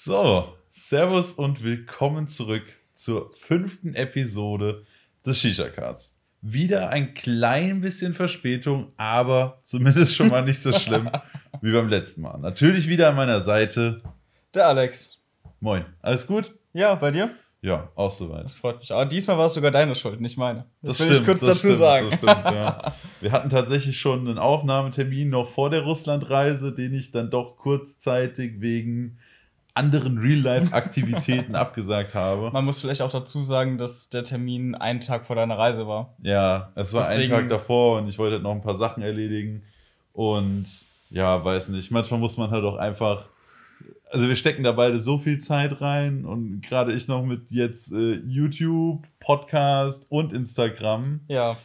So, Servus und willkommen zurück zur fünften Episode des Shisha Cards. Wieder ein klein bisschen Verspätung, aber zumindest schon mal nicht so schlimm wie beim letzten Mal. Natürlich wieder an meiner Seite. Der Alex. Moin, alles gut? Ja, bei dir? Ja, auch soweit. Das freut mich. Aber diesmal war es sogar deine Schuld, nicht meine. Das, das will stimmt, ich kurz dazu stimmt, sagen. Stimmt, ja. Wir hatten tatsächlich schon einen Aufnahmetermin noch vor der Russlandreise, den ich dann doch kurzzeitig wegen anderen Real-Life-Aktivitäten abgesagt habe. Man muss vielleicht auch dazu sagen, dass der Termin einen Tag vor deiner Reise war. Ja, es war Deswegen, ein Tag davor und ich wollte halt noch ein paar Sachen erledigen. Und ja, weiß nicht, manchmal muss man halt auch einfach also wir stecken da beide so viel Zeit rein und gerade ich noch mit jetzt äh, YouTube, Podcast und Instagram. Ja.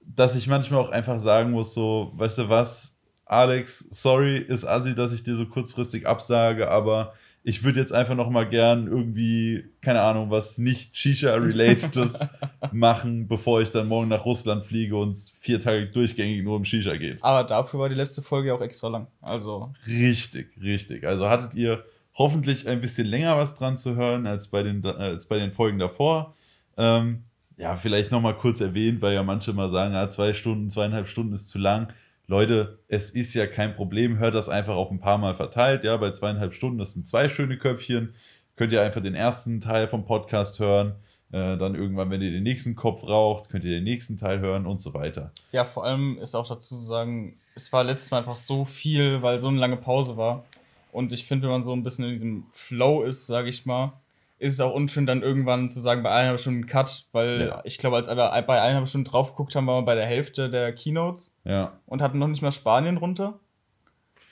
Dass ich manchmal auch einfach sagen muss, so, weißt du was, Alex, sorry, ist assi, dass ich dir so kurzfristig absage, aber ich würde jetzt einfach noch mal gern irgendwie, keine Ahnung, was nicht Shisha-relatedes machen, bevor ich dann morgen nach Russland fliege und es vier Tage durchgängig nur um Shisha geht. Aber dafür war die letzte Folge auch extra lang. Also. Richtig, richtig. Also hattet ihr hoffentlich ein bisschen länger was dran zu hören als bei den, als bei den Folgen davor. Ähm, ja, vielleicht noch mal kurz erwähnt, weil ja manche mal sagen, ja, zwei Stunden, zweieinhalb Stunden ist zu lang. Leute, es ist ja kein Problem, hört das einfach auf ein paar Mal verteilt. Ja, bei zweieinhalb Stunden, das sind zwei schöne Köpfchen. Könnt ihr einfach den ersten Teil vom Podcast hören. Äh, dann irgendwann, wenn ihr den nächsten Kopf raucht, könnt ihr den nächsten Teil hören und so weiter. Ja, vor allem ist auch dazu zu sagen, es war letztes Mal einfach so viel, weil so eine lange Pause war. Und ich finde, wenn man so ein bisschen in diesem Flow ist, sage ich mal, ist es auch unschön, dann irgendwann zu sagen, bei eineinhalb Stunden Cut, weil ja. ich glaube, als wir bei eineinhalb Stunden drauf geguckt haben, waren wir bei der Hälfte der Keynotes ja. und hatten noch nicht mal Spanien runter.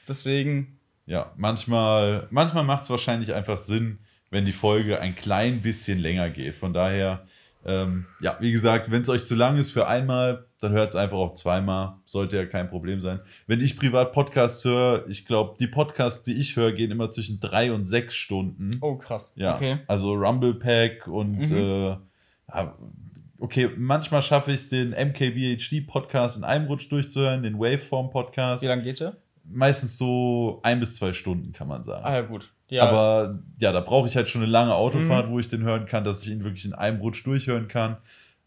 Deswegen. Ja, manchmal, manchmal macht es wahrscheinlich einfach Sinn, wenn die Folge ein klein bisschen länger geht. Von daher ähm, ja, wie gesagt, wenn es euch zu lang ist für einmal, dann hört es einfach auf zweimal. Sollte ja kein Problem sein. Wenn ich privat Podcasts höre, ich glaube, die Podcasts, die ich höre, gehen immer zwischen drei und sechs Stunden. Oh, krass. Ja. Okay. Also Rumble Pack und mhm. äh, okay, manchmal schaffe ich es, den MKBHD Podcast in einem Rutsch durchzuhören, den Waveform Podcast. Wie lange geht der? Meistens so ein bis zwei Stunden, kann man sagen. Ah, ja, gut. Ja. Aber ja, da brauche ich halt schon eine lange Autofahrt, mhm. wo ich den hören kann, dass ich ihn wirklich in einem Rutsch durchhören kann.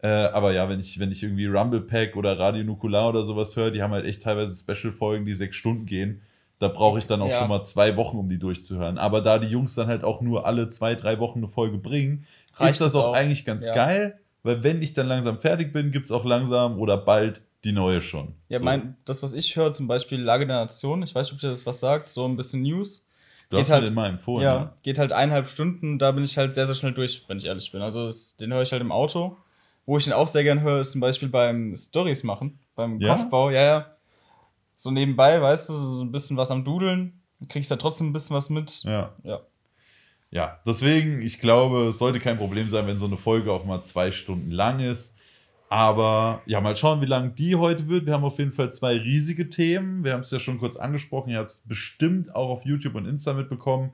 Äh, aber ja, wenn ich, wenn ich irgendwie Rumble Pack oder Radio Nukular oder sowas höre, die haben halt echt teilweise Special-Folgen, die sechs Stunden gehen. Da brauche ich dann auch ja. schon mal zwei Wochen, um die durchzuhören. Aber da die Jungs dann halt auch nur alle zwei, drei Wochen eine Folge bringen, Reicht ist das auch, auch, eigentlich ganz ja. geil, weil wenn ich dann langsam fertig bin, gibt es auch langsam oder bald die neue schon. Ja, so. mein, das, was ich höre, zum Beispiel Lage der Nation, ich weiß nicht, ob dir das was sagt, so ein bisschen News. Du hast halt, mal empfohlen. Ja, ne? geht halt eineinhalb Stunden, da bin ich halt sehr, sehr schnell durch, wenn ich ehrlich bin. Also das, den höre ich halt im Auto. Wo ich den auch sehr gern höre, ist zum Beispiel beim Stories machen, beim ja? Kopfbau. Ja, ja. So nebenbei, weißt du, so ein bisschen was am Dudeln, kriegst da trotzdem ein bisschen was mit. Ja. Ja. Ja, deswegen, ich glaube, es sollte kein Problem sein, wenn so eine Folge auch mal zwei Stunden lang ist. Aber ja, mal schauen, wie lang die heute wird. Wir haben auf jeden Fall zwei riesige Themen. Wir haben es ja schon kurz angesprochen. Ihr habt es bestimmt auch auf YouTube und Insta mitbekommen.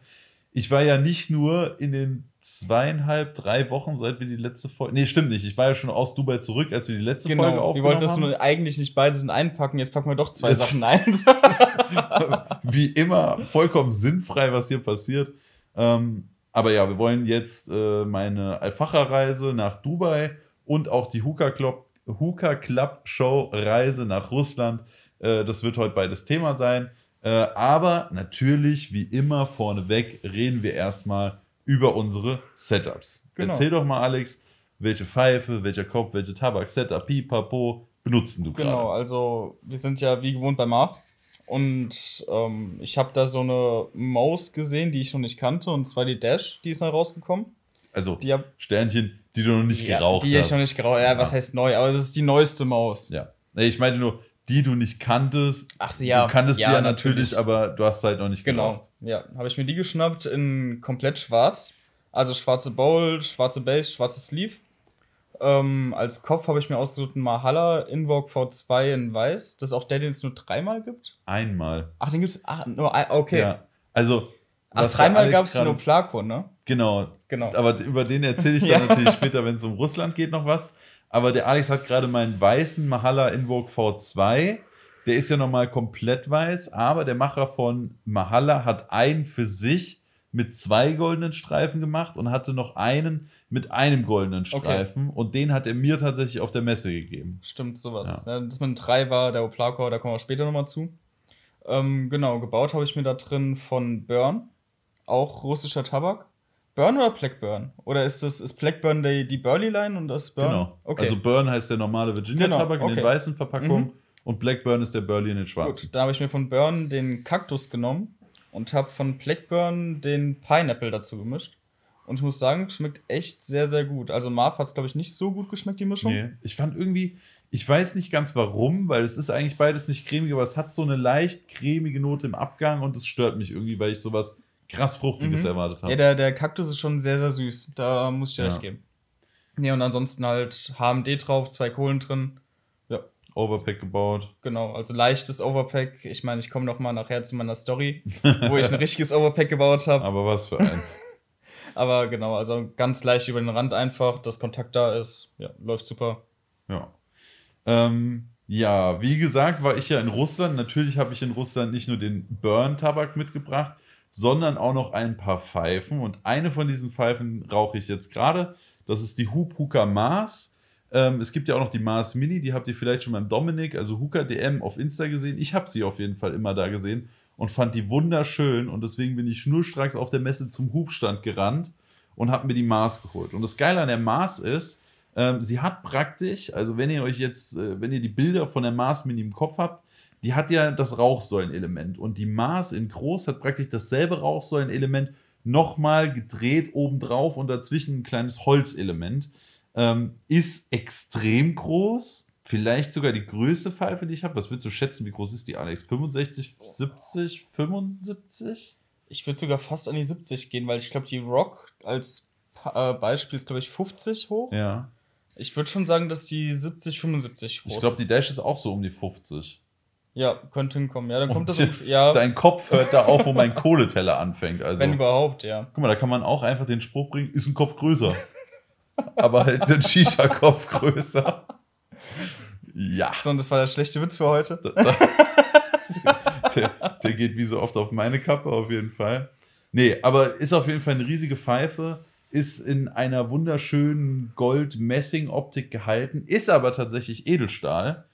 Ich war ja nicht nur in den zweieinhalb, drei Wochen, seit wir die letzte Folge. Nee, stimmt nicht. Ich war ja schon aus Dubai zurück, als wir die letzte genau. Folge aufgenommen haben. Wir wollten das nur eigentlich nicht beides in einpacken. Jetzt packen wir doch zwei das Sachen ein. wie immer, vollkommen sinnfrei, was hier passiert. Ähm, aber ja, wir wollen jetzt äh, meine Alfacher-Reise nach Dubai und auch die Hookah Club, Hookah Club Show Reise nach Russland. Äh, das wird heute beides Thema sein. Äh, aber natürlich, wie immer vorneweg, reden wir erstmal über unsere Setups. Genau. Erzähl doch mal, Alex, welche Pfeife, welcher Kopf, welche Tabak, Setup, Pipapo benutzen du gerade? Genau, also wir sind ja wie gewohnt bei Marv. Und ähm, ich habe da so eine Maus gesehen, die ich noch nicht kannte, und zwar die Dash, die ist neu rausgekommen. Also die hab, Sternchen, die du noch nicht ja, geraucht die hast. Die ich noch nicht geraucht Ja, ja, was heißt neu? Aber es ist die neueste Maus. Ja. Ich meine nur, die du nicht kanntest. Ach so, ja. Du kanntest ja, sie ja natürlich, natürlich, aber du hast halt noch nicht genau. Genau. Ja, habe ich mir die geschnappt in komplett schwarz. Also schwarze Bowl, schwarze Base, schwarze Sleeve. Ähm, als Kopf habe ich mir ausgesucht einen Mahalla Invoke V2 in weiß. Das ist auch der, den es nur dreimal gibt? Einmal. Ach, den gibt es nur ein, okay. Ja. Also. Ach, dreimal gab es nur Placo, ne? Genau. genau. Aber über den erzähle ich dann natürlich später, wenn es um Russland geht, noch was. Aber der Alex hat gerade meinen weißen Mahalla Invoke V2. Der ist ja nochmal komplett weiß, aber der Macher von Mahalla hat einen für sich mit zwei goldenen Streifen gemacht und hatte noch einen mit einem goldenen Streifen. Und den hat er mir tatsächlich auf der Messe gegeben. Stimmt, so war das. Ja. Dass man drei war, der Oplako, da kommen wir später nochmal zu. Ähm, genau, gebaut habe ich mir da drin von Burn, auch russischer Tabak. Burn oder Blackburn? Oder ist das ist Blackburn die, die Burley-Line und das Burn? Genau. Okay. Also Burn heißt der normale Virginia-Tabak genau. okay. in den weißen Verpackungen mhm. und Blackburn ist der Burley in den schwarzen. Gut, da habe ich mir von Burn den Kaktus genommen und habe von Blackburn den Pineapple dazu gemischt. Und ich muss sagen, schmeckt echt sehr, sehr gut. Also Marv hat es, glaube ich, nicht so gut geschmeckt, die Mischung. Nee, ich fand irgendwie, ich weiß nicht ganz warum, weil es ist eigentlich beides nicht cremig, aber es hat so eine leicht cremige Note im Abgang und es stört mich irgendwie, weil ich sowas krass Fruchtiges mhm. erwartet habe. Ja, der, der Kaktus ist schon sehr, sehr süß. Da muss ich dir ja. recht geben. Nee, und ansonsten halt HMD drauf, zwei Kohlen drin. Ja. Overpack gebaut. Genau, also leichtes Overpack. Ich meine, ich komme noch mal nachher zu meiner Story, wo ich ein richtiges Overpack gebaut habe. Aber was für eins. Aber genau, also ganz leicht über den Rand einfach, dass Kontakt da ist. Ja, läuft super. Ja. Ähm, ja, wie gesagt, war ich ja in Russland. Natürlich habe ich in Russland nicht nur den Burn-Tabak mitgebracht, sondern auch noch ein paar Pfeifen. Und eine von diesen Pfeifen rauche ich jetzt gerade. Das ist die Hub Hooker Mars. Ähm, es gibt ja auch noch die Mars Mini, die habt ihr vielleicht schon beim Dominik, also Hooker DM auf Insta gesehen. Ich habe sie auf jeden Fall immer da gesehen und fand die wunderschön. Und deswegen bin ich schnurstracks auf der Messe zum Hubstand gerannt und habe mir die Mars geholt. Und das Geile an der Mars ist, ähm, sie hat praktisch, also wenn ihr euch jetzt, äh, wenn ihr die Bilder von der Mars Mini im Kopf habt, die hat ja das Rauchsäulenelement und die Mars in groß hat praktisch dasselbe Rauchsäulenelement nochmal gedreht obendrauf und dazwischen ein kleines Holzelement. Ähm, ist extrem groß, vielleicht sogar die größte Pfeife, die ich habe. Was würdest du schätzen, wie groß ist die, Alex? 65, 70, 75? Ich würde sogar fast an die 70 gehen, weil ich glaube, die Rock als äh, Beispiel ist, glaube ich, 50 hoch. Ja. Ich würde schon sagen, dass die 70, 75 groß Ich glaube, die Dash ist auch so um die 50. Ja, könnte hinkommen. Ja, dann kommt das. Ja. Dein Kopf hört da auf, wo mein Kohleteller anfängt. Also, Wenn überhaupt, ja. Guck mal, da kann man auch einfach den Spruch bringen, ist ein Kopf größer. Aber halt den Shisha-Kopf größer. Ja. So, und das war der schlechte Witz für heute. der, der geht wie so oft auf meine Kappe, auf jeden Fall. Nee, aber ist auf jeden Fall eine riesige Pfeife ist in einer wunderschönen Gold-Messing-Optik gehalten, ist aber tatsächlich Edelstahl.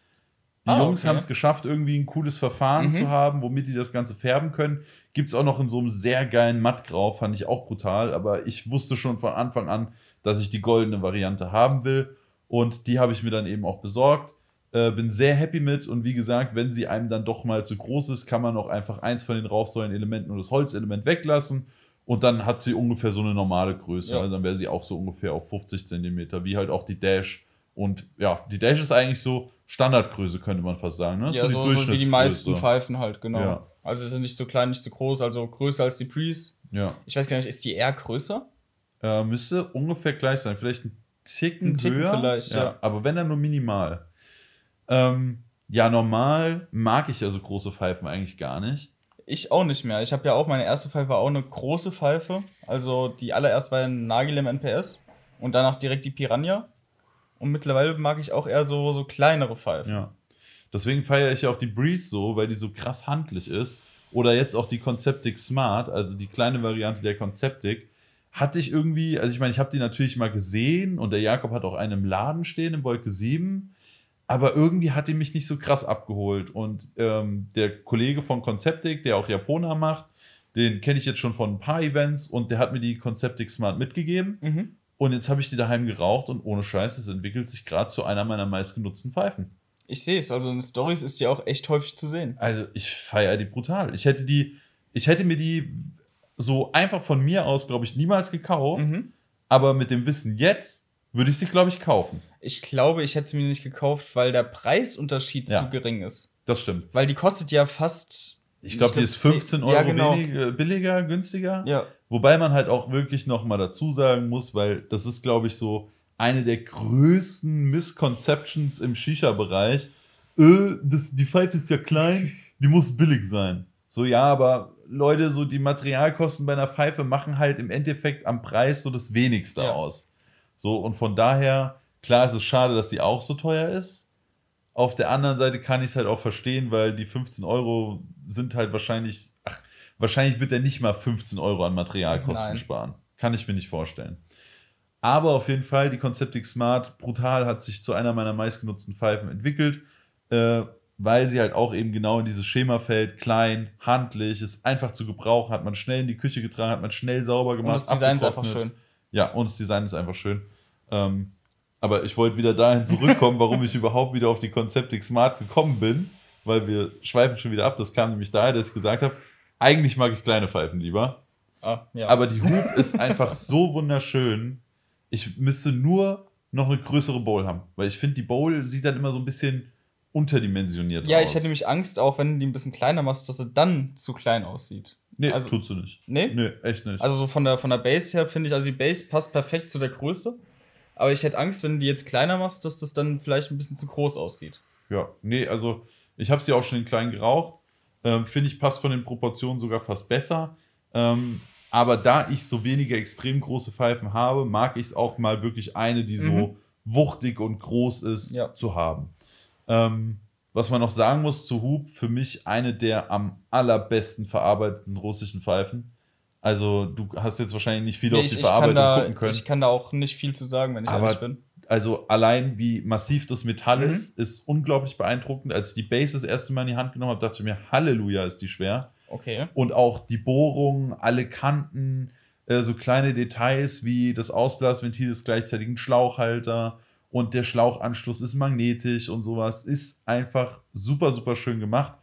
Die ah, Jungs okay. haben es geschafft, irgendwie ein cooles Verfahren mhm. zu haben, womit die das Ganze färben können. Gibt es auch noch in so einem sehr geilen Mattgrau, fand ich auch brutal, aber ich wusste schon von Anfang an, dass ich die goldene Variante haben will. Und die habe ich mir dann eben auch besorgt. Äh, bin sehr happy mit und wie gesagt, wenn sie einem dann doch mal zu groß ist, kann man auch einfach eins von den Rauchsäulen-Elementen und das Holzelement weglassen und dann hat sie ungefähr so eine normale Größe. Ja. Also dann wäre sie auch so ungefähr auf 50 cm, wie halt auch die Dash. Und ja, die Dash ist eigentlich so Standardgröße, könnte man fast sagen. Ne? Ja, so, so, wie die meisten Pfeifen halt, genau. Ja. Also sie sind nicht so klein, nicht so groß, also größer als die Prees. Ja. Ich weiß gar nicht, ist die eher größer? Äh, müsste ungefähr gleich sein. Vielleicht ein Ticken, ein Ticken höher. vielleicht, ja. ja. Aber wenn dann nur minimal. Ähm, ja, normal mag ich also große Pfeifen eigentlich gar nicht. Ich auch nicht mehr. Ich habe ja auch, meine erste Pfeife war auch eine große Pfeife. Also die allererst war ein Nagel im NPS und danach direkt die Piranha. Und mittlerweile mag ich auch eher so, so kleinere Pfeifen. Ja. Deswegen feiere ich auch die Breeze so, weil die so krass handlich ist. Oder jetzt auch die Conceptic Smart, also die kleine Variante der Conceptic. Hatte ich irgendwie, also ich meine, ich habe die natürlich mal gesehen und der Jakob hat auch einen im Laden stehen, im Wolke 7 aber irgendwie hat die mich nicht so krass abgeholt. Und ähm, der Kollege von Conceptic, der auch Japaner macht, den kenne ich jetzt schon von ein paar Events und der hat mir die Conceptic Smart mitgegeben. Mhm. Und jetzt habe ich die daheim geraucht und ohne Scheiß, es entwickelt sich gerade zu einer meiner meistgenutzten Pfeifen. Ich sehe es, also in Stories ist die auch echt häufig zu sehen. Also ich feiere die brutal. Ich hätte die, ich hätte mir die so einfach von mir aus, glaube ich, niemals gekauft. Mhm. Aber mit dem Wissen jetzt würde ich sie, glaube ich, kaufen. Ich glaube, ich hätte sie mir nicht gekauft, weil der Preisunterschied ja, zu gering ist. Das stimmt. Weil die kostet ja fast. Ich glaube, die ist 15 Euro ja, genau. billiger, günstiger. Ja. Wobei man halt auch wirklich noch mal dazu sagen muss, weil das ist, glaube ich, so eine der größten Misconceptions im Shisha-Bereich. Äh, die Pfeife ist ja klein, die muss billig sein. So, ja, aber Leute, so die Materialkosten bei einer Pfeife machen halt im Endeffekt am Preis so das wenigste ja. aus. So, und von daher, klar ist es schade, dass die auch so teuer ist. Auf der anderen Seite kann ich es halt auch verstehen, weil die 15 Euro sind halt wahrscheinlich, wahrscheinlich wird er nicht mal 15 Euro an Materialkosten Nein. sparen. Kann ich mir nicht vorstellen. Aber auf jeden Fall, die Conceptic Smart brutal hat sich zu einer meiner meistgenutzten Pfeifen entwickelt, äh, weil sie halt auch eben genau in dieses Schema fällt, klein, handlich, ist einfach zu gebrauchen, hat man schnell in die Küche getragen, hat man schnell sauber Und gemacht. das Design ist einfach schön. Ja, und das Design ist einfach schön. Ähm, aber ich wollte wieder dahin zurückkommen, warum ich überhaupt wieder auf die Conceptic Smart gekommen bin, weil wir schweifen schon wieder ab. Das kam nämlich daher, dass ich gesagt habe, eigentlich mag ich kleine Pfeifen lieber. Ah, ja. Aber die Hub ist einfach so wunderschön. Ich müsste nur noch eine größere Bowl haben, weil ich finde, die Bowl sieht dann immer so ein bisschen unterdimensioniert ja, aus. ich hätte nämlich Angst, auch wenn du die ein bisschen kleiner machst, dass sie dann zu klein aussieht. Nee, also- tut sie nicht. Nee? Nee, echt nicht. Also so von der, von der Base her finde ich, also die Base passt perfekt zu der Größe. Aber ich hätte Angst, wenn du die jetzt kleiner machst, dass das dann vielleicht ein bisschen zu groß aussieht. Ja, nee, also ich habe sie auch schon in klein geraucht. Ähm, Finde ich, passt von den Proportionen sogar fast besser. Ähm, aber da ich so wenige extrem große Pfeifen habe, mag ich es auch mal wirklich eine, die so Mhm. wuchtig und groß ist, Ja. zu haben. Ähm, was man noch sagen muss zu Hub, für mich eine der am allerbesten verarbeiteten russischen Pfeifen. Also du hast jetzt wahrscheinlich nicht viel Nee, auf die ich, Verarbeitung da, gucken können. ich kann da auch nicht viel zu sagen, wenn ich Aber ehrlich bin. Also allein wie massiv das Metall Mhm. ist, ist unglaublich beeindruckend. Als ich die Base das erste Mal in die Hand genommen habe, dachte ich mir, Halleluja, ist die schwer. Okay. Und auch die Bohrung, alle Kanten, äh, so kleine Details wie das Ausblasventil ist gleichzeitig ein Schlauchhalter und der Schlauchanschluss ist magnetisch und sowas, ist einfach super, super schön gemacht.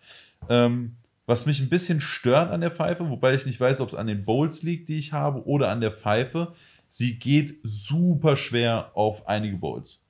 Ähm, was mich ein bisschen stört an der Pfeife, wobei ich nicht weiß, ob es an den Bowls liegt, die ich habe, oder an der Pfeife, sie geht super schwer auf einige Bowls.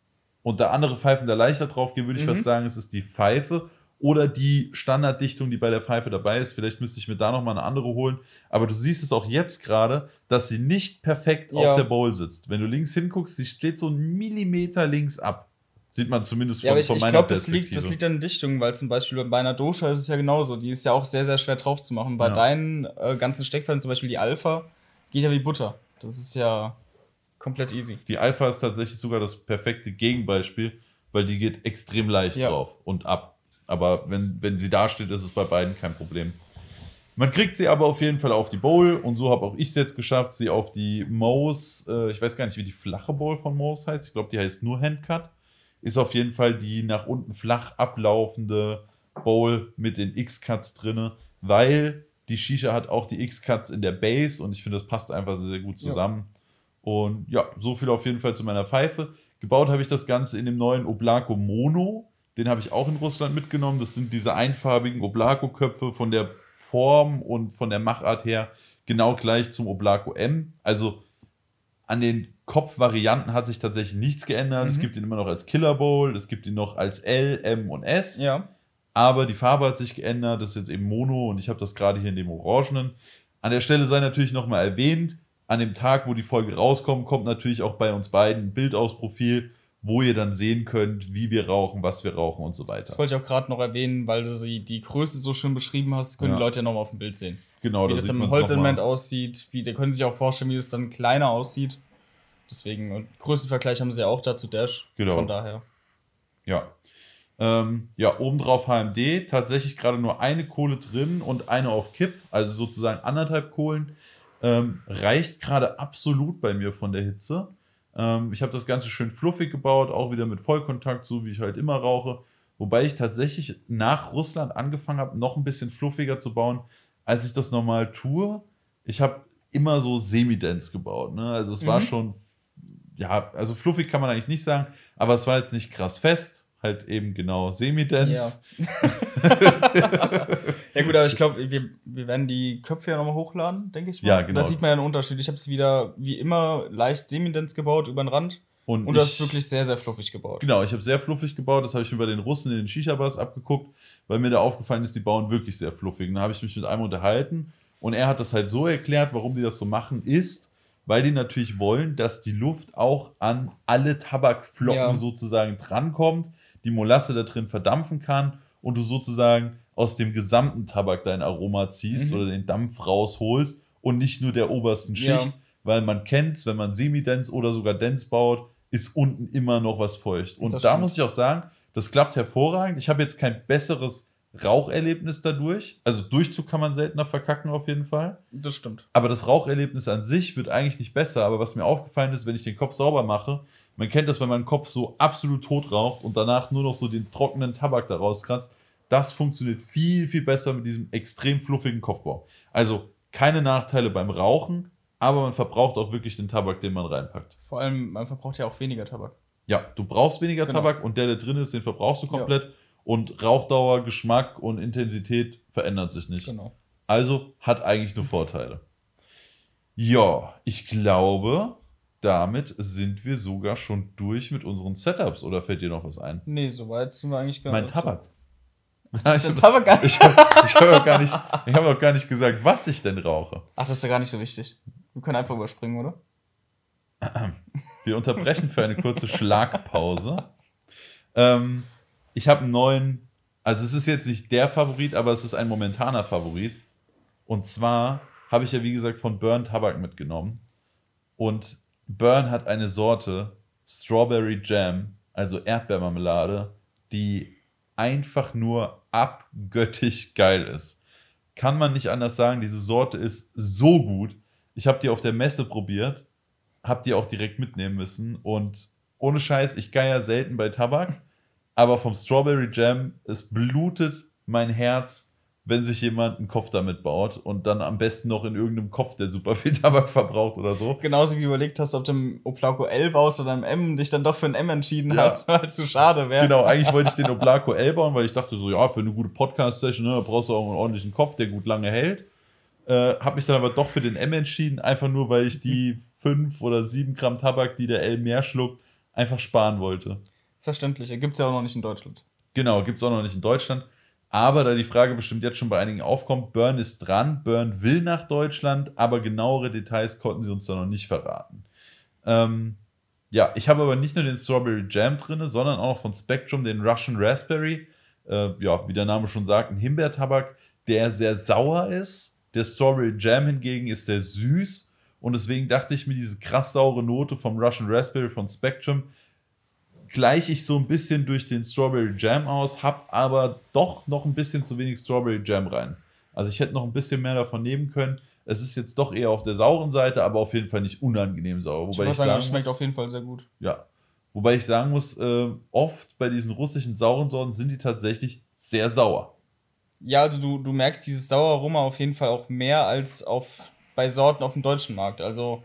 Und da andere Pfeifen da leichter drauf gehen, würde ich Mhm. fast sagen, es ist die Pfeife oder die Standarddichtung, die bei der Pfeife dabei ist. Vielleicht müsste ich mir da nochmal eine andere holen. Aber du siehst es auch jetzt gerade, dass sie nicht perfekt Ja. auf der Bowl sitzt. Wenn du links hinguckst, sie steht so einen Millimeter links ab. Sieht man zumindest von, Ja, ich, von ich meiner glaube, das liegt, Perspektive. das liegt an Dichtung, weil zum Beispiel bei einer Dosha ist es ja genauso. Die ist ja auch sehr, sehr schwer drauf zu machen. Bei Ja. deinen äh, ganzen Steckfällen, zum Beispiel die Alpha, geht ja wie Butter. Das ist ja komplett easy. Die Alpha ist tatsächlich sogar das perfekte Gegenbeispiel, weil die geht extrem leicht Ja. drauf und ab. Aber wenn, wenn sie da steht, ist es bei beiden kein Problem. Man kriegt sie aber auf jeden Fall auf die Bowl und so habe auch ich es jetzt geschafft, sie auf die Mose, äh, ich weiß gar nicht, wie die flache Bowl von Mose heißt, ich glaube, die heißt nur Handcut, ist auf jeden Fall die nach unten flach ablaufende Bowl mit den X-Cuts drinne, weil die Shisha hat auch die X-Cuts in der Base und ich finde, das passt einfach sehr, sehr gut Ja. zusammen. Und ja, so viel auf jeden Fall zu meiner Pfeife. Gebaut habe ich das Ganze in dem neuen Oblako Mono. Den habe ich auch in Russland mitgenommen. Das sind diese einfarbigen Oblako-Köpfe von der Form und von der Machart her genau gleich zum Oblako M. Also an den Kopfvarianten hat sich tatsächlich nichts geändert. Es Mhm. gibt ihn immer noch als Killer Bowl, es gibt ihn noch als L, M und S. Ja. Aber die Farbe hat sich geändert. Das ist jetzt eben Mono und ich habe das gerade hier in dem Orangenen. An der Stelle sei natürlich nochmal erwähnt, an dem Tag, wo die Folge rauskommt, kommt natürlich auch bei uns beiden ein Bild aus Profil, wo ihr dann sehen könnt, wie wir rauchen, was wir rauchen und so Das weiter. wollte ich auch gerade noch erwähnen, weil du sie, die Größe so schön beschrieben hast, können Ja. die Leute ja nochmal auf dem Bild sehen. Genau, wie da das sieht im Holzelement aussieht, wie, da können sich auch vorstellen, wie es dann kleiner aussieht. Deswegen, und Größenvergleich haben sie ja auch dazu Dash. Genau. Von daher. Ja. Ähm, ja, obendrauf HMD, tatsächlich gerade nur eine Kohle drin und eine auf Kipp, also sozusagen anderthalb Kohlen. Ähm, reicht gerade absolut bei mir von der Hitze. Ähm, ich habe das Ganze schön fluffig gebaut, auch wieder mit Vollkontakt, so wie ich halt immer rauche. Wobei ich tatsächlich nach Russland angefangen habe, noch ein bisschen fluffiger zu bauen, als ich das normal tue. Ich habe immer so Semi-Dance gebaut. Ne? Also es war Mhm. schon, ja, also fluffig kann man eigentlich nicht sagen, aber es war jetzt nicht krass fest. Halt eben genau Semi-Dance. Ja gut, aber ich glaube, wir, wir werden die Köpfe ja nochmal hochladen, denke ich mal. Ja, genau. Da sieht man ja einen Unterschied. Ich habe es wieder, wie immer, leicht Semidens gebaut über den Rand. Und, Und ich, das ist wirklich sehr, sehr fluffig gebaut. Genau, ich habe sehr fluffig gebaut. Das habe ich mir bei den Russen in den Shisha-Bars abgeguckt, weil mir da aufgefallen ist, die bauen wirklich sehr fluffig. Und da habe ich mich mit einem unterhalten und er hat das halt so erklärt, warum die das so machen, ist, weil die natürlich wollen, dass die Luft auch an alle Tabakflocken Ja. sozusagen drankommt, die Molasse da drin verdampfen kann und du sozusagen aus dem gesamten Tabak dein Aroma ziehst Mhm. oder den Dampf rausholst und nicht nur der obersten Schicht, Ja. weil man kennt's, wenn man Semi-Dance oder sogar Dance baut, ist unten immer noch was feucht. Und Das da stimmt. muss ich auch sagen, das klappt hervorragend. Ich habe jetzt kein besseres Raucherlebnis dadurch. Also Durchzug kann man seltener verkacken auf jeden Fall. Das stimmt. Aber das Raucherlebnis an sich wird eigentlich nicht besser. Aber was mir aufgefallen ist, wenn ich den Kopf sauber mache, man kennt das, wenn man den Kopf so absolut tot raucht und danach nur noch so den trockenen Tabak da rauskratzt. Das funktioniert viel, viel besser mit diesem extrem fluffigen Kopfbau. Also keine Nachteile beim Rauchen, aber man verbraucht auch wirklich den Tabak, den man reinpackt. Vor allem, man verbraucht ja auch weniger Tabak. Ja, du brauchst weniger Genau. Tabak und der, der drin ist, den verbrauchst du komplett. Und Rauchdauer, Geschmack und Intensität verändert sich nicht. Genau. Also hat eigentlich nur Vorteile. Ja, ich glaube, damit sind wir sogar schon durch mit unseren Setups. Oder fällt dir noch was ein? Nee, soweit sind wir eigentlich gar Mein nicht. Der Tabak gar Ich, habe doch gar nicht, ich hab doch gar nicht gesagt, was ich denn rauche. Ach, das ist ja gar nicht so wichtig. Wir können einfach überspringen, oder? Wir unterbrechen für eine kurze Schlagpause. Ähm, ich habe einen neuen, also es ist jetzt nicht der Favorit, aber es ist ein momentaner Favorit. Und zwar habe ich ja, wie gesagt, von Burn Tabak mitgenommen. Und Burn hat eine Sorte Strawberry Jam, also Erdbeermarmelade, die einfach nur abgöttisch geil ist. Kann man nicht anders sagen, diese Sorte ist so gut. Ich habe die auf der Messe probiert, habe die auch direkt mitnehmen müssen und ohne Scheiß, ich geier selten bei Tabak, aber vom Strawberry Jam, es blutet mein Herz, wenn sich jemand einen Kopf damit baut und dann am besten noch in irgendeinem Kopf, der super viel Tabak verbraucht oder so. Genauso wie überlegt hast, ob du im Oplaco L baust oder im M und dich dann doch für ein M entschieden Ja. hast, weil es zu schade wäre. Genau, eigentlich wollte ich den Oblaco L bauen, weil ich dachte so, ja, für eine gute Podcast-Session, ne, brauchst du auch einen ordentlichen Kopf, der gut lange hält. Äh, hab mich dann aber doch für den M entschieden, einfach nur, weil ich die 5 oder 7 Gramm Tabak, die der L mehr schluckt, einfach sparen wollte. Verständlich. Gibt es ja auch noch nicht in Deutschland. Genau, gibt es auch noch nicht in Deutschland. Aber da die Frage bestimmt jetzt schon bei einigen aufkommt, Burn ist dran, Burn will nach Deutschland, aber genauere Details konnten sie uns da noch nicht verraten. Ähm, ja, ich habe aber nicht nur den Strawberry Jam drin, sondern auch von Spectrum den Russian Raspberry. Äh, ja, wie der Name schon sagt, ein Himbeertabak, der sehr sauer ist. Der Strawberry Jam hingegen ist sehr süß. Und deswegen dachte ich mir, diese krass saure Note vom Russian Raspberry von Spectrum gleiche ich so ein bisschen durch den Strawberry Jam aus, hab aber doch noch ein bisschen zu wenig Strawberry Jam rein. Also ich hätte noch ein bisschen mehr davon nehmen können. Es ist jetzt doch eher auf der sauren Seite, aber auf jeden Fall nicht unangenehm sauer. Ich Wobei muss ich, sagen, sagen schmeckt muss, auf jeden Fall sehr gut. ja, wobei ich sagen muss, äh, oft bei diesen russischen sauren Sorten sind die tatsächlich sehr sauer. Ja, also du, du merkst dieses saure Aroma auf jeden Fall auch mehr als auf, bei Sorten auf dem deutschen Markt. Also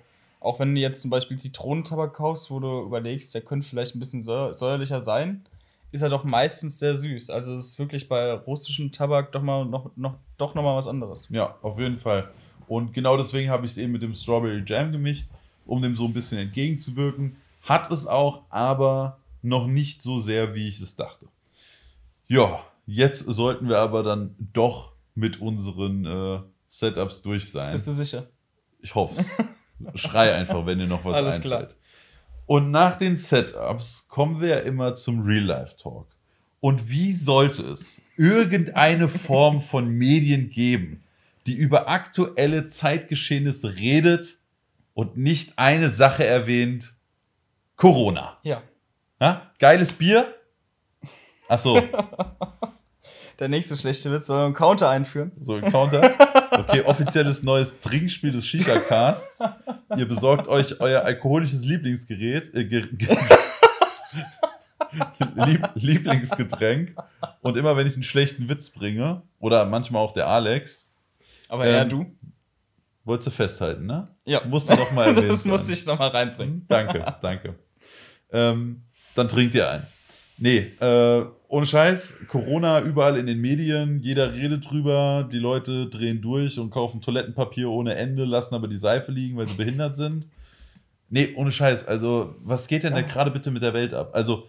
auch wenn du jetzt zum Beispiel Zitronentabak kaufst, wo du überlegst, der könnte vielleicht ein bisschen säu säuerlicher sein, ist er doch meistens sehr süß. Also es ist wirklich bei russischem Tabak doch mal noch, noch, doch noch mal was anderes. Ja, auf jeden Fall. Und genau deswegen habe ich es eben mit dem Strawberry Jam gemischt, um dem so ein bisschen entgegenzuwirken. Hat es auch, aber noch nicht so sehr, wie ich es dachte. Ja, jetzt sollten wir aber dann doch mit unseren äh, Setups durch sein. Bist du sicher? Ich hoffe es. Schrei einfach, wenn dir noch was Alles einfällt. klar. Und nach den Setups kommen wir ja immer zum Real-Life-Talk. Und wie sollte es irgendeine Form von Medien geben, die über aktuelle Zeitgeschehnisse redet und nicht eine Sache erwähnt? Corona. Ja. Ja? Geiles Bier? Achso, Der nächste schlechte Witz soll einen Counter einführen. so ein Counter. Okay, offizielles neues Trinkspiel des Shisha-Casts. Ihr besorgt euch euer alkoholisches Lieblingsgerät, äh, ge ge Lieb Lieblingsgetränk. Und immer wenn ich einen schlechten Witz bringe, oder manchmal auch der Alex, Aber Ähm, eher du? wolltest du festhalten, ne? Ja. Musst du noch mal erwähnt Das musste ich noch mal reinbringen. Danke, danke. Ähm, dann trinkt ihr ein. Nee, äh, ohne Scheiß, Corona überall in den Medien, jeder redet drüber, die Leute drehen durch und kaufen Toilettenpapier ohne Ende, lassen aber die Seife liegen, weil sie behindert sind. Nee, ohne Scheiß, also was geht denn da gerade bitte mit der Welt ab? Also,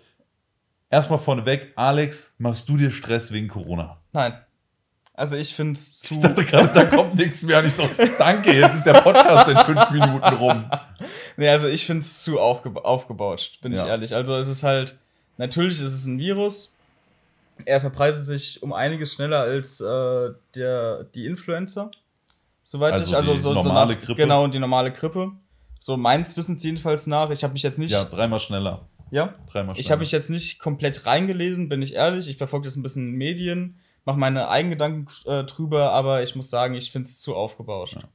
erstmal vorneweg, Alex, machst du dir Stress wegen Corona? Nein. Also ich finde es zu. Ich dachte gerade, da kommt nichts mehr und ich so, danke, jetzt ist der Podcast in fünf Minuten rum. Nee, also ich finde es zu aufgeba aufgebaut, bin ich Ja. ehrlich. Also es ist halt, natürlich ist es ein Virus. Er verbreitet sich um einiges schneller als äh, der, die Influencer. Soweit Also ich, also die so, so normale nach, Grippe? Genau, die normale Grippe. So meines Wissens jedenfalls nach. Ich habe mich jetzt nicht. Ja, dreimal schneller. ja? Dreimal schneller. Ich habe mich jetzt nicht komplett reingelesen, bin ich ehrlich. Ich verfolge das ein bisschen in Medien. mache meine eigenen Gedanken äh, drüber, aber ich muss sagen, ich finde es zu aufgebauscht. Ja.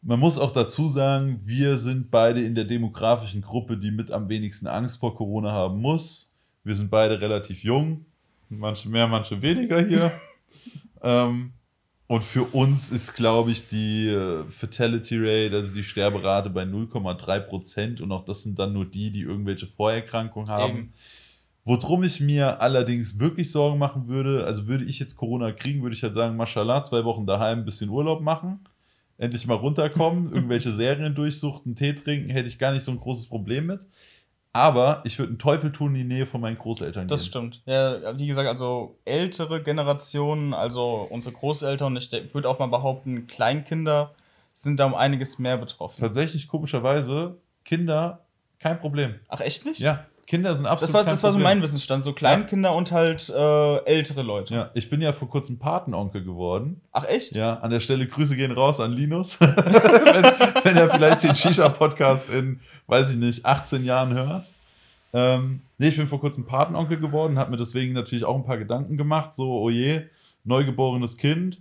Man muss auch dazu sagen, wir sind beide in der demografischen Gruppe, die mit am wenigsten Angst vor Corona haben muss. Wir sind beide relativ jung, manche mehr, manche weniger hier. ähm, und für uns ist, glaube ich, die äh, Fatality Rate, also die Sterberate bei 0,3 Prozent. Und auch das sind dann nur die, die irgendwelche Vorerkrankungen haben. Eben. Worum ich mir allerdings wirklich Sorgen machen würde, also würde ich jetzt Corona kriegen, würde ich halt sagen, Mashallah, zwei Wochen daheim, ein bisschen Urlaub machen, endlich mal runterkommen, irgendwelche Serien durchsuchten, Tee trinken, hätte ich gar nicht so ein großes Problem mit. Aber ich würde einen Teufel tun in die Nähe von meinen Großeltern das gehen. Das stimmt. Ja, wie gesagt, also ältere Generationen, also unsere Großeltern, ich würde auch mal behaupten, Kleinkinder sind da um einiges mehr betroffen. Tatsächlich, komischerweise, Kinder, kein Problem. Ach, echt nicht? Ja, Kinder sind absolut. Das war, das war so mein Wissensstand, so Kleinkinder ja. und halt äh, ältere Leute. Ja, ich bin ja vor kurzem Patenonkel geworden. Ach echt? Ja, an der Stelle Grüße gehen raus an Linus, wenn, wenn, er vielleicht den Shisha-Podcast in, weiß ich nicht, 18 Jahren hört. Ähm, nee, ich bin vor kurzem Patenonkel geworden, habe mir deswegen natürlich auch ein paar Gedanken gemacht, so, oh je, neugeborenes Kind,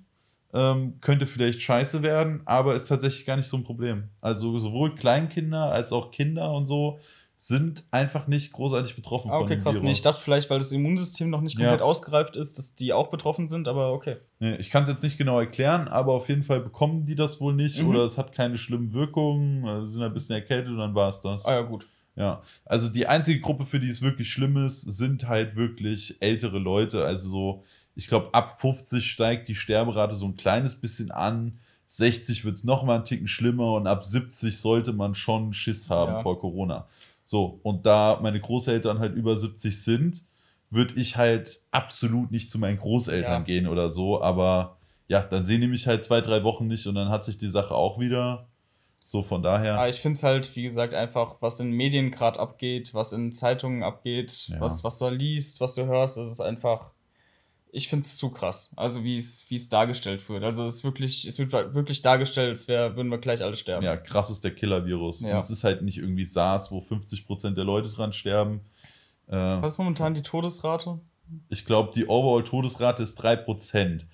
ähm, könnte vielleicht scheiße werden, aber ist tatsächlich gar nicht so ein Problem. Also sowohl Kleinkinder als auch Kinder und so sind einfach nicht großartig betroffen ah, okay, von dem krass. Virus. Nee, ich dachte vielleicht, weil das Immunsystem noch nicht komplett ja. ausgereift ist, dass die auch betroffen sind, aber okay. Nee, ich kann es jetzt nicht genau erklären, aber auf jeden Fall bekommen die das wohl nicht mhm. oder es hat keine schlimmen Wirkungen, also sind ein bisschen erkältet und dann war es das. Ah ja, gut. Ja, also die einzige Gruppe, für die es wirklich schlimm ist, sind halt wirklich ältere Leute. Also so, ich glaube, ab 50 steigt die Sterberate so ein kleines bisschen an. 60 wird es nochmal einen Ticken schlimmer und ab 70 sollte man schon Schiss haben ja. vor Corona. So, und da meine Großeltern halt über 70 sind, würde ich halt absolut nicht zu meinen Großeltern ja. gehen oder so. Aber ja, dann sehen die mich halt zwei, drei Wochen nicht und dann hat sich die Sache auch wieder. So, von daher. Aber ich finde es halt, wie gesagt, einfach, was in Medien gerade abgeht, was in Zeitungen abgeht, ja. was, was du liest, was du hörst, das ist einfach ich finde es zu krass. Also wie es wie es dargestellt wird. Also es ist wirklich es wird wirklich dargestellt, als wär, würden wir gleich alle sterben. Ja, krass ist der Killer-Virus. Ja. es ist halt nicht irgendwie SARS, wo 50% der Leute dran sterben. Äh, Was ist momentan die Todesrate? Ich glaube, die Overall-Todesrate ist 3%.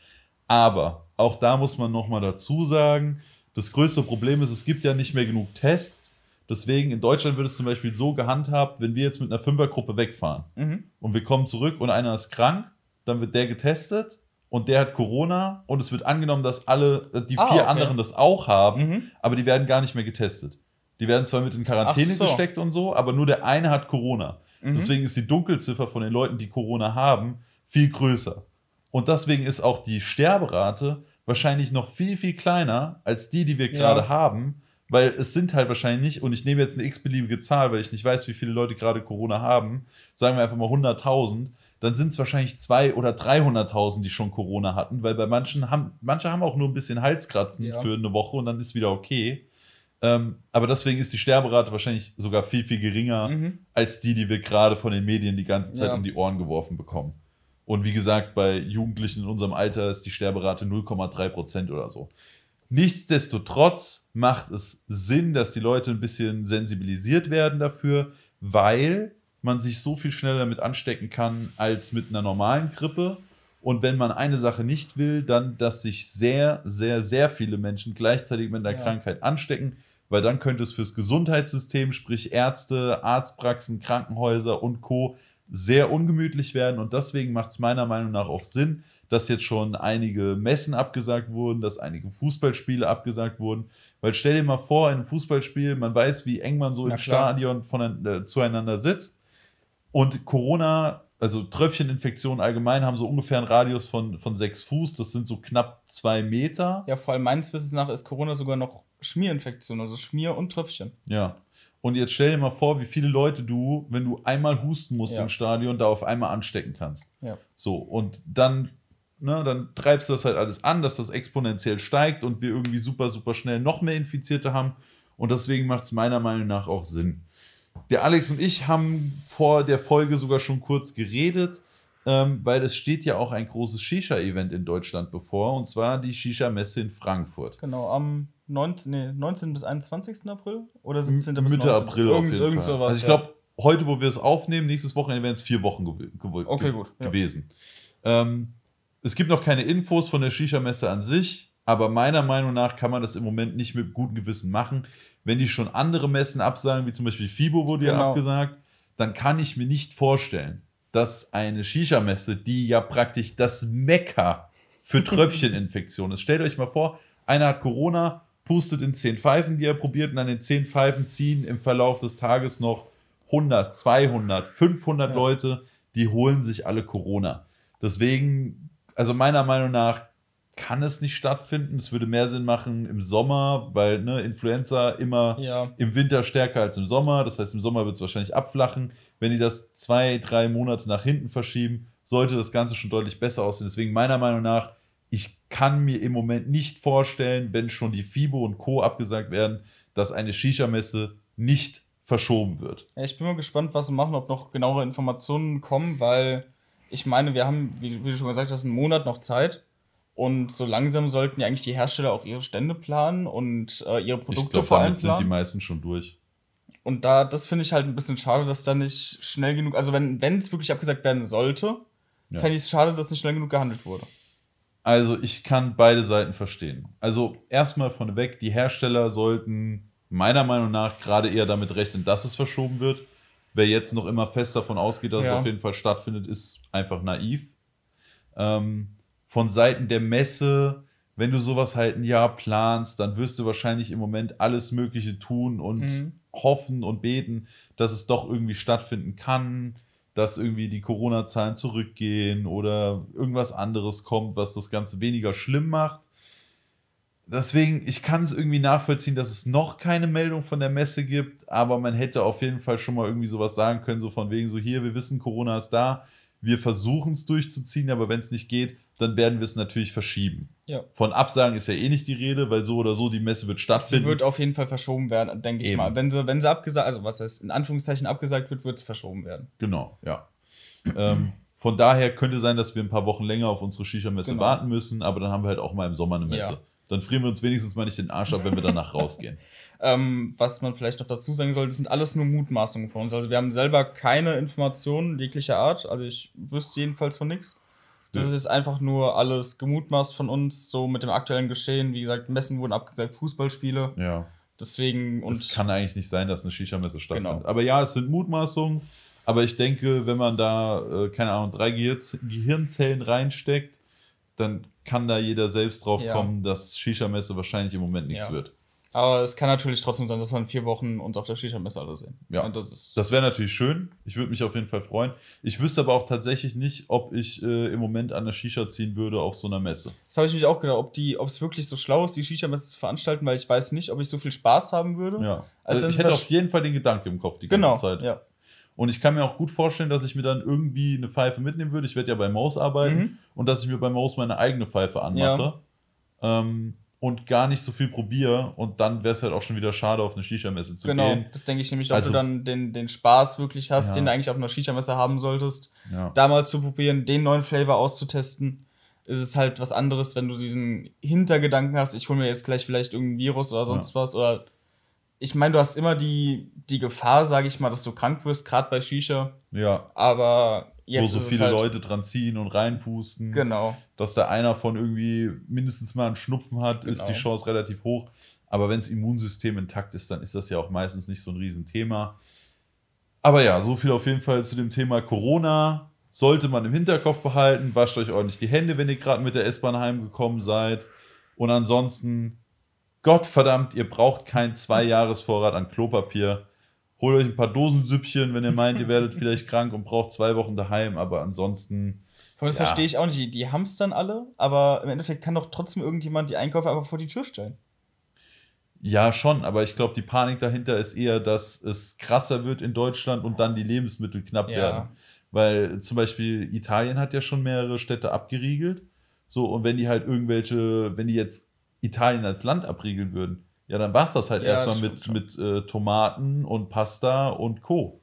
Aber auch da muss man nochmal dazu sagen, das größte Problem ist, es gibt ja nicht mehr genug Tests. Deswegen in Deutschland wird es zum Beispiel so gehandhabt, wenn wir jetzt mit einer Fünfergruppe wegfahren mhm. und wir kommen zurück und einer ist krank, dann wird der getestet und der hat Corona und es wird angenommen, dass alle, die ah, vier okay. anderen das auch haben, mhm. aber die werden gar nicht mehr getestet. Die werden zwar mit in Quarantäne so. gesteckt und so, aber nur der eine hat Corona. Mhm. Deswegen ist die Dunkelziffer von den Leuten, die Corona haben, viel größer. Und deswegen ist auch die Sterberate wahrscheinlich noch viel, viel kleiner als die, die wir gerade ja. haben, weil es sind halt wahrscheinlich, und ich nehme jetzt eine x-beliebige Zahl, weil ich nicht weiß, wie viele Leute gerade Corona haben, sagen wir einfach mal 100.000, dann sind es wahrscheinlich 200.000 oder 300.000, die schon Corona hatten, weil bei manchen haben, manche haben auch nur ein bisschen Halskratzen ja. für eine Woche und dann ist wieder okay. Ähm, aber deswegen ist die Sterberate wahrscheinlich sogar viel, viel geringer mhm. als die, die wir gerade von den Medien die ganze Zeit ja. um die Ohren geworfen bekommen. Und wie gesagt, bei Jugendlichen in unserem Alter ist die Sterberate 0,3 Prozent oder so. Nichtsdestotrotz macht es Sinn, dass die Leute ein bisschen sensibilisiert werden dafür, weil man sich so viel schneller damit anstecken kann als mit einer normalen Grippe. Und wenn man eine Sache nicht will, dann, dass sich sehr, sehr, sehr viele Menschen gleichzeitig mit der ja. Krankheit anstecken, weil dann könnte es fürs Gesundheitssystem, sprich Ärzte, Arztpraxen, Krankenhäuser und Co. sehr ungemütlich werden. Und deswegen macht es meiner Meinung nach auch Sinn, dass jetzt schon einige Messen abgesagt wurden, dass einige Fußballspiele abgesagt wurden. Weil stell dir mal vor, in einem Fußballspiel, man weiß, wie eng man so Na im klar. Stadion von, äh, zueinander sitzt und Corona, also Tröpfcheninfektionen allgemein, haben so ungefähr einen Radius von, von sechs Fuß. Das sind so knapp zwei Meter. Ja, vor allem meines Wissens nach ist Corona sogar noch Schmierinfektion, also Schmier und Tröpfchen. Ja. Und jetzt stell dir mal vor, wie viele Leute du, wenn du einmal husten musst ja. im Stadion, da auf einmal anstecken kannst. Ja. So, und dann, ne, dann treibst du das halt alles an, dass das exponentiell steigt und wir irgendwie super, super schnell noch mehr Infizierte haben. Und deswegen macht es meiner Meinung nach auch Sinn. Der Alex und ich haben vor der Folge sogar schon kurz geredet, ähm, weil es steht ja auch ein großes Shisha-Event in Deutschland bevor, und zwar die Shisha-Messe in Frankfurt. Genau, am 19, nee, 19. bis 21. April oder 17. bis Mitte 19. April Irgend, auf jeden irgend Fall. Sowas, also ich glaube, ja. heute, wo wir es aufnehmen, nächstes Wochenende wären es vier Wochen gew gew okay, gut, gewesen. Ja. Ähm, es gibt noch keine Infos von der Shisha-Messe an sich, aber meiner Meinung nach kann man das im Moment nicht mit gutem Gewissen machen. Wenn die schon andere Messen absagen, wie zum Beispiel FIBO wurde ja Genau. abgesagt, dann kann ich mir nicht vorstellen, dass eine Shisha-Messe, die ja praktisch das Mekka für Tröpfcheninfektionen ist. Stellt euch mal vor, einer hat Corona, pustet in 10 Pfeifen, die er probiert, und an den 10 Pfeifen ziehen im Verlauf des Tages noch 100, 200, 500 Ja. Leute, die holen sich alle Corona. Deswegen, also meiner Meinung nach, kann es nicht stattfinden. Es würde mehr Sinn machen im Sommer, weil ne, Influenza immer Ja. im Winter stärker als im Sommer. Das heißt, im Sommer wird es wahrscheinlich abflachen. Wenn die das zwei, drei Monate nach hinten verschieben, sollte das Ganze schon deutlich besser aussehen. Deswegen meiner Meinung nach, ich kann mir im Moment nicht vorstellen, wenn schon die FIBO und Co. abgesagt werden, dass eine Shisha-Messe nicht verschoben wird. Ja, ich bin mal gespannt, was sie machen, ob noch genauere Informationen kommen, weil ich meine, wir haben, wie, wie du schon gesagt hast, einen Monat noch Zeit. Und so langsam sollten ja eigentlich die Hersteller auch ihre Stände planen und äh, ihre Ich Produkte glaube, vor allem damit sind die planen. meisten schon durch. Und da, das finde ich halt ein bisschen schade, dass da nicht schnell genug, also wenn wenn es wirklich abgesagt werden sollte, Ja. fände ich es schade, dass nicht schnell genug gehandelt wurde. Also ich kann beide Seiten verstehen. Also erstmal vorneweg, die Hersteller sollten meiner Meinung nach gerade eher damit rechnen, dass es verschoben wird. Wer jetzt noch immer fest davon ausgeht, dass es Ja. auf jeden Fall stattfindet, ist einfach naiv. Ähm, von Seiten der Messe, wenn du sowas halt ein Jahr planst, dann wirst du wahrscheinlich im Moment alles Mögliche tun und Mhm. hoffen und beten, dass es doch irgendwie stattfinden kann, dass irgendwie die Corona-Zahlen zurückgehen oder irgendwas anderes kommt, was das Ganze weniger schlimm macht. Deswegen, ich kann es irgendwie nachvollziehen, dass es noch keine Meldung von der Messe gibt, aber man hätte auf jeden Fall schon mal irgendwie sowas sagen können, so von wegen so hier, wir wissen, Corona ist da, wir versuchen es durchzuziehen, aber wenn es nicht geht, dann werden wir es natürlich verschieben. Ja. Von Absagen ist ja eh nicht die Rede, weil so oder so die Messe wird Sie stattfinden. wird auf jeden Fall verschoben werden, denke ich Eben. mal. Wenn sie, wenn sie abgesagt, also was heißt in Anführungszeichen abgesagt wird, wird es verschoben werden. Genau, ja. ähm, von daher könnte sein, dass wir ein paar Wochen länger auf unsere Shisha-Messe Genau. warten müssen, aber dann haben wir halt auch mal im Sommer eine Messe. Ja. Dann frieren wir uns wenigstens mal nicht den Arsch ab, wenn wir danach rausgehen. Ähm, was man vielleicht noch dazu sagen soll, das sind alles nur Mutmaßungen von uns. Also wir haben selber keine Informationen jeglicher Art. Also ich wüsste jedenfalls von nichts. Das ist einfach nur alles gemutmaßt von uns, so mit dem aktuellen Geschehen. Wie gesagt, Messen wurden abgesagt, Fußballspiele. Ja. Deswegen und es kann eigentlich nicht sein, dass eine Shisha-Messe stattfindet. Genau. Aber ja, es sind Mutmaßungen. Aber ich denke, wenn man da, äh, keine Ahnung, drei Gehirz Gehirnzellen reinsteckt, dann kann da jeder selbst drauf Ja. kommen, dass Shisha-Messe wahrscheinlich im Moment nichts Ja. wird. Aber es kann natürlich trotzdem sein, dass wir in vier Wochen uns auf der Shisha-Messe alle sehen. Ja. Und das ist Das wäre natürlich schön. Ich würde mich auf jeden Fall freuen. Ich wüsste aber auch tatsächlich nicht, ob ich äh, im Moment an der Shisha ziehen würde auf so einer Messe. Das habe ich mich auch gedacht, ob die, ob es wirklich so schlau ist, die Shisha-Messe zu veranstalten, weil ich weiß nicht, ob ich so viel Spaß haben würde. Ja. Als Also ich hätte auf jeden Fall den Gedanke im Kopf die ganze Genau. Zeit. Ja. Und ich kann mir auch gut vorstellen, dass ich mir dann irgendwie eine Pfeife mitnehmen würde. Ich werde ja bei Maus arbeiten Mhm. und dass ich mir bei Maus meine eigene Pfeife anmache ähm, und gar nicht so viel probiere. Und dann wäre es halt auch schon wieder schade, auf eine Shisha-Messe zu Genau, gehen. das denke ich nämlich, ob Also- du dann den, den Spaß wirklich hast, Ja. den du eigentlich auf einer Shisha-Messe haben solltest, Ja. da mal zu probieren, den neuen Flavor auszutesten. Ist es halt was anderes, wenn du diesen Hintergedanken hast, ich hole mir jetzt gleich vielleicht irgendein Virus oder sonst was. Oder ich meine, du hast immer die, die Gefahr, sage ich mal, dass du krank wirst, gerade bei Shisha. ja. Aber Wo jetzt so ist es viele halt, Leute dran ziehen und reinpusten. Genau. dass da einer von irgendwie mindestens mal einen Schnupfen hat, ist Genau. die Chance relativ hoch. Aber wenn das Immunsystem intakt ist, dann ist das ja auch meistens nicht so ein Riesenthema. Aber ja, so viel auf jeden Fall zu dem Thema Corona. Sollte man im Hinterkopf behalten. Wascht euch ordentlich die Hände, wenn ihr gerade mit der S-Bahn heimgekommen seid. Und ansonsten, Gottverdammt, ihr braucht keinen Zwei-Jahres-Vorrat an Klopapier. Holt euch ein paar Dosensüppchen, wenn ihr meint, ihr werdet vielleicht krank und braucht zwei Wochen daheim. Aber ansonsten allem, Das Ja. verstehe ich auch nicht. Die, die hamstern alle, aber im Endeffekt kann doch trotzdem irgendjemand die Einkäufe einfach vor die Tür stellen. Ja, schon, aber ich glaube, die Panik dahinter ist eher, dass es krasser wird in Deutschland und dann die Lebensmittel knapp Ja. werden. Weil zum Beispiel Italien hat ja schon mehrere Städte abgeriegelt. So, und wenn die halt irgendwelche, wenn die jetzt Italien als Land abriegeln würden, ja, dann war es das halt Ja, erstmal das mit, mit äh, Tomaten und Pasta und Co.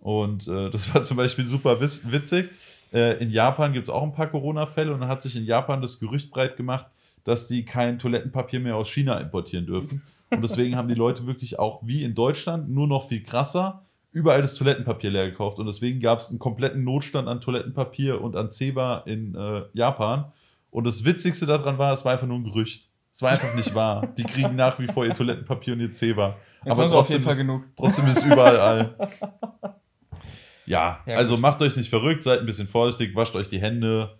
Und äh, das war zum Beispiel super witzig. Äh, in Japan gibt es auch ein paar Corona-Fälle und dann hat sich in Japan das Gerücht breit gemacht, dass die kein Toilettenpapier mehr aus China importieren dürfen. Und deswegen haben die Leute wirklich auch wie in Deutschland, nur noch viel krasser, überall das Toilettenpapier leer gekauft und deswegen gab es einen kompletten Notstand an Toilettenpapier und an Zeba in äh, Japan. Und das Witzigste daran war, es war einfach nur ein Gerücht. Es war einfach nicht wahr. Die kriegen nach wie vor ihr Toilettenpapier und ihr. Jetzt Aber sie auf jeden trotzdem Fall ist, genug. trotzdem ist überall all. Ja, Ja, also gut. macht euch nicht verrückt, seid ein bisschen vorsichtig, wascht euch die Hände,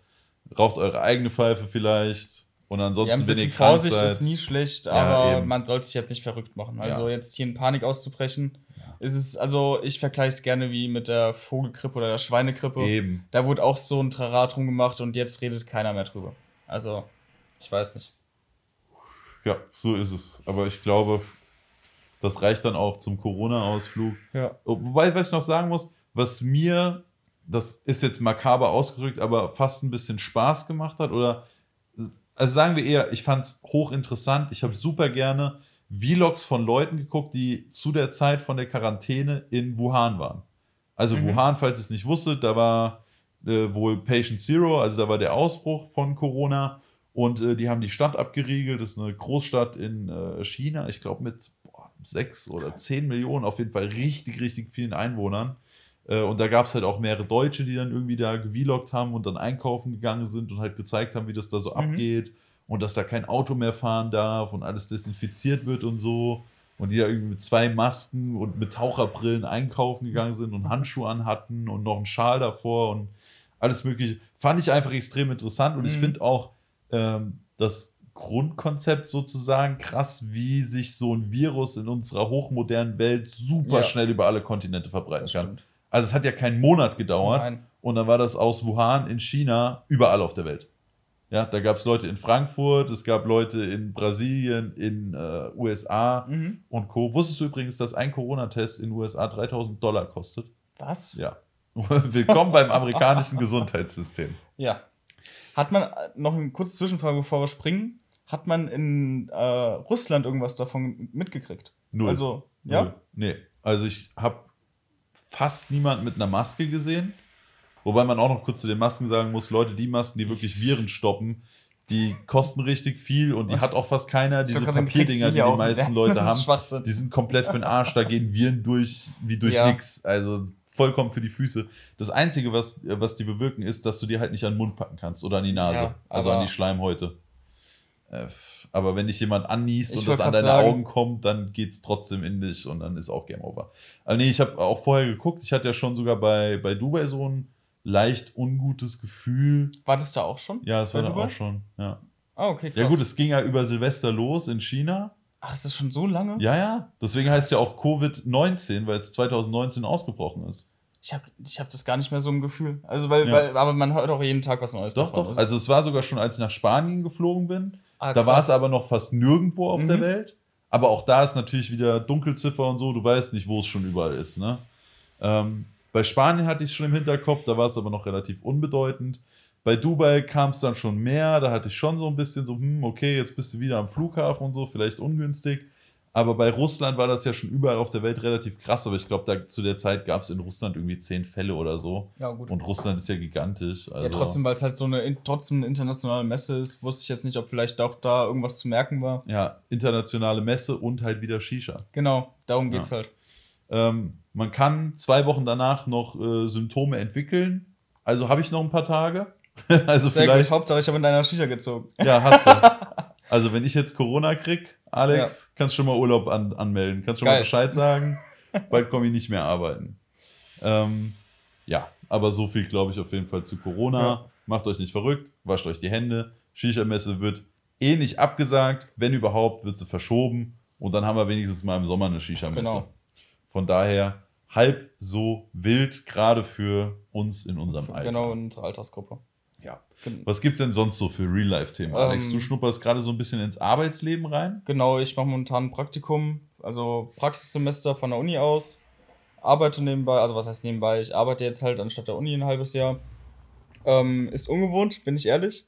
raucht eure eigene Pfeife vielleicht. Und Ja, ansonsten, ein wenn ihr bisschen krank Vorsicht seid, ist nie schlecht, Ja, aber eben. man soll sich jetzt nicht verrückt machen. Also Ja. jetzt hier in Panik auszubrechen, ist es, also ich vergleiche es gerne wie mit der Vogelgrippe oder der Schweinegrippe. Eben. Da wurde auch so ein Trarat drum gemacht und jetzt redet keiner mehr drüber. Also, ich weiß nicht. Ja, so ist es. Aber ich glaube, das reicht dann auch zum Corona-Ausflug. Ja. Wobei, was ich noch sagen muss, was mir, das ist jetzt makaber ausgedrückt, aber fast ein bisschen Spaß gemacht hat, oder, also sagen wir eher, ich fand es hochinteressant. Ich habe super gerne Vlogs von Leuten geguckt, die zu der Zeit von der Quarantäne in Wuhan waren. Also Mhm. Wuhan, falls ihr es nicht wusstet, da war äh, wohl Patient Zero, also da war der Ausbruch von Corona und äh, die haben die Stadt abgeriegelt. Das ist eine Großstadt in äh, China, ich glaube mit boah, sechs oder zehn Millionen, auf jeden Fall richtig, richtig vielen Einwohnern. Äh, und da gab es halt auch mehrere Deutsche, die dann irgendwie da gevlogt haben und dann einkaufen gegangen sind und halt gezeigt haben, wie das da so Mhm. abgeht und dass da kein Auto mehr fahren darf und alles desinfiziert wird und so. Und die da irgendwie mit zwei Masken und mit Taucherbrillen einkaufen gegangen sind und Handschuhe anhatten und noch einen Schal davor und alles Mögliche. Fand ich einfach extrem interessant und ich Mhm. finde auch ähm, das Grundkonzept sozusagen krass, wie sich so ein Virus in unserer hochmodernen Welt super Ja. schnell über alle Kontinente verbreiten kann. Also es hat ja keinen Monat gedauert Nein. und dann war das aus Wuhan in China überall auf der Welt. Ja, da gab es Leute in Frankfurt, es gab Leute in Brasilien, in äh, USA Mhm. und Co. Wusstest du übrigens, dass ein Corona-Test in USA 3000 Dollar kostet? Was? Ja. Willkommen beim amerikanischen Gesundheitssystem. Ja. Hat man, äh, noch eine kurze Zwischenfrage, bevor wir springen, hat man in äh, Russland irgendwas davon mitgekriegt? Null. Also, ja? Null. Nee, also ich habe fast niemand mit einer Maske gesehen. Wobei man auch noch kurz zu den Masken sagen muss, Leute, die Masken, die wirklich Viren stoppen, die kosten richtig viel und die Und- hat auch fast keiner. Diese Papierdinger, die die auch- meisten Ja, Leute haben, die sind komplett für den Arsch. Da gehen Viren durch wie durch Ja. nix. Also vollkommen für die Füße. Das Einzige, was, was die bewirken, ist, dass du die halt nicht an den Mund packen kannst oder an die Nase. Ja, also an die Schleimhäute. Äh, Aber wenn dich jemand anniest und das an deine sagen- Augen kommt, dann geht's trotzdem in dich und dann ist auch Game Over. Aber nee, ich habe auch vorher geguckt. Ich hatte ja schon sogar bei, bei Dubai so ein leicht ungutes Gefühl. War das da auch schon? Ja, das Bei war Dubai? auch schon. Ja. Ah, okay, krass. ja gut, es ging ja über Silvester los in China. Ach, ist das schon so lange? Ja, ja. Deswegen heißt es ja auch Covid-19, weil es 2019 ausgebrochen ist. Ich habe ich hab das gar nicht mehr so im Gefühl. Also, weil, Ja. weil, aber man hört auch jeden Tag was Neues Doch, doch. Also es war sogar schon, als ich nach Spanien geflogen bin. Ah, da war es aber noch fast nirgendwo auf der Mhm. Welt. Aber auch da ist natürlich wieder Dunkelziffer und so. Du weißt nicht, wo es schon überall ist. Ne? Ähm, bei Spanien hatte ich es schon im Hinterkopf, da war es aber noch relativ unbedeutend. Bei Dubai kam es dann schon mehr. Da hatte ich schon so ein bisschen so, hm, okay, jetzt bist du wieder am Flughafen und so, vielleicht ungünstig. Aber bei Russland war das ja schon überall auf der Welt relativ krass. Aber ich glaube, da zu der Zeit gab es in Russland irgendwie zehn Fälle oder so. Ja, gut. Und Russland ist ja gigantisch. Also, ja, trotzdem, weil es halt so eine in- trotzdem eine internationale Messe ist, wusste ich jetzt nicht, ob vielleicht auch da irgendwas zu merken war. Ja, internationale Messe und halt wieder Shisha. Genau, darum geht's halt. Ähm, man kann zwei Wochen danach noch äh, Symptome entwickeln. Also habe ich noch ein paar Tage. also Sehr vielleicht. gut, Hauptsache ich habe in deiner Shisha gezogen. Ja, hast du. also wenn ich jetzt Corona krieg, Alex, kannst schon mal Urlaub an, anmelden. Kannst schon mal Geil. Bescheid sagen. Bald komme ich nicht mehr arbeiten. Ähm, ja, aber so viel glaube ich auf jeden Fall zu Corona. Ja. Macht euch nicht verrückt, wascht euch die Hände. Shisha-Messe wird eh nicht abgesagt. Wenn überhaupt, wird sie verschoben. Und dann haben wir wenigstens mal im Sommer eine Shisha-Messe. Genau. Von daher halb so wild, gerade für uns in unserem Alter. Genau, in unserer Altersgruppe. Ja. Gen- Was gibt es denn sonst so für Real-Life-Themen? Alex, Ähm, du schnupperst gerade so ein bisschen ins Arbeitsleben rein. Genau, ich mache momentan ein Praktikum, also Praxissemester von der Uni aus. Arbeite nebenbei, also was heißt nebenbei? Ich arbeite jetzt halt anstatt der Uni ein halbes Jahr. Ähm, ist ungewohnt, bin ich ehrlich,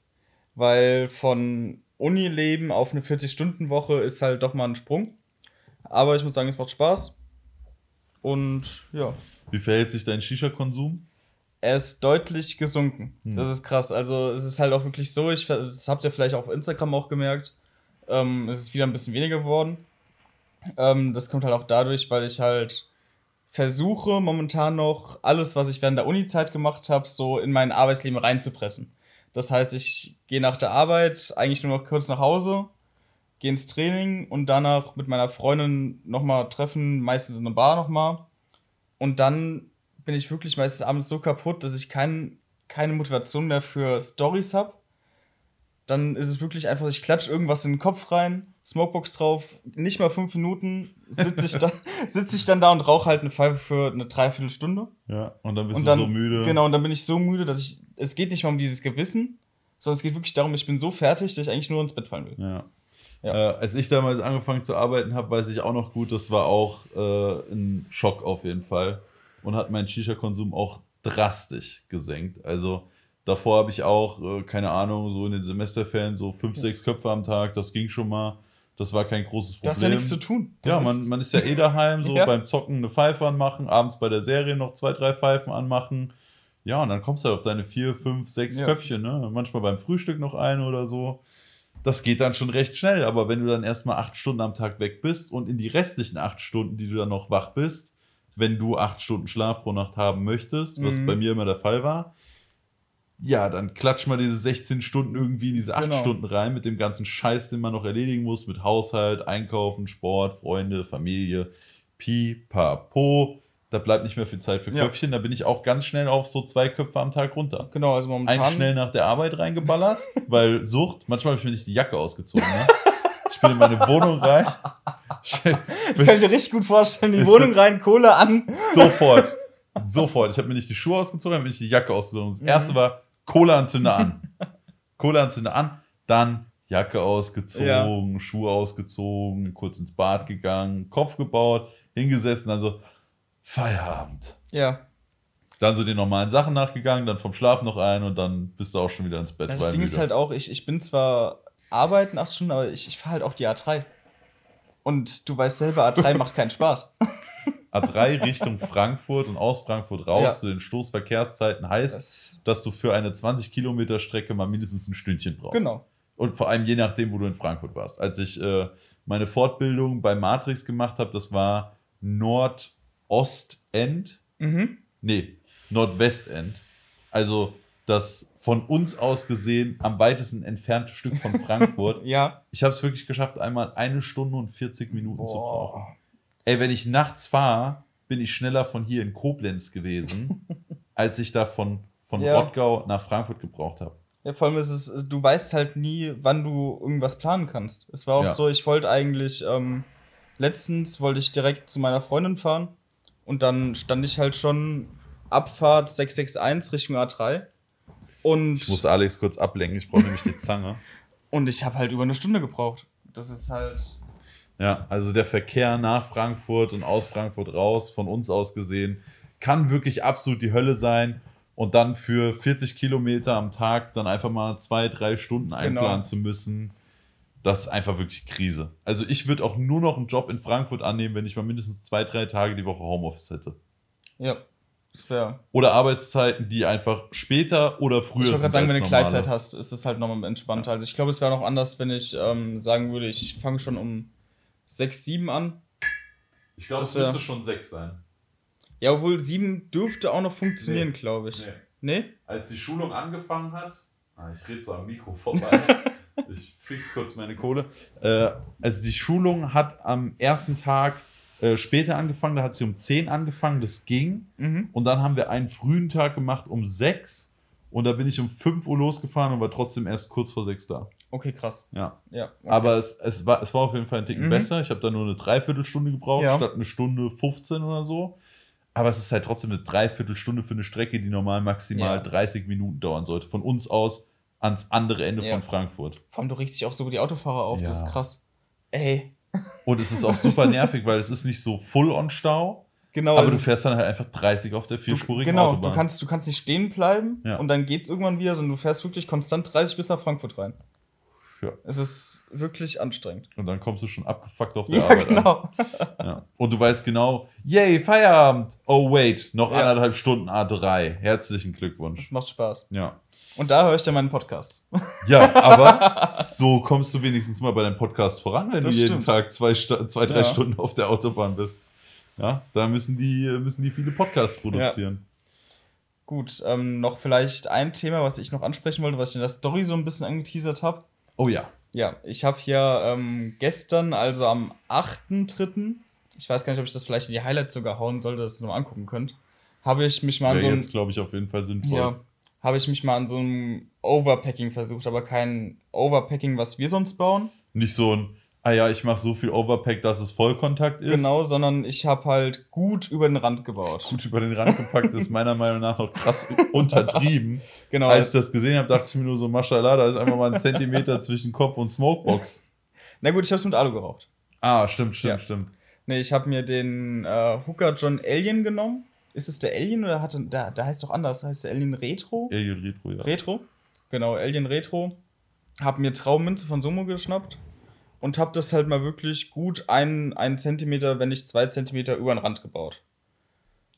weil von Unileben auf eine 40-Stunden-Woche ist halt doch mal ein Sprung. Aber ich muss sagen, es macht Spaß. Und ja, Wie verhält sich dein Shisha-Konsum? Er ist deutlich gesunken. Hm. Das ist krass. Also es ist halt auch wirklich so, ich, das habt ihr vielleicht auf Instagram auch gemerkt, ähm, es ist wieder ein bisschen weniger geworden. Ähm, das kommt halt auch dadurch, weil ich halt versuche momentan noch alles, was ich während der Uni-Zeit gemacht habe, so in mein Arbeitsleben reinzupressen. Das heißt, ich gehe nach der Arbeit eigentlich nur noch kurz nach Hause, gehe ins Training und danach mit meiner Freundin nochmal treffen, meistens in einer Bar nochmal. Und dann bin ich wirklich meistens abends so kaputt, dass ich kein, keine Motivation mehr für Stories habe. Dann ist es wirklich einfach, ich klatsche irgendwas in den Kopf rein, Smokebox drauf, nicht mal fünf Minuten sitze ich, da, sitz ich dann da und rauche halt eine Pfeife für eine Dreiviertelstunde. Ja, und dann bist Und du dann, so müde. Genau, und dann bin ich so müde, dass ich, es geht nicht mal um dieses Gewissen, sondern es geht wirklich darum, ich bin so fertig, dass ich eigentlich nur ins Bett fallen will. Ja. Ja. Äh, als ich damals angefangen zu arbeiten habe, weiß ich auch noch gut, das war auch äh, ein Schock auf jeden Fall und hat meinen Shisha-Konsum auch drastisch gesenkt. Also davor habe ich auch, äh, keine Ahnung, so in den Semesterferien so fünf, sechs Köpfe am Tag, das ging schon mal. Das war kein großes Problem. Du hast ja nichts zu tun. Das Ja, man, man ist ja eh daheim, so Ja. beim Zocken eine Pfeife anmachen, abends bei der Serie noch zwei, drei Pfeifen anmachen. Ja, und dann kommst du halt auf deine vier, fünf, sechs Ja. Köpfchen, ne? Manchmal beim Frühstück noch eine oder so. Das geht dann schon recht schnell, aber wenn du dann erstmal acht Stunden am Tag weg bist und in die restlichen acht Stunden, die du dann noch wach bist, wenn du acht Stunden Schlaf pro Nacht haben möchtest, was Mhm. bei mir immer der Fall war, ja, dann klatsch mal diese 16 Stunden irgendwie in diese 8 Genau. Stunden rein mit dem ganzen Scheiß, den man noch erledigen muss, mit Haushalt, Einkaufen, Sport, Freunde, Familie, pipapo. Da bleibt nicht mehr viel Zeit für Ja. Köpfchen. Da bin ich auch ganz schnell auf so zwei Köpfe am Tag runter. Genau, also momentan. Einen schnell nach der Arbeit reingeballert, weil Sucht. Manchmal habe ich mir nicht die Jacke ausgezogen. Ne? Ich bin in meine Wohnung rein. Das kann ich dir richtig gut vorstellen. Die Wohnung rein, Kohle an. Sofort. Sofort. Ich habe mir nicht die Schuhe ausgezogen, habe mir nicht die Jacke ausgezogen. Das Mhm. erste war Kohleanzünder an. Kohleanzünder an, dann Jacke ausgezogen, Schuhe ausgezogen, kurz ins Bad gegangen, Kopf gebaut, hingesessen, dann so Feierabend. Ja. Dann so den normalen Sachen nachgegangen, dann vom Schlaf noch ein und dann bist du auch schon wieder ins Bett. Das Ding ist müde. halt auch, ich, ich bin zwar arbeiten acht Stunden, aber ich, ich fahre halt auch die A3. Und du weißt selber, A3 macht keinen Spaß. A3 Richtung Frankfurt und aus Frankfurt raus Ja. zu den Stoßverkehrszeiten heißt, Das, dass du für eine 20 Kilometer Strecke mal mindestens ein Stündchen brauchst. genau. Und vor allem je nachdem, wo du in Frankfurt warst. Als ich äh, meine Fortbildung bei Matrix gemacht habe, das war Nordostend. Mhm. Nee, Nordwestend. Also das von uns aus gesehen am weitesten entfernte Stück von Frankfurt. Ja. ich habe es wirklich geschafft, einmal eine Stunde und 40 Minuten zu brauchen. Boah. Ey, wenn ich nachts fahre, bin ich schneller von hier in Koblenz gewesen, als ich da von, von Ja. Rottgau nach Frankfurt gebraucht habe. Ja, vor allem ist es, du weißt halt nie, wann du irgendwas planen kannst. Es war auch Ja. so, ich wollte eigentlich, ähm, letztens wollte ich direkt zu meiner Freundin fahren und dann stand ich halt schon Abfahrt 661 Richtung A3 und Ich muss Alex kurz ablenken, ich brauche nämlich die Zange. Und ich habe halt über eine Stunde gebraucht. Das ist halt. Ja, also der Verkehr nach Frankfurt und aus Frankfurt raus, von uns aus gesehen, kann wirklich absolut die Hölle sein. Und dann für 40 Kilometer am Tag dann einfach mal zwei, drei Stunden einplanen Genau. zu müssen, das ist einfach wirklich Krise. Also ich würde auch nur noch einen Job in Frankfurt annehmen, wenn ich mal mindestens zwei, drei Tage die Woche Homeoffice hätte. Ja. Oder Arbeitszeiten, die einfach später oder früher Ich wollte gerade sind sagen, wenn du Gleitzeit normale. hast, ist das halt nochmal entspannter. Also ich glaube, es wäre noch anders, wenn ich ähm, sagen würde, ich fange schon um 6, 7 an. Ich glaube, es müsste schon sechs sein. Ja, obwohl 7 dürfte auch noch funktionieren, glaube ich. Nee? als die Schulung angefangen hat, ah, ich rede so am Mikro vorbei, ich fix kurz meine Kohle. Äh, also die Schulung hat am ersten Tag äh, später angefangen, da hat sie um 10 angefangen, das ging. Mhm. Und dann haben wir einen frühen Tag gemacht um 6 und da bin ich um 5 Uhr losgefahren und war trotzdem erst kurz vor 6 da. Okay, krass. Ja. Ja. Okay. Aber es, es, war, es war auf jeden Fall ein Ticken Mhm. besser. Ich habe da nur eine Dreiviertelstunde gebraucht, Ja. statt eine Stunde 15 oder so. Aber es ist halt trotzdem eine Dreiviertelstunde für eine Strecke, die normal maximal Ja. 30 Minuten dauern sollte. Von uns aus ans andere Ende Ja. von Frankfurt. Vor allem, du regst dich auch so über die Autofahrer auf. Das ist krass. Ey. Und es ist auch super nervig, weil es ist nicht so Full-on-Stau, Genau. aber es du fährst dann halt einfach 30 auf der du, vierspurigen genau, Autobahn. du kannst, du kannst nicht stehen bleiben Ja. und dann geht's irgendwann wieder, sondern du fährst wirklich konstant 30 bis nach Frankfurt rein. Ja. Es ist wirklich anstrengend. und dann kommst du schon abgefuckt auf der Ja, Arbeit an. genau. Ja. Und du weißt genau, yay, Feierabend. Oh, wait, noch Ja. anderthalb Stunden A3. Herzlichen Glückwunsch. Das macht Spaß. Ja. Und da höre ich dann meinen Podcast. Ja, aber so kommst du wenigstens mal bei deinem Podcast voran, wenn Das du jeden stimmt. Tag zwei, zwei drei Ja. Stunden auf der Autobahn bist. Ja, da müssen die, müssen die viele Podcasts produzieren. Gut, ähm, noch vielleicht ein Thema, was ich noch ansprechen wollte, was ich in der Story so ein bisschen angeteasert habe. Oh ja. Ja, ich habe hier ähm, gestern, also am 8.3., ich weiß gar nicht, ob ich das vielleicht in die Highlights sogar hauen sollte, dass ihr es noch angucken könnt, habe ich mich mal an Wäre so ein, jetzt, glaube ich, auf jeden Fall sinnvoll. ja, habe ich mich mal an so einem Overpacking versucht, aber kein Overpacking, was wir sonst bauen. Nicht so ein, ah ja, ich mache so viel Overpack, dass es Vollkontakt ist. Genau, sondern ich habe halt gut über den Rand gebaut. Gut über den Rand gepackt ist meiner Meinung nach noch krass untertrieben. Genau. Als ich das gesehen habe, dachte ich mir nur so, Maschallah, da ist einfach mal ein Zentimeter zwischen Kopf und Smokebox. Na gut, ich habe es mit Alu geraucht. Ah, stimmt, stimmt, Ja. stimmt. Nee, ich habe mir den äh, Hooker John Alien genommen. Ist es der Alien oder hat er, der, der heißt doch anders, heißt der Alien Retro? Alien Retro, ja. Retro. Genau, Alien Retro. Hab mir Traummünze von Sumo geschnappt und hab das halt mal wirklich gut einen, einen Zentimeter, wenn nicht zwei Zentimeter über den Rand gebaut.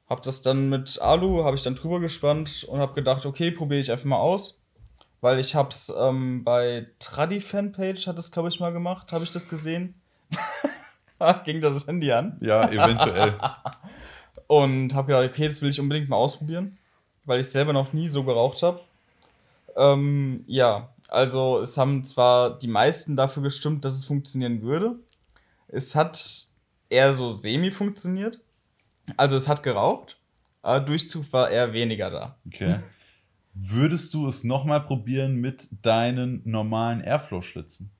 Hab das dann mit Alu, habe ich dann drüber gespannt und hab gedacht, okay, probiere ich einfach mal aus. Weil ich hab's ähm, bei Tradi Fanpage, hat es glaube ich mal gemacht, habe ich das gesehen. Ging da das Handy an? Ja, eventuell. Und habe gedacht, okay, das will ich unbedingt mal ausprobieren, weil ich selber noch nie so geraucht habe. Ähm, ja, also es haben zwar die meisten dafür gestimmt, dass es funktionieren würde. Es hat eher so semi funktioniert. Also es hat geraucht, aber Durchzug war eher weniger da. Okay. Würdest du es nochmal probieren mit deinen normalen Airflow-Schlitzen?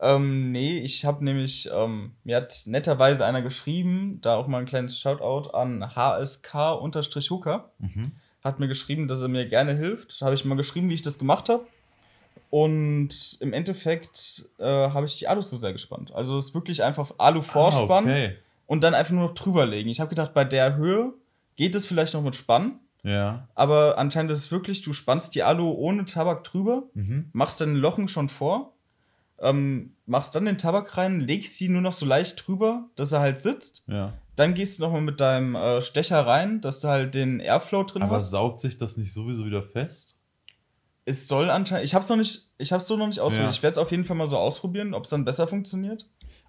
Ähm, nee, ich habe nämlich, ähm, mir hat netterweise einer geschrieben, da auch mal ein kleines Shoutout an HSK-Hooker. Mhm. hat mir geschrieben, dass er mir gerne hilft. Habe ich mal geschrieben, wie ich das gemacht habe. Und im Endeffekt äh, habe ich die Alus so sehr gespannt. Also es ist wirklich einfach Alu-Vorspann Ah, okay. und dann einfach nur noch drüberlegen. Ich habe gedacht, bei der Höhe geht es vielleicht noch mit Spannen. Ja. Aber anscheinend ist es wirklich, du spannst die Alu ohne Tabak drüber, Mhm. machst dann Lochen schon vor, ähm, machst dann den Tabak rein, legst sie nur noch so leicht drüber, dass er halt sitzt. Ja. Dann gehst du nochmal mit deinem äh, Stecher rein, dass du halt den Airflow drin Aber hast. saugt sich das nicht sowieso wieder fest? Es soll anscheinend. Ich habe es noch nicht. Ich habe so noch nicht ausprobiert. Ja. Ich werde es auf jeden Fall mal so ausprobieren, ob es dann besser funktioniert.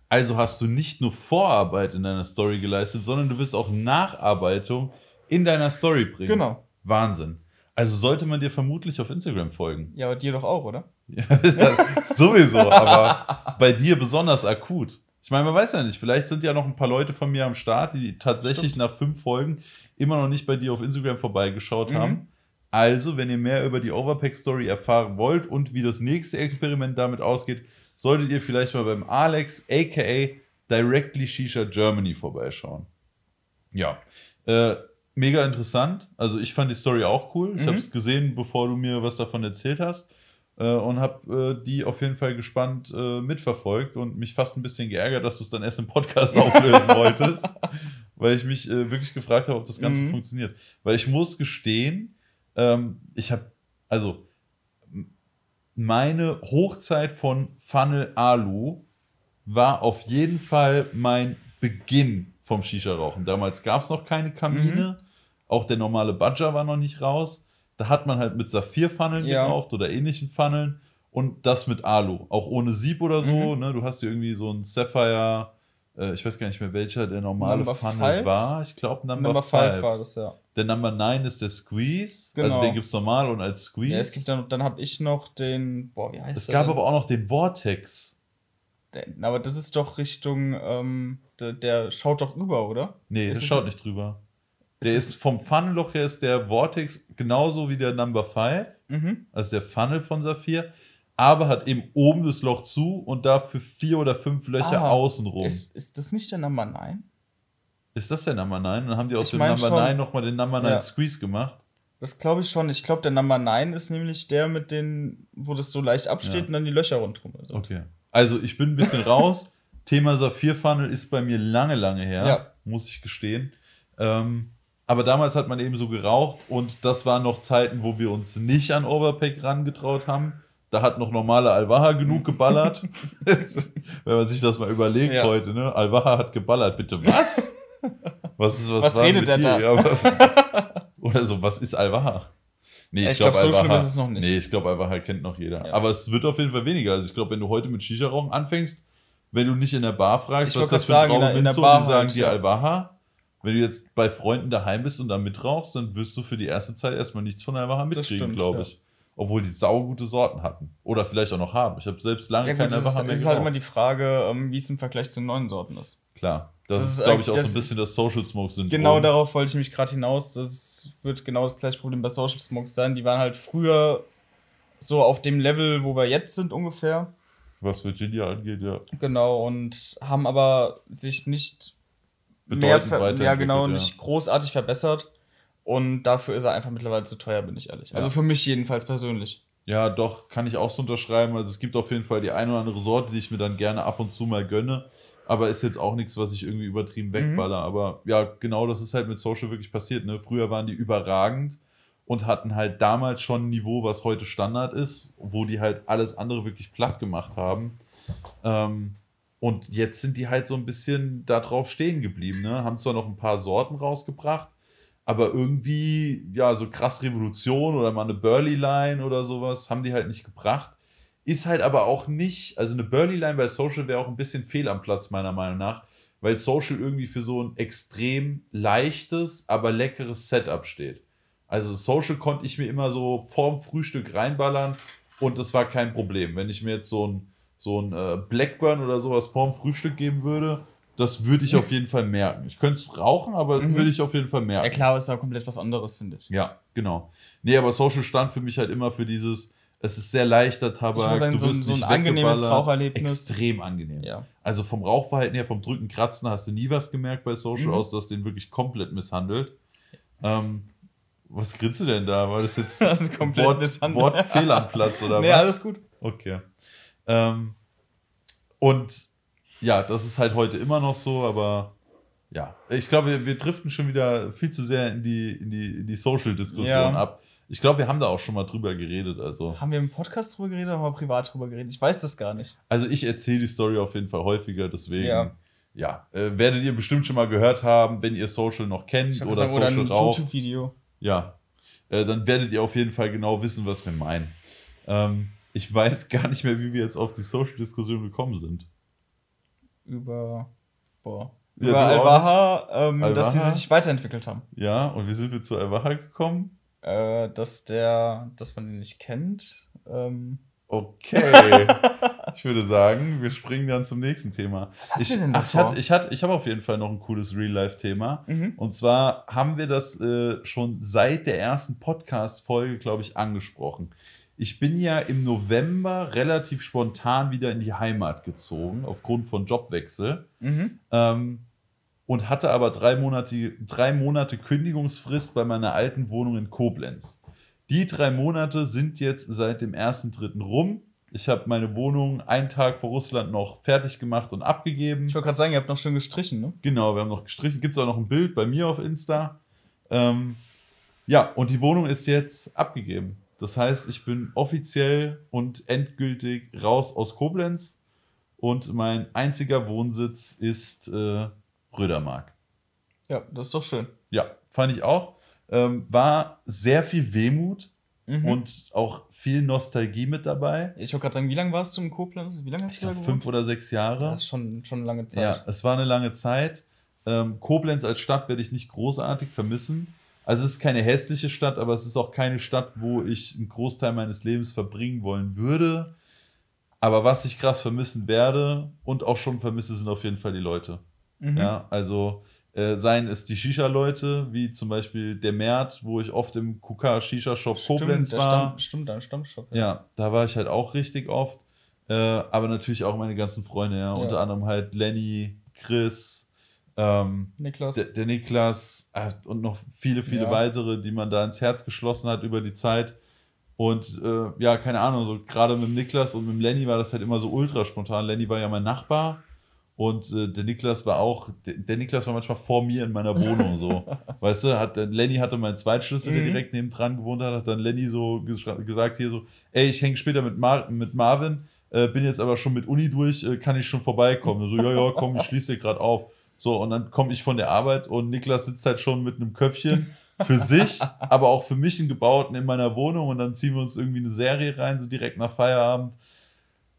Also hast du nicht nur Vorarbeit in deiner Story geleistet, sondern du wirst auch Nacharbeitung in deiner Story bringen. Genau. Wahnsinn. Also sollte man dir vermutlich auf Instagram folgen. Ja, aber dir doch auch, oder? Ja, sowieso, aber bei dir besonders akut. Ich meine, man weiß ja nicht, vielleicht sind ja noch ein paar Leute von mir am Start, die tatsächlich nach fünf Folgen immer noch nicht bei dir auf Instagram vorbeigeschaut Mhm. haben. Also, wenn ihr mehr über die Overpack-Story erfahren wollt und wie das nächste Experiment damit ausgeht, solltet ihr vielleicht mal beim Alex, aka Directly Shisha Germany, vorbeischauen. Ja, äh, mega interessant. Also, ich fand die Story auch cool. Ich Mhm. habe es gesehen, bevor du mir was davon erzählt hast äh, und habe äh, die auf jeden Fall gespannt äh, mitverfolgt und mich fast ein bisschen geärgert, dass du es dann erst im Podcast auflösen wolltest, weil ich mich äh, wirklich gefragt habe, ob das Ganze Mhm. funktioniert. Weil ich muss gestehen, ähm, ich habe, also meine Hochzeit von Funnel Alu war auf jeden Fall mein Beginn vom Shisha-Rauchen. Damals gab es noch keine Kamine, auch der normale Badger war noch nicht raus. Da hat man halt mit Saphir-Funneln Ja. geraucht oder ähnlichen Funneln und das mit Alu, auch ohne Sieb oder so. Mhm. Ne? Du hast hier irgendwie so ein Sapphire, äh, ich weiß gar nicht mehr welcher der normale Number Funnel five? war. Ich glaube Number, Number 5. 5 war das, ja. Der Number 9 ist der Squeeze. Genau. Also den gibt es normal und als Squeeze. ja es gibt dann, dann habe ich noch den. Boah, wie heißt es gab denn? aber auch noch den Vortex. Der, aber das ist doch Richtung. Ähm, der, der schaut doch über, oder? Nee, das es- schaut nicht drüber. Ist Der ist vom Funnelloch her ist der Vortex genauso wie der Number 5, Mhm. also der Funnel von Saphir, aber hat eben oben das Loch zu und dafür vier oder fünf Löcher Ah, außenrum. Ist, Ist, ist das nicht der Number 9? das der Number 9? Dann haben die aus dem Number schon. 9 nochmal den Number 9 Ja. Squeeze gemacht. Das glaube ich schon. Ich glaube, der Number 9 ist nämlich der mit den, wo das so leicht absteht Ja. und dann die Löcher rundherum sind. Okay. Also ich bin ein bisschen raus. Thema Saphir-Funnel ist bei mir lange, lange her, Ja. muss ich gestehen. Ähm, aber damals hat man eben so geraucht und das waren noch Zeiten, wo wir uns nicht an Overpack rangetraut haben. Da hat noch normale Alvaha genug geballert. Wenn man sich das mal überlegt Ja. heute, ne? Alvaha hat geballert. Bitte was? Was, ist, was, Was redet der da? Ja, aber- Oder so, was ist Alvaha? Nee, Ich glaub, so schlimm ist es noch nicht. Nee, ich glaube, Alvaha kennt noch jeder. Ja. Aber es wird auf jeden Fall weniger. Also ich glaube, wenn du heute mit Shisha-Rauchen anfängst, wenn du nicht in der Bar fragst, Ich was das für sagen, ein in der- in der Bar die sagen halt, dir ja. Wenn du jetzt bei Freunden daheim bist und da mitrauchst, dann wirst du für die erste Zeit erstmal nichts von Alvaha mitkriegen, glaube ich. Ja. Obwohl die saugute Sorten hatten. Oder vielleicht auch noch haben. Ich habe selbst lange ja, keine Alvaha mehr Es ist halt immer die Frage, ähm, wie es im Vergleich zu neuen Sorten ist. Klar. Das, das ist, glaube ich, auch so ein bisschen das Social Smoke Syndrom. Genau darauf wollte ich mich gerade hinaus. Das wird genau das gleiche Problem bei Social Smokes sein. Die waren halt früher so auf dem Level, wo wir jetzt sind ungefähr. Was Virginia angeht, ja. Genau, und haben aber sich nicht mehr, ja genau, ja. nicht großartig verbessert. Und dafür ist er einfach mittlerweile zu teuer, bin ich ehrlich. Also ja. Für mich jedenfalls persönlich. Ja, doch, kann ich auch so unterschreiben. Also es gibt auf jeden Fall die eine oder andere Sorte, die ich mir dann gerne ab und zu mal gönne. Aber ist jetzt auch nichts, was ich irgendwie übertrieben wegballer. Mhm. Aber ja, genau das ist halt mit Social wirklich passiert. Ne? Früher waren die überragend und hatten halt damals schon ein Niveau, was heute Standard ist, wo die halt alles andere wirklich platt gemacht haben. Ähm, und jetzt sind die halt so ein bisschen da drauf stehen geblieben. Ne? Haben zwar noch ein paar Sorten rausgebracht, aber irgendwie, ja, so krass Revolution oder mal eine Burley-Line oder sowas haben die halt nicht gebracht. Ist halt aber auch nicht, also eine Burley-Line bei Social wäre auch ein bisschen fehl am Platz, meiner Meinung nach, weil Social irgendwie für so ein extrem leichtes, aber leckeres Setup steht. Also Social konnte ich mir immer so vorm Frühstück reinballern und das war kein Problem. Wenn ich mir jetzt so ein, so ein äh, Blackburn oder sowas vorm Frühstück geben würde, das würde ich auf jeden Fall merken. Ich könnte es rauchen, aber mhm. würde ich auf jeden Fall merken. Ja klar, ist ja komplett was anderes, finde ich. Ja, genau. Nee, aber Social stand für mich halt immer für dieses, es ist sehr leichter Tabak, sagen, du so, so ein angenehmes Raucherlebnis. Extrem angenehm. Ja. Also vom Rauchverhalten her, vom Drücken, Kratzen hast du nie was gemerkt bei Social, mhm. außer dass den wirklich komplett misshandelt. Ähm, was grinst du denn da? War das jetzt das ist komplett Wort, Wortfehl am Platz oder nee, was? Nee, alles gut. Okay. Ähm, und ja, das ist halt heute immer noch so, aber ja, ich glaube, wir, wir driften schon wieder viel zu sehr in die, in die, in die Social-Diskussion ja. ab. Ich glaube, wir haben da auch schon mal drüber geredet. Also. Haben wir im Podcast drüber geredet oder haben wir privat drüber geredet? Ich weiß das gar nicht. Also ich erzähle die Story auf jeden Fall häufiger, deswegen. Ja ja, äh, werdet ihr bestimmt schon mal gehört haben, wenn ihr Social noch kennt oder sagen, Social oder ein YouTube-Video. Ja, äh, dann werdet ihr auf jeden Fall genau wissen, was wir meinen. Ähm, ich weiß gar nicht mehr, wie wir jetzt auf die Social-Diskussion gekommen sind. Über, boah, ja, über Alvaha, ähm, Alvaha, dass sie sich weiterentwickelt haben. Ja, und wie sind wir zu Alvaha gekommen? Äh, dass der, dass man ihn nicht kennt. Ähm. Okay. ich würde sagen, wir springen dann zum nächsten Thema. Was hat ich, denn ach, ich, hatte, ich, hatte, ich habe auf jeden Fall noch ein cooles Real-Life-Thema. Mhm. Und zwar haben wir das äh, schon seit der ersten Podcast-Folge, glaube ich, angesprochen. Ich bin ja im November relativ spontan wieder in die Heimat gezogen, aufgrund von Jobwechsel. Mhm. Ähm, und hatte aber drei Monate, drei Monate Kündigungsfrist bei meiner alten Wohnung in Koblenz. Die drei Monate sind jetzt seit dem 1.3. rum. Ich habe meine Wohnung einen Tag vor Russland noch fertig gemacht und abgegeben. Ich wollte gerade sagen, ihr habt noch schön gestrichen, ne? Genau, wir haben noch gestrichen. Gibt es auch noch ein Bild bei mir auf Insta. Ähm, ja, und die Wohnung ist jetzt abgegeben. Das heißt, ich bin offiziell und endgültig raus aus Koblenz und mein einziger Wohnsitz ist äh, Rödermark. Ja, das ist doch schön. Ja, fand ich auch. Ähm, war sehr viel Wehmut, mhm. und auch viel Nostalgie mit dabei. Ich wollte gerade sagen, wie lange warst du in Koblenz? Wie lange hast du da gewohnt? Fünf oder sechs Jahre. Das ist schon, schon eine lange Zeit. Ja, es war eine lange Zeit. Ähm, Koblenz als Stadt werde ich nicht großartig vermissen. Also es ist keine hässliche Stadt, aber es ist auch keine Stadt, wo ich einen Großteil meines Lebens verbringen wollen würde. Aber was ich krass vermissen werde und auch schon vermisse, sind auf jeden Fall die Leute. Mhm. Ja, also äh, seien es die Shisha-Leute, wie zum Beispiel der Mert, wo ich oft im Kuka Shisha-Shop Koblenz war. Stamm, stimmt, dein Stammshop. Ja. ja, da war ich halt auch richtig oft. Äh, aber natürlich auch meine ganzen Freunde, ja. ja. Unter anderem halt Lenny, Chris, ähm, Niklas. Der, der Niklas äh, und noch viele, viele ja. weitere, die man da ins Herz geschlossen hat über die Zeit. Und äh, ja, keine Ahnung, so gerade mit dem Niklas und mit dem Lenny war das halt immer so ultra spontan. Lenny war ja mein Nachbar und äh, der Niklas war auch, der, der, Niklas war manchmal vor mir in meiner Wohnung so. weißt du, hat, Lenny hatte meinen Zweitschlüssel, der mhm. direkt neben dran gewohnt hat, hat dann Lenny so gesagt hier so, ey, ich hänge später mit, Mar mit Marvin, äh, bin jetzt aber schon mit Uni durch, äh, kann ich schon vorbeikommen? so, ja, ja, komm, ich schließe gerade auf. So, und dann komme ich von der Arbeit und Niklas sitzt halt schon mit einem Köpfchen für sich, aber auch für mich einen gebauten in meiner Wohnung und dann ziehen wir uns irgendwie eine Serie rein, so direkt nach Feierabend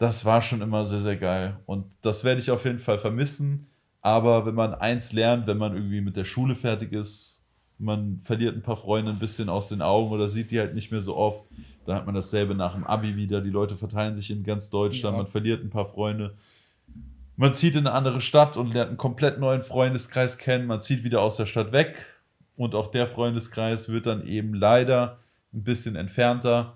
das war schon immer sehr, sehr geil. Und das werde ich auf jeden Fall vermissen. Aber wenn man eins lernt, wenn man irgendwie mit der Schule fertig ist, man verliert ein paar Freunde ein bisschen aus den Augen oder sieht die halt nicht mehr so oft, dann hat man dasselbe nach dem Abi wieder. Die Leute verteilen sich in ganz Deutschland, Ja. man verliert ein paar Freunde. Man zieht in eine andere Stadt und lernt einen komplett neuen Freundeskreis kennen. Man zieht wieder aus der Stadt weg und auch der Freundeskreis wird dann eben leider ein bisschen entfernter.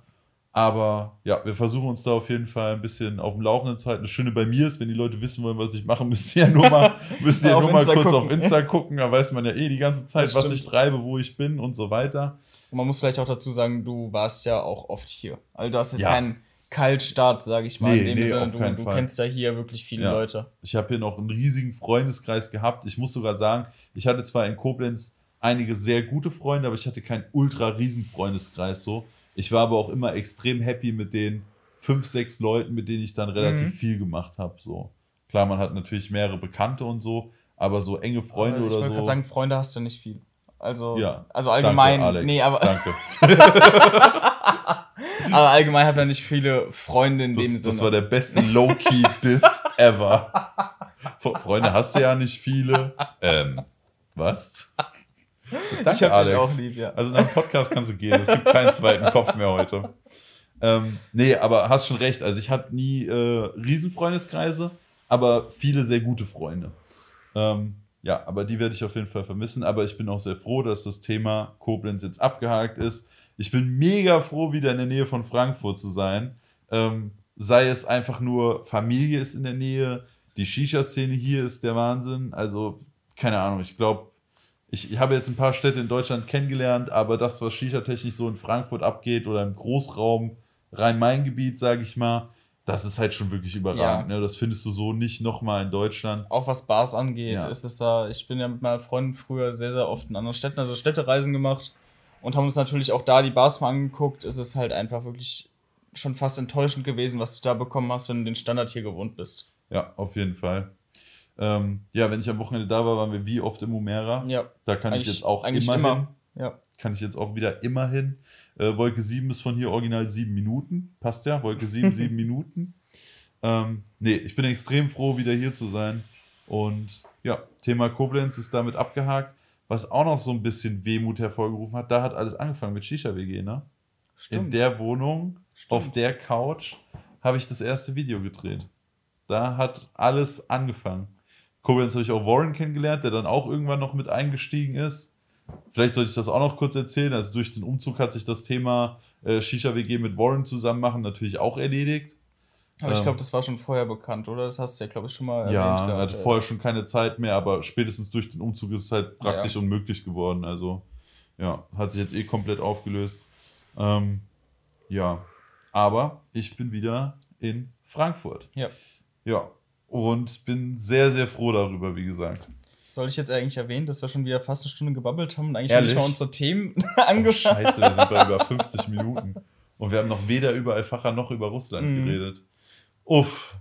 Aber ja, wir versuchen uns da auf jeden Fall ein bisschen auf dem Laufenden zu halten. Das Schöne bei mir ist, wenn die Leute wissen wollen, was ich mache, müsst ihr ja nur mal, müsst ihr ja Auf nur mal Insta kurz gucken. auf Insta gucken. Da weiß man ja eh die ganze Zeit, was ich treibe, wo ich bin und so weiter. Und man muss vielleicht auch dazu sagen, du warst ja auch oft hier. Also du hast jetzt Ja. keinen Kaltstart, sage ich mal, Nee, in dem nee, Sinne. auf Du, du kennst ja hier wirklich viele Ja. Leute. Ich habe hier noch einen riesigen Freundeskreis gehabt. Ich muss sogar sagen, ich hatte zwar in Koblenz einige sehr gute Freunde, aber ich hatte keinen ultra riesen Freundeskreis so. Ich war aber auch immer extrem happy mit den fünf, sechs Leuten, mit denen ich dann relativ Mhm. viel gemacht habe. So. Klar, man hat natürlich mehrere Bekannte und so, aber so enge Freunde Aber ich oder wollte so. gerade sagen, Freunde hast du nicht viel. Also, Ja. also allgemein, Danke, Alex. nee, aber, Danke. aber allgemein hat er nicht viele Freunde in dem Das, Sinne. das war der beste Low-Key-Diss ever. Fre- Freunde hast du ja nicht viele. Ähm, was? Danke, ich hab Alex. dich auch lieb, ja. Also nach dem Podcast kannst du gehen. Es gibt keinen zweiten Kopf mehr heute. Ähm, nee, aber hast schon recht. Also ich hatte nie äh, Riesenfreundeskreise, aber viele sehr gute Freunde. Ähm, ja, aber die werde ich auf jeden Fall vermissen. Aber ich bin auch sehr froh, dass das Thema Koblenz jetzt abgehakt ist. Ich bin mega froh, wieder in der Nähe von Frankfurt zu sein. Ähm, sei es einfach nur, Familie ist in der Nähe, die Shisha-Szene hier ist der Wahnsinn. Also, keine Ahnung, ich glaube, ich, ich habe jetzt ein paar Städte in Deutschland kennengelernt, aber das, was Shisha-technisch so in Frankfurt abgeht oder im Großraum Rhein-Main-Gebiet, sage ich mal, das ist halt schon wirklich überragend. Ne? Das findest du so nicht nochmal in Deutschland. Auch was Bars angeht, Ja. ist es da, ich bin ja mit meinen Freunden früher sehr, sehr oft in anderen Städten, also Städtereisen gemacht und haben uns natürlich auch da die Bars mal angeguckt. Es ist halt einfach wirklich schon fast enttäuschend gewesen, was du da bekommen hast, wenn du den Standard hier gewohnt bist. Ja, auf jeden Fall. Ähm, ja, wenn ich am Wochenende da war, waren wir wie oft im Humera. Ja, Da kann ich jetzt auch immer, immer. hin. ja. Kann ich jetzt auch wieder immer hin. Äh, Wolke 7 ist von hier original 7 Minuten. Passt ja, Wolke 7, 7 Minuten. Ähm, nee, ich bin extrem froh, wieder hier zu sein. Und ja, Thema Koblenz ist damit abgehakt. Was auch noch so ein bisschen Wehmut hervorgerufen hat, da hat alles angefangen mit Shisha-WG, ne? In Stimmt. der Wohnung, Stimmt. auf der Couch, habe ich das erste Video gedreht. Da hat alles angefangen. Koblenz habe ich auch Warren kennengelernt, der dann auch irgendwann noch mit eingestiegen ist. Vielleicht sollte ich das auch noch kurz erzählen. Also durch den Umzug hat sich das Thema äh, Shisha-WG mit Warren zusammen machen natürlich auch erledigt. Aber ich ähm, glaube, das war schon vorher bekannt, oder? Das hast du ja, glaube ich, schon mal ja, erwähnt. er gehabt, hatte vorher schon keine Zeit mehr, aber spätestens durch den Umzug ist es halt praktisch Ja. unmöglich geworden. Also ja, hat sich jetzt eh komplett aufgelöst. Ähm, ja, aber ich bin wieder in Frankfurt. Ja. Ja, und bin sehr, sehr froh darüber, wie gesagt. Soll ich jetzt eigentlich erwähnen, dass wir schon wieder fast eine Stunde gebabbelt haben und eigentlich Ehrlich? nicht mal unsere Themen Oh, angefangen scheiße, wir sind bei über 50 Minuten. Und wir haben noch weder über Alfacher noch über Russland Mhm. geredet. Uff.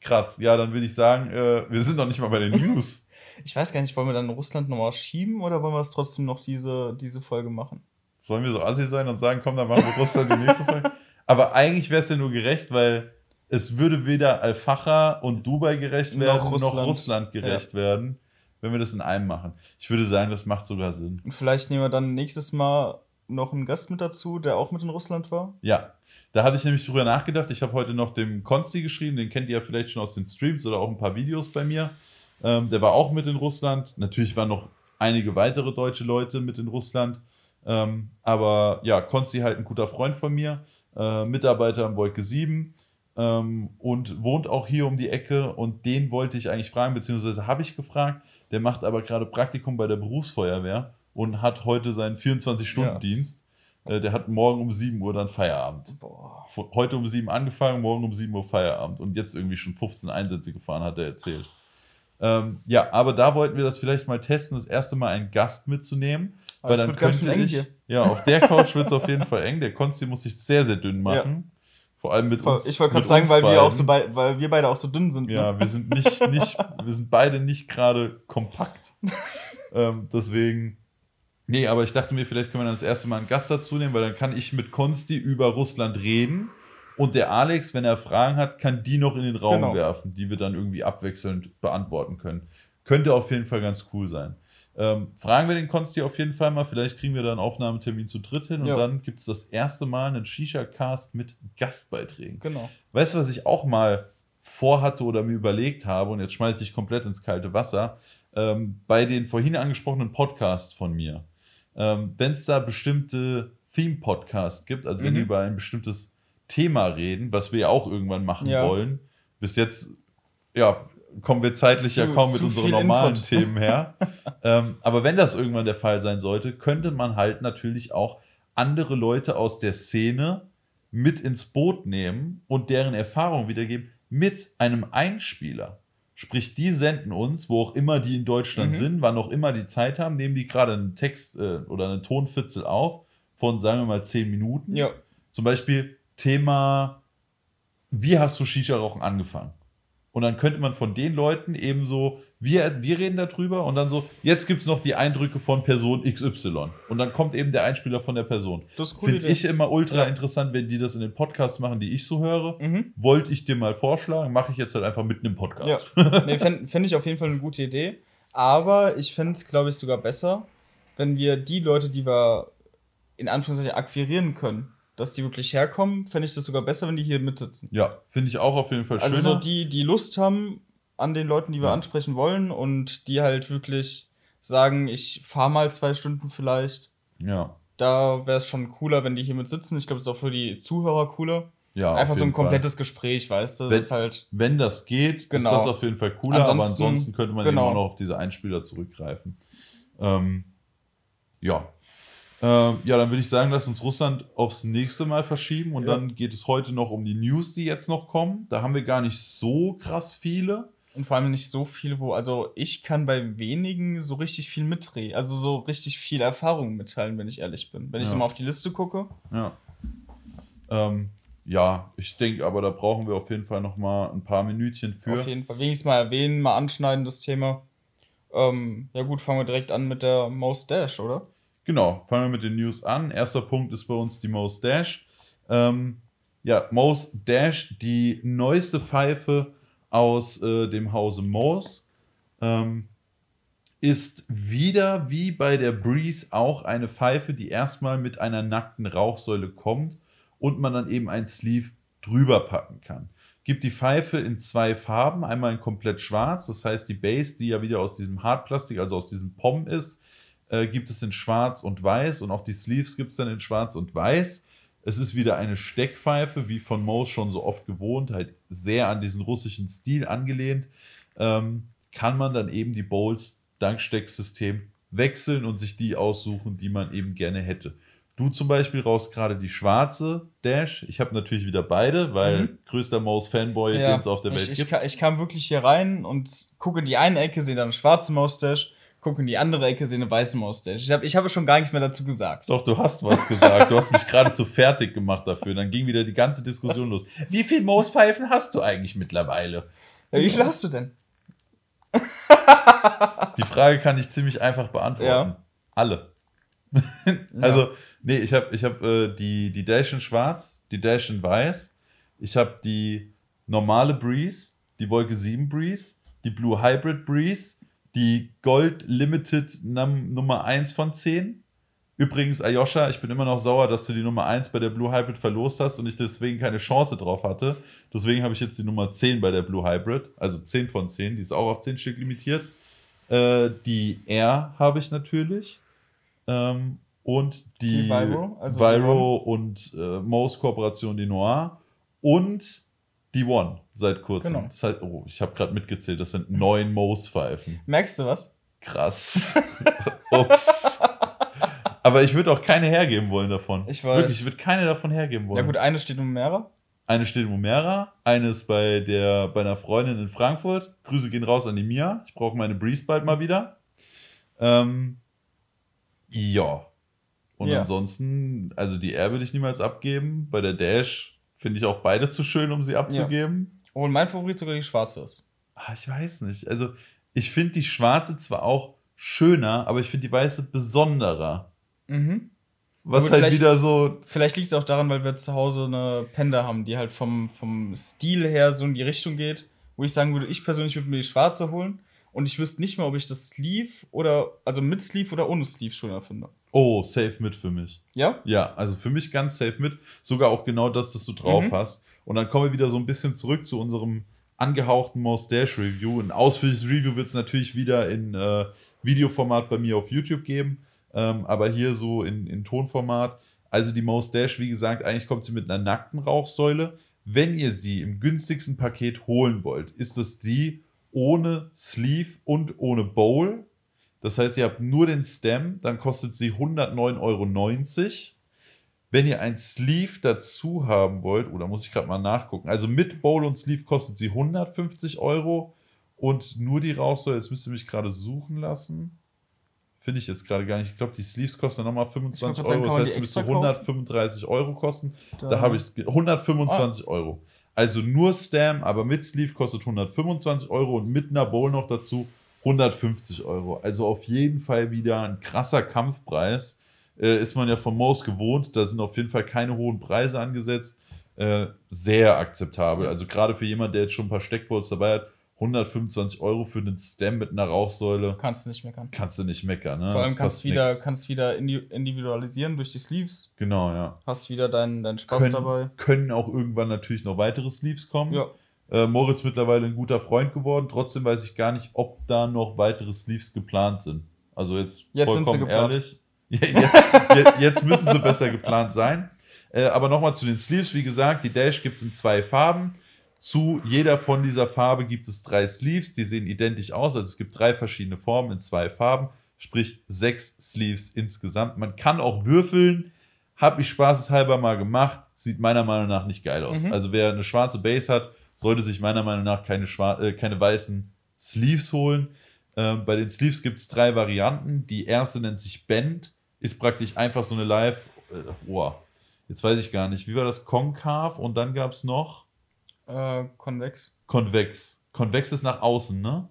Krass. Ja, dann würde ich sagen, äh, wir sind noch nicht mal bei den News. Ich weiß gar nicht, wollen wir dann Russland nochmal schieben oder wollen wir es trotzdem noch diese, diese Folge machen? Sollen wir so assi sein und sagen, komm, dann machen wir Russland die nächste Folge? Aber eigentlich wäre es ja nur gerecht, weil es würde weder Al-Facher und Dubai gerecht Noch werden, noch Russland. Russland, gerecht werden, wenn wir das in einem machen. Ich würde sagen, das macht sogar Sinn. Und vielleicht nehmen wir dann nächstes Mal noch einen Gast mit dazu, der auch mit in Russland war. Ja, da hatte ich nämlich drüber nachgedacht. Ich habe heute noch dem Konsti geschrieben, den kennt ihr ja vielleicht schon aus den Streams oder auch ein paar Videos bei mir. Ähm, der war auch mit in Russland. Natürlich waren noch einige weitere deutsche Leute mit in Russland. Ähm, aber ja, Konsti halt ein guter Freund von mir, äh, Mitarbeiter am Wolke 7 ähm, und wohnt auch hier um die Ecke. Und den wollte ich eigentlich fragen, beziehungsweise habe ich gefragt. Der macht aber gerade Praktikum bei der Berufsfeuerwehr und hat heute seinen 24-Stunden-Dienst. Äh, der hat morgen um 7 Uhr dann Feierabend. Boah. Heute um 7 angefangen, morgen um 7 Uhr Feierabend. Und jetzt irgendwie schon 15 Einsätze gefahren, hat er erzählt. Ähm, ja, aber da wollten wir das vielleicht mal testen, das erste Mal einen Gast mitzunehmen. Aber weil es dann wird ganz könnte schön eng ich, hier. ja, auf der Couch wird es auf jeden Fall eng. Der Konsti muss sich sehr, sehr dünn machen. Vor allem mit uns. Ich wollte gerade sagen, weil wir, auch so bei, weil wir beide auch so dünn sind. Ja, Ne? wir sind nicht, nicht, wir sind beide nicht gerade kompakt. ähm, deswegen. Nee, aber ich dachte mir, vielleicht können wir dann das erste Mal einen Gast dazu nehmen, weil dann kann ich mit Konsti über Russland reden. Und der Alex, wenn er Fragen hat, kann die noch in den Raum Genau. werfen, die wir dann irgendwie abwechselnd beantworten können. Könnte auf jeden Fall ganz cool sein. Ähm, fragen wir den Konsti auf jeden Fall mal. Vielleicht kriegen wir da einen Aufnahmetermin zu dritt hin und Ja. dann gibt es das erste Mal einen Shisha-Cast mit Gastbeiträgen. Genau. Weißt du, was ich auch mal vorhatte oder mir überlegt habe und jetzt schmeiße ich komplett ins kalte Wasser? Ähm, bei den vorhin angesprochenen Podcasts von mir. Ähm, Wenn es da bestimmte Theme-Podcasts gibt, also wenn Mhm. die über ein bestimmtes Thema reden, was wir ja auch irgendwann machen Ja. wollen, bis jetzt ja, kommen wir zeitlich ja Zu- kaum mit unseren normalen Input. Themen her. ähm, aber wenn das irgendwann der Fall sein sollte, könnte man halt natürlich auch andere Leute aus der Szene mit ins Boot nehmen und deren Erfahrung wiedergeben mit einem Einspieler. Sprich, die senden uns, wo auch immer die in Deutschland Mhm. sind, wann auch immer die Zeit haben, nehmen die gerade einen Text äh, oder einen Tonfitzel auf von, sagen wir mal, 10 Minuten. Ja. Zum Beispiel Thema, wie hast du Shisha-Rauchen angefangen? Und dann könnte man von den Leuten eben so, wir, wir reden darüber und dann so, jetzt gibt es noch die Eindrücke von Person XY. Und dann kommt eben der Einspieler von der Person. Das Finde ich immer ultra Ja. interessant, wenn die das in den Podcasts machen, die ich so höre. Mhm. Wollte ich dir mal vorschlagen, mache ich jetzt halt einfach mitten im Podcast. Ja. nee, fände fänd ich auf jeden Fall eine gute Idee. Aber ich fände es, glaube ich, sogar besser, wenn wir die Leute, die wir in Anführungszeichen akquirieren können, dass die wirklich herkommen, fände ich das sogar besser, wenn die hier mitsitzen. Ja, finde ich auch auf jeden Fall Also schöner. so die, die Lust haben an den Leuten, die wir Ja. ansprechen wollen und die halt wirklich sagen, ich fahre mal zwei Stunden vielleicht. ja, Da wäre es schon cooler, wenn die hier mit sitzen. Ich glaube, es ist auch für die Zuhörer cooler. ja. Einfach so ein jeden Fall. komplettes Gespräch, weißt du? Das Wenn- ist halt. Wenn das geht, Genau. ist das auf jeden Fall cooler, aber Ansonsten- ansonsten könnte man genau. immer noch auf diese Einspieler zurückgreifen. Ähm, ja. Ähm, ja, dann würde ich sagen, lass uns Russland aufs nächste Mal verschieben und Ja. dann geht es heute noch um die News, die jetzt noch kommen. Da haben wir gar nicht so krass viele. Und vor allem nicht so viel, wo, also ich kann bei wenigen so richtig viel mitreden, also so richtig viel Erfahrung mitteilen, wenn ich ehrlich bin. Wenn ich Ja. so mal auf die Liste gucke. Ja. Ähm, ja, ich denke aber, da brauchen wir auf jeden Fall noch mal ein paar Minütchen für. Auf jeden Fall. Wenigstens mal erwähnen, mal anschneiden, das Thema. Ähm, ja gut, fangen wir direkt an mit der Most Dash, oder? Genau, fangen wir mit den News an. Erster Punkt ist bei uns die Most Dash. Ähm, ja, Most Dash, die neueste Pfeife aus äh, dem Hause Mose, ähm, ist wieder wie bei der Breeze auch eine Pfeife, die erstmal mit einer nackten Rauchsäule kommt und man dann eben ein Sleeve drüber packen kann. Gibt die Pfeife in zwei Farben, einmal in komplett schwarz, das heißt die Base, die ja wieder aus diesem Hartplastik, also aus diesem POM ist, äh, gibt es in schwarz und weiß und auch die Sleeves gibt es dann in schwarz und weiß. Es ist wieder eine Steckpfeife, wie von Mose schon so oft gewohnt, halt sehr an diesen russischen Stil angelehnt. Ähm, kann man dann eben die Bowls dank Stecksystem wechseln und sich die aussuchen, die man eben gerne hätte. Du zum Beispiel raus gerade die schwarze Dash. Ich habe natürlich wieder beide, weil Mhm. größter Mose-Fanboy, den es auf der Welt ich, ich, gibt. ich kam wirklich hier rein und gucke in die eine Ecke, sehe dann eine schwarze Moustache, gucke in die andere Ecke, sehe eine weiße Moustache. Ich habe ich habe schon gar nichts mehr dazu gesagt. Doch, du hast was gesagt. Du hast mich geradezu fertig gemacht dafür. Dann ging wieder die ganze Diskussion los. Wie viel Mose-Pfeifen hast du eigentlich mittlerweile? Ja, wie viel hast du denn? Die Frage kann ich ziemlich einfach beantworten. Ja. Alle. Also, nee, ich habe ich hab, äh, die, die Dash in schwarz, die Dash in weiß. Ich habe die normale Breeze, die Wolke 7 Breeze, die Blue Hybrid Breeze, die Gold Limited Num Nummer 1 von 10. Übrigens, Ayosha, ich bin immer noch sauer, dass du die Nummer 1 bei der Blue Hybrid verlost hast und ich deswegen keine Chance drauf hatte. Deswegen habe ich jetzt die Nummer 10 bei der Blue Hybrid, also 10 von 10, die ist auch auf 10 Stück limitiert. Äh, die R habe ich natürlich. Ähm, und die, Die Viro, also Viro und äh, Mose Kooperation, die Noir. Und die One seit kurzem. Genau. Das heißt, oh, ich habe gerade mitgezählt, das sind neun Mose-Pfeifen. Merkst du was? Krass. Ups. Aber ich würde auch keine hergeben wollen davon. Ich weiß. Wirklich, ich würde keine davon hergeben wollen. Ja gut, eine steht um mehrere. Eine steht in Umera, eine ist bei, der, bei einer Freundin in Frankfurt. Grüße gehen raus an die Mia. Ich brauche meine Breeze bald mal wieder. Ähm, ja. Und Ja. ansonsten, also die R würde ich niemals abgeben. Bei der Dash finde ich auch beide zu schön, um sie abzugeben. Oh, und mein Favorit sogar die schwarze ist. Ah, ich weiß nicht. Also, ich finde die schwarze zwar auch schöner, aber ich finde die weiße besonderer. Mhm. Was Gut, halt wieder so. Vielleicht liegt es auch daran, weil wir zu Hause eine Panda haben, die halt vom, vom Stil her so in die Richtung geht, wo ich sagen würde, ich persönlich würde mir die schwarze holen. Und ich wüsste nicht mal, ob ich das Sleeve oder, also mit Sleeve oder ohne Sleeve schöner finde. Oh, safe mit für mich. Ja? Ja, also für mich ganz safe mit. Sogar auch genau das, das du drauf Mhm. hast. Und dann kommen wir wieder so ein bisschen zurück zu unserem angehauchten Mustache Review. Ein ausführliches Review wird es natürlich wieder in äh, Videoformat bei mir auf YouTube geben. Ähm, aber hier so in, in Tonformat. Also die Mustache, wie gesagt, eigentlich kommt sie mit einer nackten Rauchsäule. Wenn ihr sie im günstigsten Paket holen wollt, ist es die ohne Sleeve und ohne Bowl. Das heißt, ihr habt nur den Stem, dann kostet sie 109,90 Euro. Wenn ihr ein Sleeve dazu haben wollt, oder muss ich gerade mal nachgucken, also mit Bowl und Sleeve kostet sie 150 Euro und nur die Rauchsäule, jetzt müsst ihr mich gerade suchen lassen. Finde ich jetzt gerade gar nicht. Ich glaube, die Sleeves kosten nochmal 25 Ich wollte Euro. sagen, Das heißt, es müsste extra 135 Euro kosten. Da, Da- habe ich es. 125 Euro. Also nur Stem, aber mit Sleeve kostet 125 Euro und mit einer Bowl noch dazu 150 Euro. Also auf jeden Fall wieder ein krasser Kampfpreis. Äh, ist man ja von Mouse gewohnt. Da sind auf jeden Fall keine hohen Preise angesetzt. Äh, sehr akzeptabel. Also gerade für jemanden, der jetzt schon ein paar Steckbolts dabei hat, 125 Euro für einen Stem mit einer Rauchsäule, Kannst du nicht meckern. kannst du nicht meckern. Ne? Vor allem kannst du wieder, nix. kannst wieder indi- individualisieren durch die Sleeves. Genau, ja. Hast wieder deinen deinen Spaß Können, dabei. können auch irgendwann natürlich noch weitere Sleeves kommen. Ja. Äh, Moritz mittlerweile ein guter Freund geworden. Trotzdem weiß ich gar nicht, ob da noch weitere Sleeves geplant sind. Also jetzt, Jetzt sind sie vollkommen geplant. ehrlich. Jetzt- jetzt müssen sie besser geplant sein. Äh, aber nochmal zu den Sleeves. Wie gesagt, die Dash gibt es in zwei Farben. Zu jeder von dieser Farbe gibt es drei Sleeves. Die sehen identisch aus. Also es gibt drei verschiedene Formen in zwei Farben. Sprich sechs Sleeves insgesamt. Man kann auch würfeln. Habe ich spaßeshalber mal gemacht. Sieht meiner Meinung nach nicht geil aus. Mhm. Also wer eine schwarze Base hat, sollte sich meiner Meinung nach keine, äh, keine weißen Sleeves holen. Ähm, bei den Sleeves gibt es drei Varianten. Die erste nennt sich Bend. Ist praktisch einfach so eine Live. Äh, boah, jetzt weiß ich gar nicht. Wie war das? Konkav und dann gab es noch Äh, konvex. Konvex. Konvex ist nach außen, ne?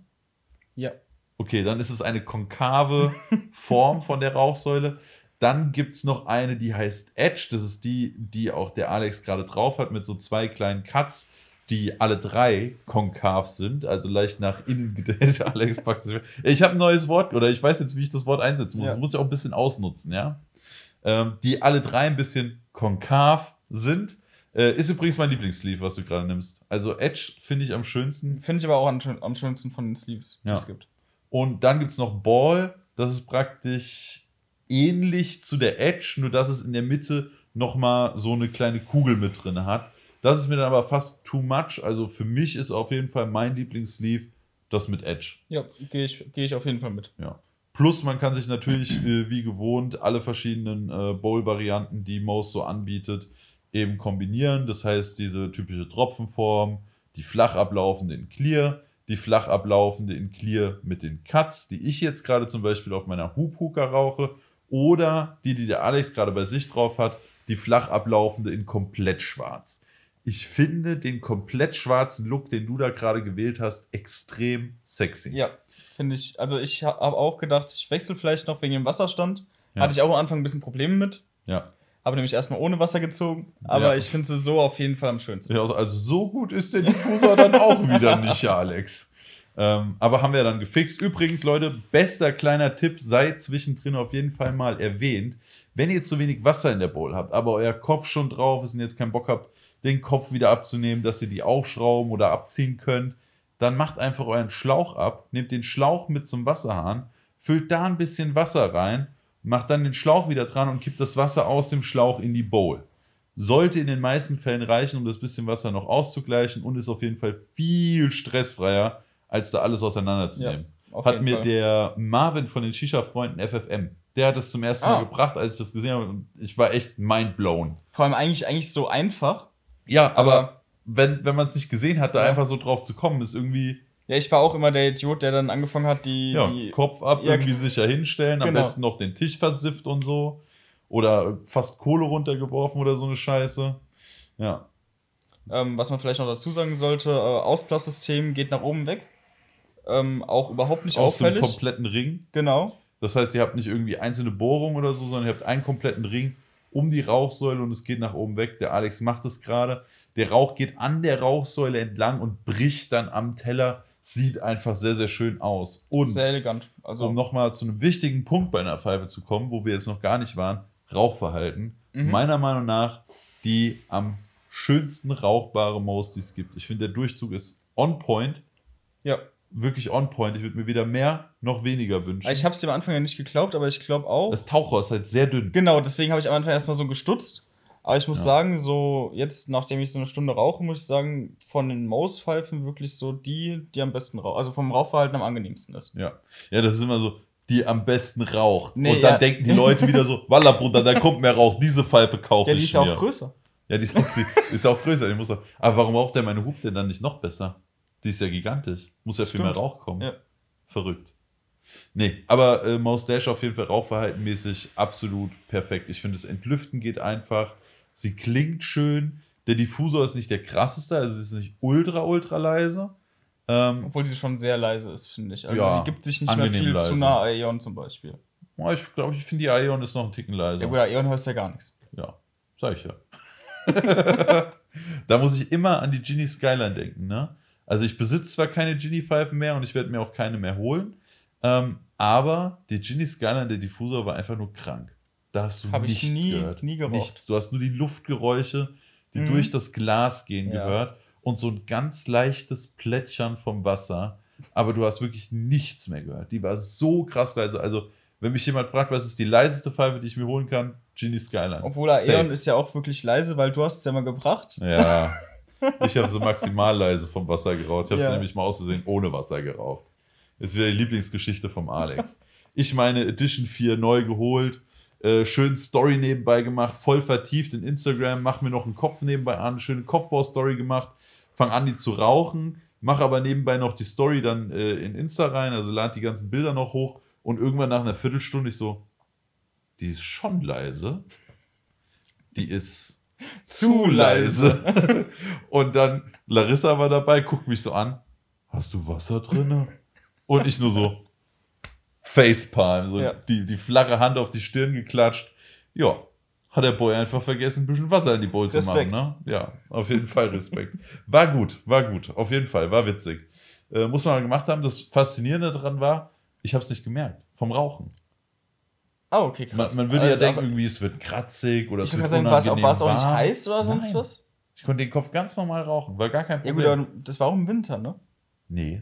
Ja. Okay, dann ist es eine konkave Form von der Rauchsäule. Dann gibt es noch eine, die heißt Edge. Das ist die, die auch der Alex gerade drauf hat, mit so zwei kleinen Cuts, die alle drei konkav sind, also leicht nach innen gedreht. Alex packt sich. Ich habe ein neues Wort, oder ich weiß jetzt, wie ich das Wort einsetzen muss. Ja. Das muss ich auch ein bisschen ausnutzen, ja. Ähm, die alle drei ein bisschen konkav sind. Äh, ist übrigens mein Lieblingssleeve, was du gerade nimmst. Also Edge finde ich am schönsten. Finde ich aber auch am, schön- am schönsten von den Sleeves, die Ja. es gibt. Und dann gibt es noch Ball. Das ist praktisch ähnlich zu der Edge, nur dass es in der Mitte nochmal so eine kleine Kugel mit drin hat. Das ist mir dann aber fast too much. Also für mich ist auf jeden Fall mein Lieblingssleeve das mit Edge. Ja, gehe ich, geh ich auf jeden Fall mit. Ja. Plus man kann sich natürlich äh, wie gewohnt alle verschiedenen äh, Bowl-Varianten, die Mouse so anbietet, eben kombinieren. Das heißt, diese typische Tropfenform, die flach ablaufende in Clear, die flach ablaufende in Clear mit den Cuts, die ich jetzt gerade zum Beispiel auf meiner Hoop-Hooker rauche, oder die, die der Alex gerade bei sich drauf hat, die flach ablaufende in komplett schwarz. Ich finde den komplett schwarzen Look, den du da gerade gewählt hast, extrem sexy. Ja, finde ich. Also ich habe auch gedacht, ich wechsle vielleicht noch wegen dem Wasserstand. Ja. Hatte ich auch am Anfang ein bisschen Probleme mit. ja. Habe nämlich erstmal ohne Wasser gezogen. Aber Ja. ich finde sie so auf jeden Fall am schönsten. Ja, also- so gut ist der Diffusor dann auch wieder nicht, Alex. Ähm, aber haben wir dann gefixt. Übrigens, Leute, bester kleiner Tipp, sei zwischendrin auf jeden Fall mal erwähnt. Wenn ihr jetzt zu wenig Wasser in der Bowl habt, aber euer Kopf schon drauf ist und jetzt keinen Bock habt, den Kopf wieder abzunehmen, dass ihr die aufschrauben oder abziehen könnt, dann macht einfach euren Schlauch ab, nehmt den Schlauch mit zum Wasserhahn, füllt da ein bisschen Wasser rein, macht dann den Schlauch wieder dran und kippt das Wasser aus dem Schlauch in die Bowl sollte in den meisten Fällen reichen, um das bisschen Wasser noch auszugleichen und ist auf jeden Fall viel stressfreier, als da alles auseinanderzunehmen. auf hat mir Fall. der Marvin von den Shisha-Freunden FFM, der hat das zum ersten Ah. Mal gebracht, als ich das gesehen habe und ich war echt mindblown. Vor allem eigentlich, eigentlich so einfach. Ja, aber, Aber- wenn, wenn man es nicht gesehen hat, da Ja. einfach so drauf zu kommen, ist irgendwie Ja, ich war auch immer der Idiot, der dann angefangen hat, die. ja, die Kopf ab, Ja, irgendwie sicher hinstellen, am genau. besten noch den Tisch versifft und so. Oder fast Kohle runtergeworfen oder so eine Scheiße. Ja. ähm, was man vielleicht noch dazu sagen sollte: äh, Ausplasssystem geht nach oben weg. Ähm, auch überhaupt nicht Aus dem auffällig. kompletten Ring. Genau. Das heißt, ihr habt nicht irgendwie einzelne Bohrungen oder so, sondern ihr habt einen kompletten Ring um die Rauchsäule und es geht nach oben weg. Der Alex macht es gerade. Der Rauch geht an der Rauchsäule entlang und bricht dann am Teller sieht einfach sehr, sehr schön aus. Und Sehr elegant. Also, um nochmal zu einem wichtigen Punkt bei einer Pfeife zu kommen, wo wir jetzt noch gar nicht waren, Rauchverhalten. Mhm. Meiner Meinung nach die am schönsten rauchbare Maus, die es gibt. Ich finde, der Durchzug ist on point, ja. wirklich on point. Ich würde mir weder mehr noch weniger wünschen. Ich habe es dir am Anfang ja nicht geglaubt, aber ich glaube auch. das Taucher ist halt sehr dünn. Genau, deswegen habe ich am Anfang erstmal so gestutzt. Aber ich muss Ja. sagen, so jetzt, nachdem ich so eine Stunde rauche, muss ich sagen, von den Mauspfeifen wirklich so die, die am besten rauchen. Also vom Rauchverhalten am angenehmsten ist. Ja. ja, das ist immer so, die am besten raucht. Nee, Und dann ja. denken die Leute wieder so, Walla, Bruder, da kommt mehr Rauch, diese Pfeife kaufe Ja, die ich ist ja auch größer. Ja, die ist auch, die ist auch größer. Die muss auch, aber warum raucht der meine Hub denn dann nicht noch besser? Die ist ja gigantisch. Muss ja viel Stimmt. mehr Rauch kommen. Ja. Verrückt. Nee, aber äh, Maus Dash auf jeden Fall rauchverhaltenmäßig absolut perfekt. Ich finde, das Entlüften geht einfach. Sie klingt schön. Der Diffusor ist nicht der krasseste, also sie ist nicht ultra, ultra leise. Ähm, Obwohl sie schon sehr leise ist, finde ich. Also Ja, sie gibt sich nicht mehr viel leise. zu nah Aeon zum Beispiel. oh, ich glaube, ich finde die Aeon ist noch einen Ticken leiser. Ja gut, Aeon hörst ja gar nichts. Ja, sag ich ja. da muss ich immer an die Genie Skyline denken, ne? Also ich besitze zwar keine Genie-Pfeifen mehr und ich werde mir auch keine mehr holen, ähm, aber die Genie Skyline, der Diffusor, war einfach nur krank. Da hast du Hab ich nichts nie- gehört. nie geraucht. Nichts. Du hast nur die Luftgeräusche, die Mhm. durch das Glas gehen, Ja. gehört und so ein ganz leichtes Plätschern vom Wasser. Aber du hast wirklich nichts mehr gehört. Die war so krass leise. Also, wenn mich jemand fragt, was ist die leiseste Pfeife, die ich mir holen kann, Genie Skyline. Obwohl Aeon ist ja auch wirklich leise, weil du hast es ja mal gebracht. Ja. Ich habe so maximal leise vom Wasser geraucht. Ich habe Ja. sie nämlich mal aus Versehen ohne Wasser geraucht. Ist wieder die Lieblingsgeschichte vom Alex. Ich meine Edition 4 neu geholt, äh, schön Story nebenbei gemacht, voll vertieft in Instagram, mach mir noch einen Kopf nebenbei an, schöne Kopfbau-Story gemacht, fang an, die zu rauchen, mach aber nebenbei noch die Story dann äh, in Insta rein, also lad die ganzen Bilder noch hoch und irgendwann nach einer Viertelstunde ich so, die ist schon leise. Die ist zu leise. Und dann Larissa war dabei, guckt mich so an. Hast du Wasser drin? Und ich nur so Facepalm, so Ja. die, die flache Hand auf die Stirn geklatscht. Ja, hat der Boy einfach vergessen, ein bisschen Wasser in die Bowl zu machen. Respekt. Ne? Ja, auf jeden Fall Respekt. War gut, war gut, auf jeden Fall, war witzig. Äh, muss man mal gemacht haben. Das Faszinierende daran war, ich habe es nicht gemerkt, vom Rauchen. Ah, okay, krass. Man, man würde ja Also, denken, aber- irgendwie, es wird kratzig oder Ich es wird sagen, war es auch, war es auch nicht heiß oder sonst Nein. was? Ich konnte den Kopf ganz normal rauchen, war gar kein Ja Problem. gut, aber das war auch im Winter, ne? nee,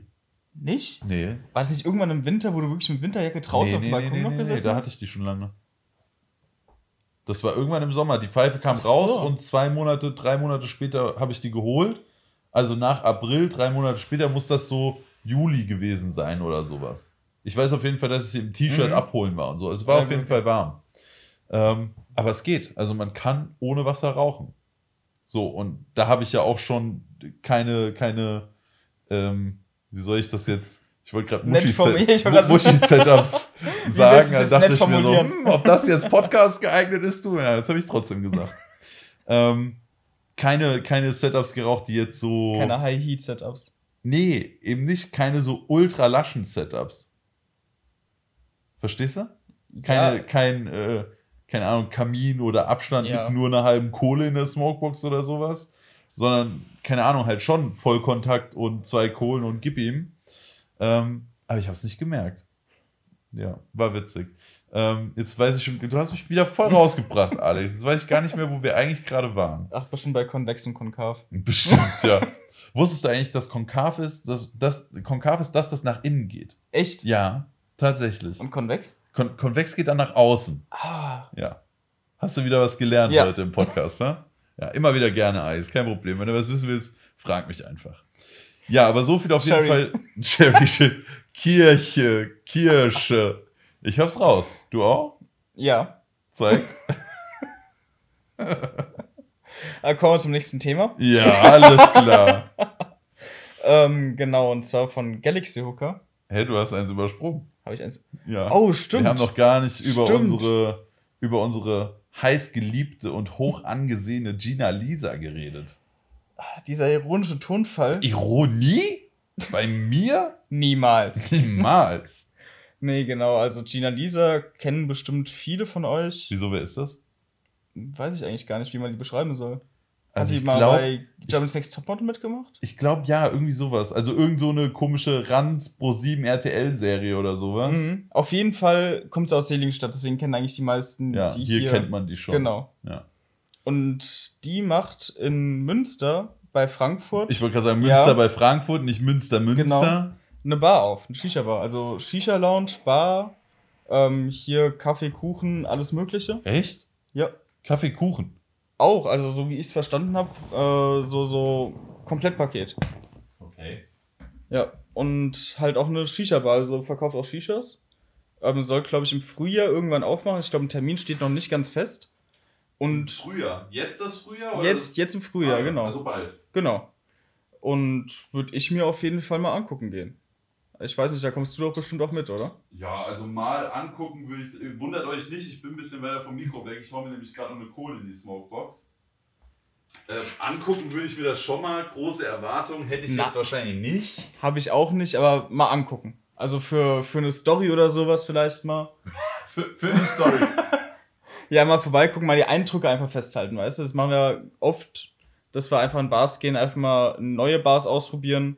Nicht? nee. War das nicht irgendwann im Winter, wo du wirklich mit Winterjacke draußen nee, auf dem nee, Balkon nee, noch nee, nee, gesessen da hast? hatte ich die schon lange. Das war irgendwann im Sommer. Die Pfeife kam so. raus und zwei Monate, drei Monate später habe ich die geholt. Also nach April, drei Monate später muss das so Juli gewesen sein oder sowas. Ich weiß auf jeden Fall, dass ich sie im T-Shirt Mhm. abholen war und so. Es war Ja, auf jeden gut. Fall warm. Ähm, aber es geht. Also man kann ohne Wasser rauchen. So, und da habe ich ja auch schon keine, keine, ähm, wie soll ich das jetzt? Ich wollte gerade Muschi-Setups sagen. Dann dachte ich mir so, hm, ob das jetzt Podcast geeignet ist, du? Ja, jetzt habe ich trotzdem gesagt. ähm, keine, keine Setups geraucht, die jetzt so. Keine High-Heat-Setups. Nee, eben nicht. Keine so ultra laschen Setups. Verstehst du? Keine, Ja. kein, äh, keine Ahnung, Kamin oder Abstand Ja. mit nur einer halben Kohle in der Smokebox oder sowas. Sondern, keine Ahnung, halt schon Vollkontakt und zwei Kohlen und gib ihm. Ähm, aber ich habe es nicht gemerkt. Ja, war witzig. Ähm, jetzt weiß ich schon, du hast mich wieder voll rausgebracht, Alex. Jetzt weiß ich gar nicht mehr, wo wir eigentlich gerade waren. Ach, bestimmt bei Konvex und Konkav. Bestimmt, ja. Wusstest du eigentlich, dass konkav ist, dass, dass konkav ist das, das nach innen geht? Echt? Ja, tatsächlich. Und Konvex? Kon konvex geht dann nach außen. Ah, Ja. Hast du wieder was gelernt Ja. heute im Podcast, ne? Ja, immer wieder gerne Eis, kein Problem. Wenn du was wissen willst, frag mich einfach. Ja, aber so viel auf jeden Cherry. Fall. Cherry, Kirche, Kirsche. Ich hab's raus. Du auch? ja. Zeig. Äh, kommen wir zum nächsten Thema. Ja, alles klar. Ähm, genau, und zwar von Galaxy Hooker. Hä, du hast eins übersprungen. Habe ich eins. Ja. Oh, stimmt. Wir haben noch gar nicht über Stimmt. unsere, über unsere heiß geliebte und hoch angesehene Gina Lisa geredet. Dieser ironische Tonfall. Ironie? Bei mir? Niemals. Niemals. nee, genau. Also Gina Lisa kennen bestimmt viele von euch. Wieso, wer ist das? Weiß ich eigentlich gar nicht, wie man die beschreiben soll. Also die ich mal glaub- bei Germany's Next Topmodel mitgemacht? Ich glaube, ja, irgendwie sowas. Also irgend so eine komische Ranz Pro 7 RTL-Serie oder sowas. Mhm. Auf jeden Fall kommt sie aus Seligenstadt, deswegen kennen eigentlich die meisten, Ja, die hier, hier, kennt man die schon. Genau. Ja. Und die macht in Münster bei Frankfurt Ich wollte gerade sagen, Münster Ja. bei Frankfurt, nicht Münster, Münster. Genau. eine Bar auf, eine Shisha-Bar. Also Shisha-Lounge, Bar, ähm, hier Kaffee, Kuchen, alles Mögliche. Echt? Ja. Kaffeekuchen. Auch, also so wie ich es verstanden habe, äh, so, so Komplettpaket. Okay. Ja. Und halt auch eine Shisha-Bar, also verkauft auch Shishas. Ähm, soll, glaube ich, im Frühjahr irgendwann aufmachen. Ich glaube, ein Termin steht noch nicht ganz fest. Und Frühjahr. Jetzt das Frühjahr? jetzt, jetzt im Frühjahr, genau. Also bald. Genau. Und würde ich mir auf jeden Fall mal angucken gehen. Ich weiß nicht, da kommst du doch bestimmt auch mit, oder? Ja, also mal angucken würde ich. Wundert euch nicht, ich bin ein bisschen weiter vom Mikro weg. Ich hau mir nämlich gerade noch eine Kohle in die Smokebox. Äh, angucken würde ich mir das schon mal. Große Erwartungen hätte ich Na. jetzt wahrscheinlich nicht. Habe ich auch nicht, aber mal angucken. Also für, für eine Story oder sowas vielleicht mal. Für, für die Story. Ja, mal vorbeigucken, mal die Eindrücke einfach festhalten, weißt du? Das machen wir oft, dass wir einfach in Bars gehen, einfach mal neue Bars ausprobieren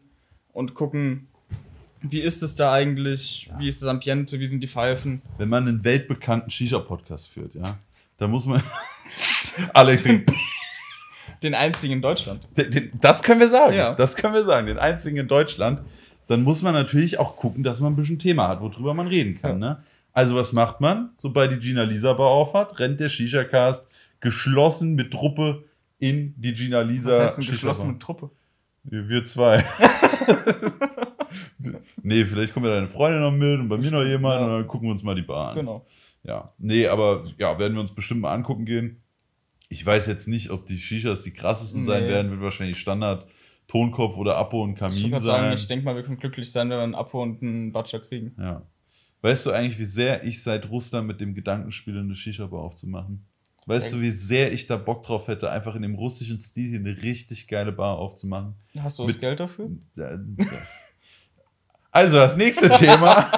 und gucken, wie ist es da eigentlich, wie ist das Ambiente, wie sind die Pfeifen. Wenn man einen weltbekannten Shisha-Podcast führt, ja, dann muss man. Alex, den, Den einzigen in Deutschland. den, das können wir sagen. Ja. Das können wir sagen. Den einzigen in Deutschland. Dann muss man natürlich auch gucken, dass man ein bisschen Thema hat, worüber man reden kann. Ne? Also, was macht man? Sobald die Gina Lisa Bar auf hat, rennt der Shisha-Cast geschlossen mit Truppe in die Gina Lisa. Das heißt, eine Shisha-Bar. geschlossene Truppe. Wir wir zwei. nee, vielleicht kommt ja deine Freundin noch mit und bei mir noch jemand Ja. und dann gucken wir uns mal die Bar an. Genau. Ja, nee, aber ja, werden wir uns bestimmt mal angucken gehen. Ich weiß jetzt nicht, ob die Shishas die krassesten sein Nee. werden, wird wahrscheinlich Standard Tonkopf oder Apo und Ich Kamin sagen, sein. ich denke mal, wir können glücklich sein, wenn wir einen Apo und einen Butcher kriegen. ja. Weißt du eigentlich, wie sehr ich seit Russland mit dem Gedanken spiele, eine Shisha-Bar aufzumachen? Weißt du, wie sehr ich da Bock drauf hätte, einfach in dem russischen Stil hier eine richtig geile Bar aufzumachen? Hast du das Mit- Geld dafür? Da- da- Also das nächste Thema.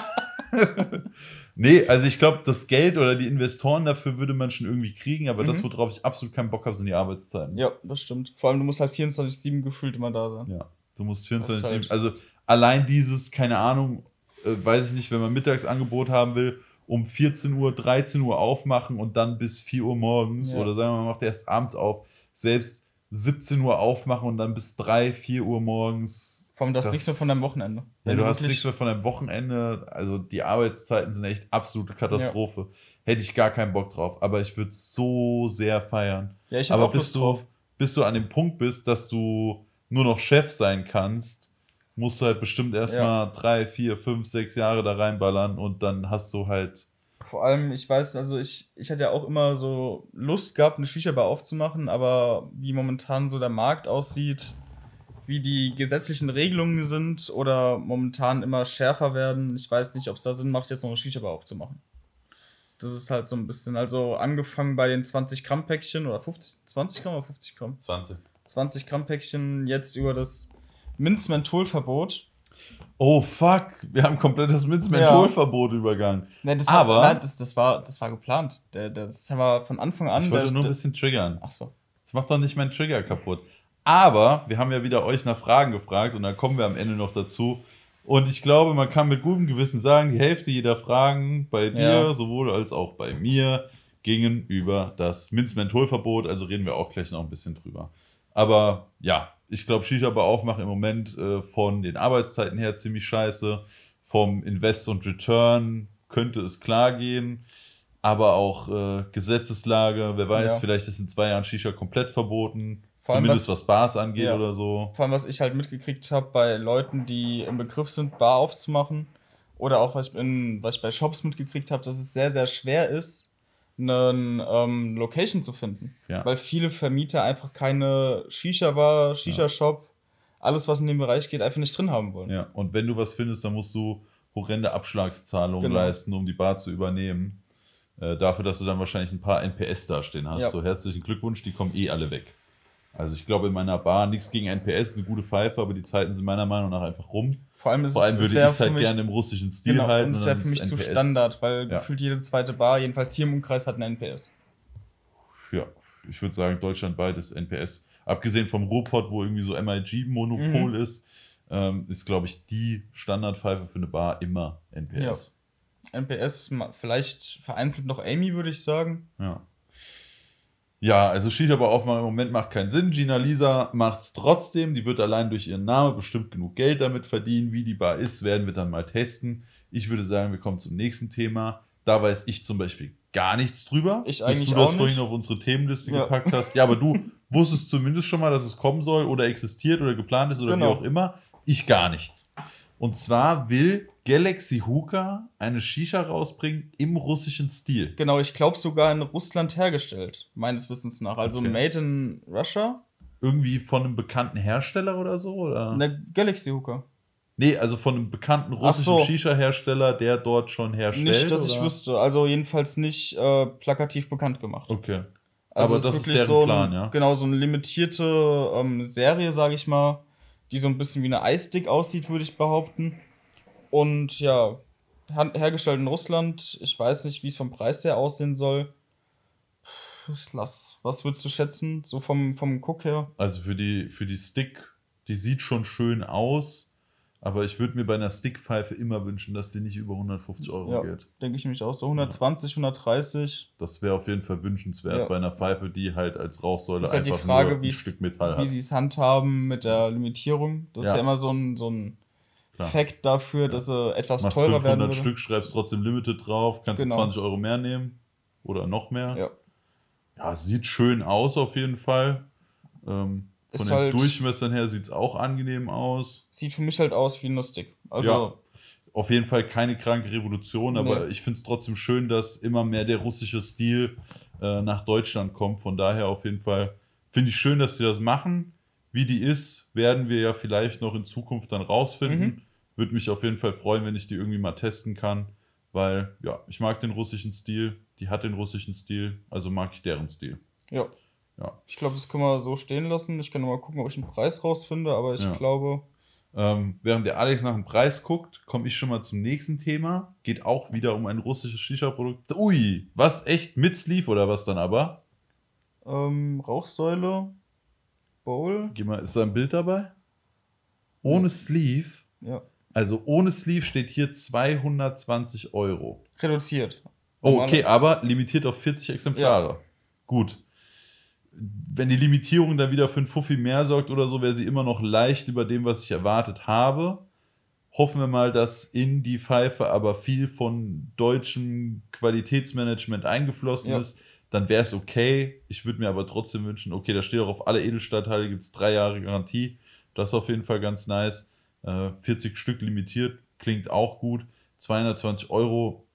nee, also ich glaube, das Geld oder die Investoren dafür würde man schon irgendwie kriegen, aber das, Mhm. worauf ich absolut keinen Bock habe, sind die Arbeitszeiten. Ja, das stimmt. Vor allem, du musst halt 24-7 gefühlt immer da sein. Ja, du musst 24 Das ist halt- also allein dieses, keine Ahnung, äh, weiß ich nicht, wenn man Mittagsangebot haben will, um 14 Uhr, 13 Uhr aufmachen und dann bis 4 Uhr morgens Ja. oder sagen wir mal, man macht erst abends auf, selbst 17 Uhr aufmachen und dann bis 3, 4 Uhr morgens. Vor allem das, Das- nichts mehr von deinem Wochenende. Ja, du hast nichts mehr von deinem Wochenende, also die Arbeitszeiten sind echt absolute Katastrophe. Hätte ich gar keinen Bock drauf, aber ich würde so sehr feiern. Ja, ich hab Aber auch bis Lust du, drauf. bis du an dem Punkt bist, dass du nur noch Chef sein kannst, musst du halt bestimmt erstmal drei, vier, fünf, sechs Jahre da reinballern und dann hast du halt. Vor allem, ich weiß, also ich, ich hatte ja auch immer so Lust gehabt, eine Shisha-Bar aufzumachen, aber wie momentan so der Markt aussieht, wie die gesetzlichen Regelungen sind oder momentan immer schärfer werden, ich weiß nicht, ob es da Sinn macht, jetzt noch eine Shisha-Bar aufzumachen. Das ist halt so ein bisschen, also angefangen bei den 20 Gramm Päckchen oder 50, 20 Gramm oder 50 Gramm? 20. 20 Gramm Päckchen, jetzt über das Minzmentholverbot. Oh fuck, wir haben komplettes Minzmentholverbot übergangen. Nein, das Aber- war, nein, das, das, war, das war geplant. Der, der, das haben wir von Anfang an. Ich wollte der, nur ein bisschen triggern. Ach so. Das macht doch nicht meinen Trigger kaputt. Aber wir haben ja wieder euch nach Fragen gefragt und da kommen wir am Ende noch dazu. Und ich glaube, man kann mit gutem Gewissen sagen, die Hälfte jeder Fragen bei dir, Ja. sowohl als auch bei mir, gingen über das Minzmentholverbot. Also reden wir auch gleich noch ein bisschen drüber. Aber ja, ich glaube, Shisha-Bar aufmachen im Moment äh, von den Arbeitszeiten her ziemlich scheiße. Vom Invest und Return könnte es klar gehen. Aber auch äh, Gesetzeslage, wer weiß, Ja. vielleicht ist in zwei Jahren Shisha komplett verboten. Vor allem Zumindest was- was, Bars angeht Ja. oder so. Vor allem, was ich halt mitgekriegt habe bei Leuten, die im Begriff sind, Bar aufzumachen. Oder auch, was ich, in, was ich bei Shops mitgekriegt habe, dass es sehr, sehr schwer ist, eine ähm, Location zu finden. Ja. Weil viele Vermieter einfach keine Shisha-Bar, Shisha-Shop, alles, was in dem Bereich geht, einfach nicht drin haben wollen. Ja, und wenn du was findest, dann musst du horrende Abschlagszahlungen Genau. leisten, um die Bar zu übernehmen. Äh, dafür, dass du dann wahrscheinlich ein paar NPS dastehen hast. Ja. So herzlichen Glückwunsch, die kommen eh alle weg. Also ich glaube in meiner Bar nichts gegen NPS, ist eine gute Pfeife, aber die Zeiten sind meiner Meinung nach einfach rum. Vor allem, ist Vor allem es, würde ich es halt mich- gerne im russischen Stil Genau, halten. und es wäre für mich zu NPS Standard, weil Ja. gefühlt jede zweite Bar, jedenfalls hier im Umkreis, hat einen NPS. Ja, ich würde sagen, deutschlandweit ist NPS. abgesehen vom Ruhrpott, wo irgendwie so MIG-Monopol Mhm. ist, ähm, ist, glaube ich, die Standardpfeife für eine Bar immer NPS. NPS, ma- vielleicht vereinzelt noch Amy, würde ich sagen. Ja. Ja, also Shisha-Bar aufmachen im Moment macht keinen Sinn. Gina Lisa macht's trotzdem. Die wird allein durch ihren Namen bestimmt genug Geld damit verdienen. Wie die Bar ist, werden wir dann mal testen. Ich würde sagen, wir kommen zum nächsten Thema. Da weiß ich zum Beispiel gar nichts drüber. Ich eigentlich du das auch vorhin nicht. auf unsere Themenliste Ja. gepackt hast. Ja, aber du wusstest zumindest schon mal, dass es kommen soll oder existiert oder geplant ist oder Genau. wie auch immer. Ich gar nichts. Und zwar will Galaxy Hookah eine Shisha rausbringen im russischen Stil. Genau, ich glaube sogar in Russland hergestellt, meines Wissens nach. Also Okay. made in Russia. Irgendwie von einem bekannten Hersteller oder so? Oder? Eine Galaxy Hooker. Nee, also von einem bekannten russischen so. Shisha-Hersteller, der dort schon herstellt. Nicht, dass ich oder? wüsste. Also jedenfalls nicht äh, plakativ bekannt gemacht. Okay. Also Aber es das ist wirklich deren so ein, Plan, ja? Genau, so eine limitierte ähm, Serie, sage ich mal, die so ein bisschen wie eine Eisstick aussieht, würde ich behaupten. Und ja, her hergestellt in Russland. Ich weiß nicht, wie es vom Preis her aussehen soll. Lass. Was würdest du schätzen? So vom, vom Guck her? Also für die, für die Stick, die sieht schon schön aus, aber ich würde mir bei einer Stickpfeife immer wünschen, dass die nicht über 150 Euro Ja, geht. denke ich mich auch. So 120, 130. Das wäre auf jeden Fall wünschenswert Ja. bei einer Pfeife, die halt als Rauchsäule Ist halt die einfach Frage, nur ein Stück Metall Wie hat. sie es handhaben mit der Limitierung. Das ist Ja. immer so ein, so ein Klar. Fact dafür, dass sie etwas Machst teurer werden 500 würde. Stück, schreibst trotzdem Limited drauf, kannst Genau. du 20 Euro mehr nehmen oder noch mehr. Ja. Ja, sieht schön aus auf jeden Fall. Ähm, von den halt- Durchmessern her sieht es auch angenehm aus. Sieht für mich halt aus wie ein Stick. Also, Ja. Auf jeden Fall keine kranke Revolution, aber Nee. ich finde es trotzdem schön, dass immer mehr der russische Stil äh, nach Deutschland kommt. Von daher auf jeden Fall finde ich schön, dass sie das machen. Wie die ist, werden wir ja vielleicht noch in Zukunft dann rausfinden. Mhm. Würde mich auf jeden Fall freuen, wenn ich die irgendwie mal testen kann, weil ja, ich mag den russischen Stil, die hat den russischen Stil, also mag ich deren Stil. ja. Ja. Ich glaube, das können wir so stehen lassen. Ich kann mal gucken, ob ich einen Preis rausfinde, aber ich Ja. glaube, Ähm, während der Alex nach dem Preis guckt, komme ich schon mal zum nächsten Thema. Geht auch wieder um ein russisches Shisha-Produkt. Ui, was echt mit Sleeve oder was dann aber? ähm, Rauchsäule, Bowl. Geh mal, ist da ein Bild dabei? Ohne Sleeve, Ja. also ohne Sleeve steht hier 220 Euro. Reduziert. Oh, okay, aber limitiert auf 40 Exemplare. Gut. Wenn die Limitierung dann wieder für einen Fuffi mehr sorgt oder so, wäre sie immer noch leicht über dem, was ich erwartet habe. Hoffen wir mal, dass in die Pfeife aber viel von deutschem Qualitätsmanagement eingeflossen Ja. ist. Dann wäre es okay. Ich würde mir aber trotzdem wünschen, okay, da steht auch auf alle Edelstahlteile gibt es drei Jahre Garantie. Das ist auf jeden Fall ganz nice. Äh, 40 Stück limitiert, klingt auch gut. 220 Euro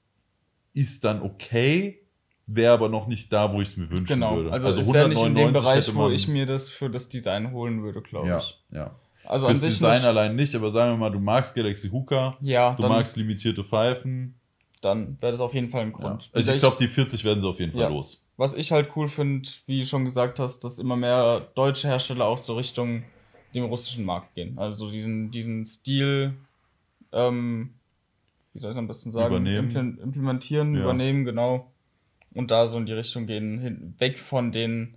ist dann okay, wäre aber noch nicht da, wo ich es mir wünschen Genau. würde. Also, es wäre nicht in dem 199 Bereich, wo ich mir das für das Design holen würde, glaube Ja, ich. ja. Also an Fürs Design nicht. allein nicht, aber sagen wir mal, du magst Galaxy Hookah, Ja, du magst limitierte Pfeifen. dann wäre das auf jeden Fall ein Ja. Grund. Also ich glaube, die 40 werden sie auf jeden Fall Ja. los. Was ich halt cool finde, wie du schon gesagt hast, dass immer mehr deutsche Hersteller auch so Richtung dem russischen Markt gehen. Also diesen, diesen Stil, ähm, wie soll ich es am besten sagen, Übernehmen. Impl- implementieren, Ja. übernehmen, genau. Und da so in die Richtung gehen, hin, weg von den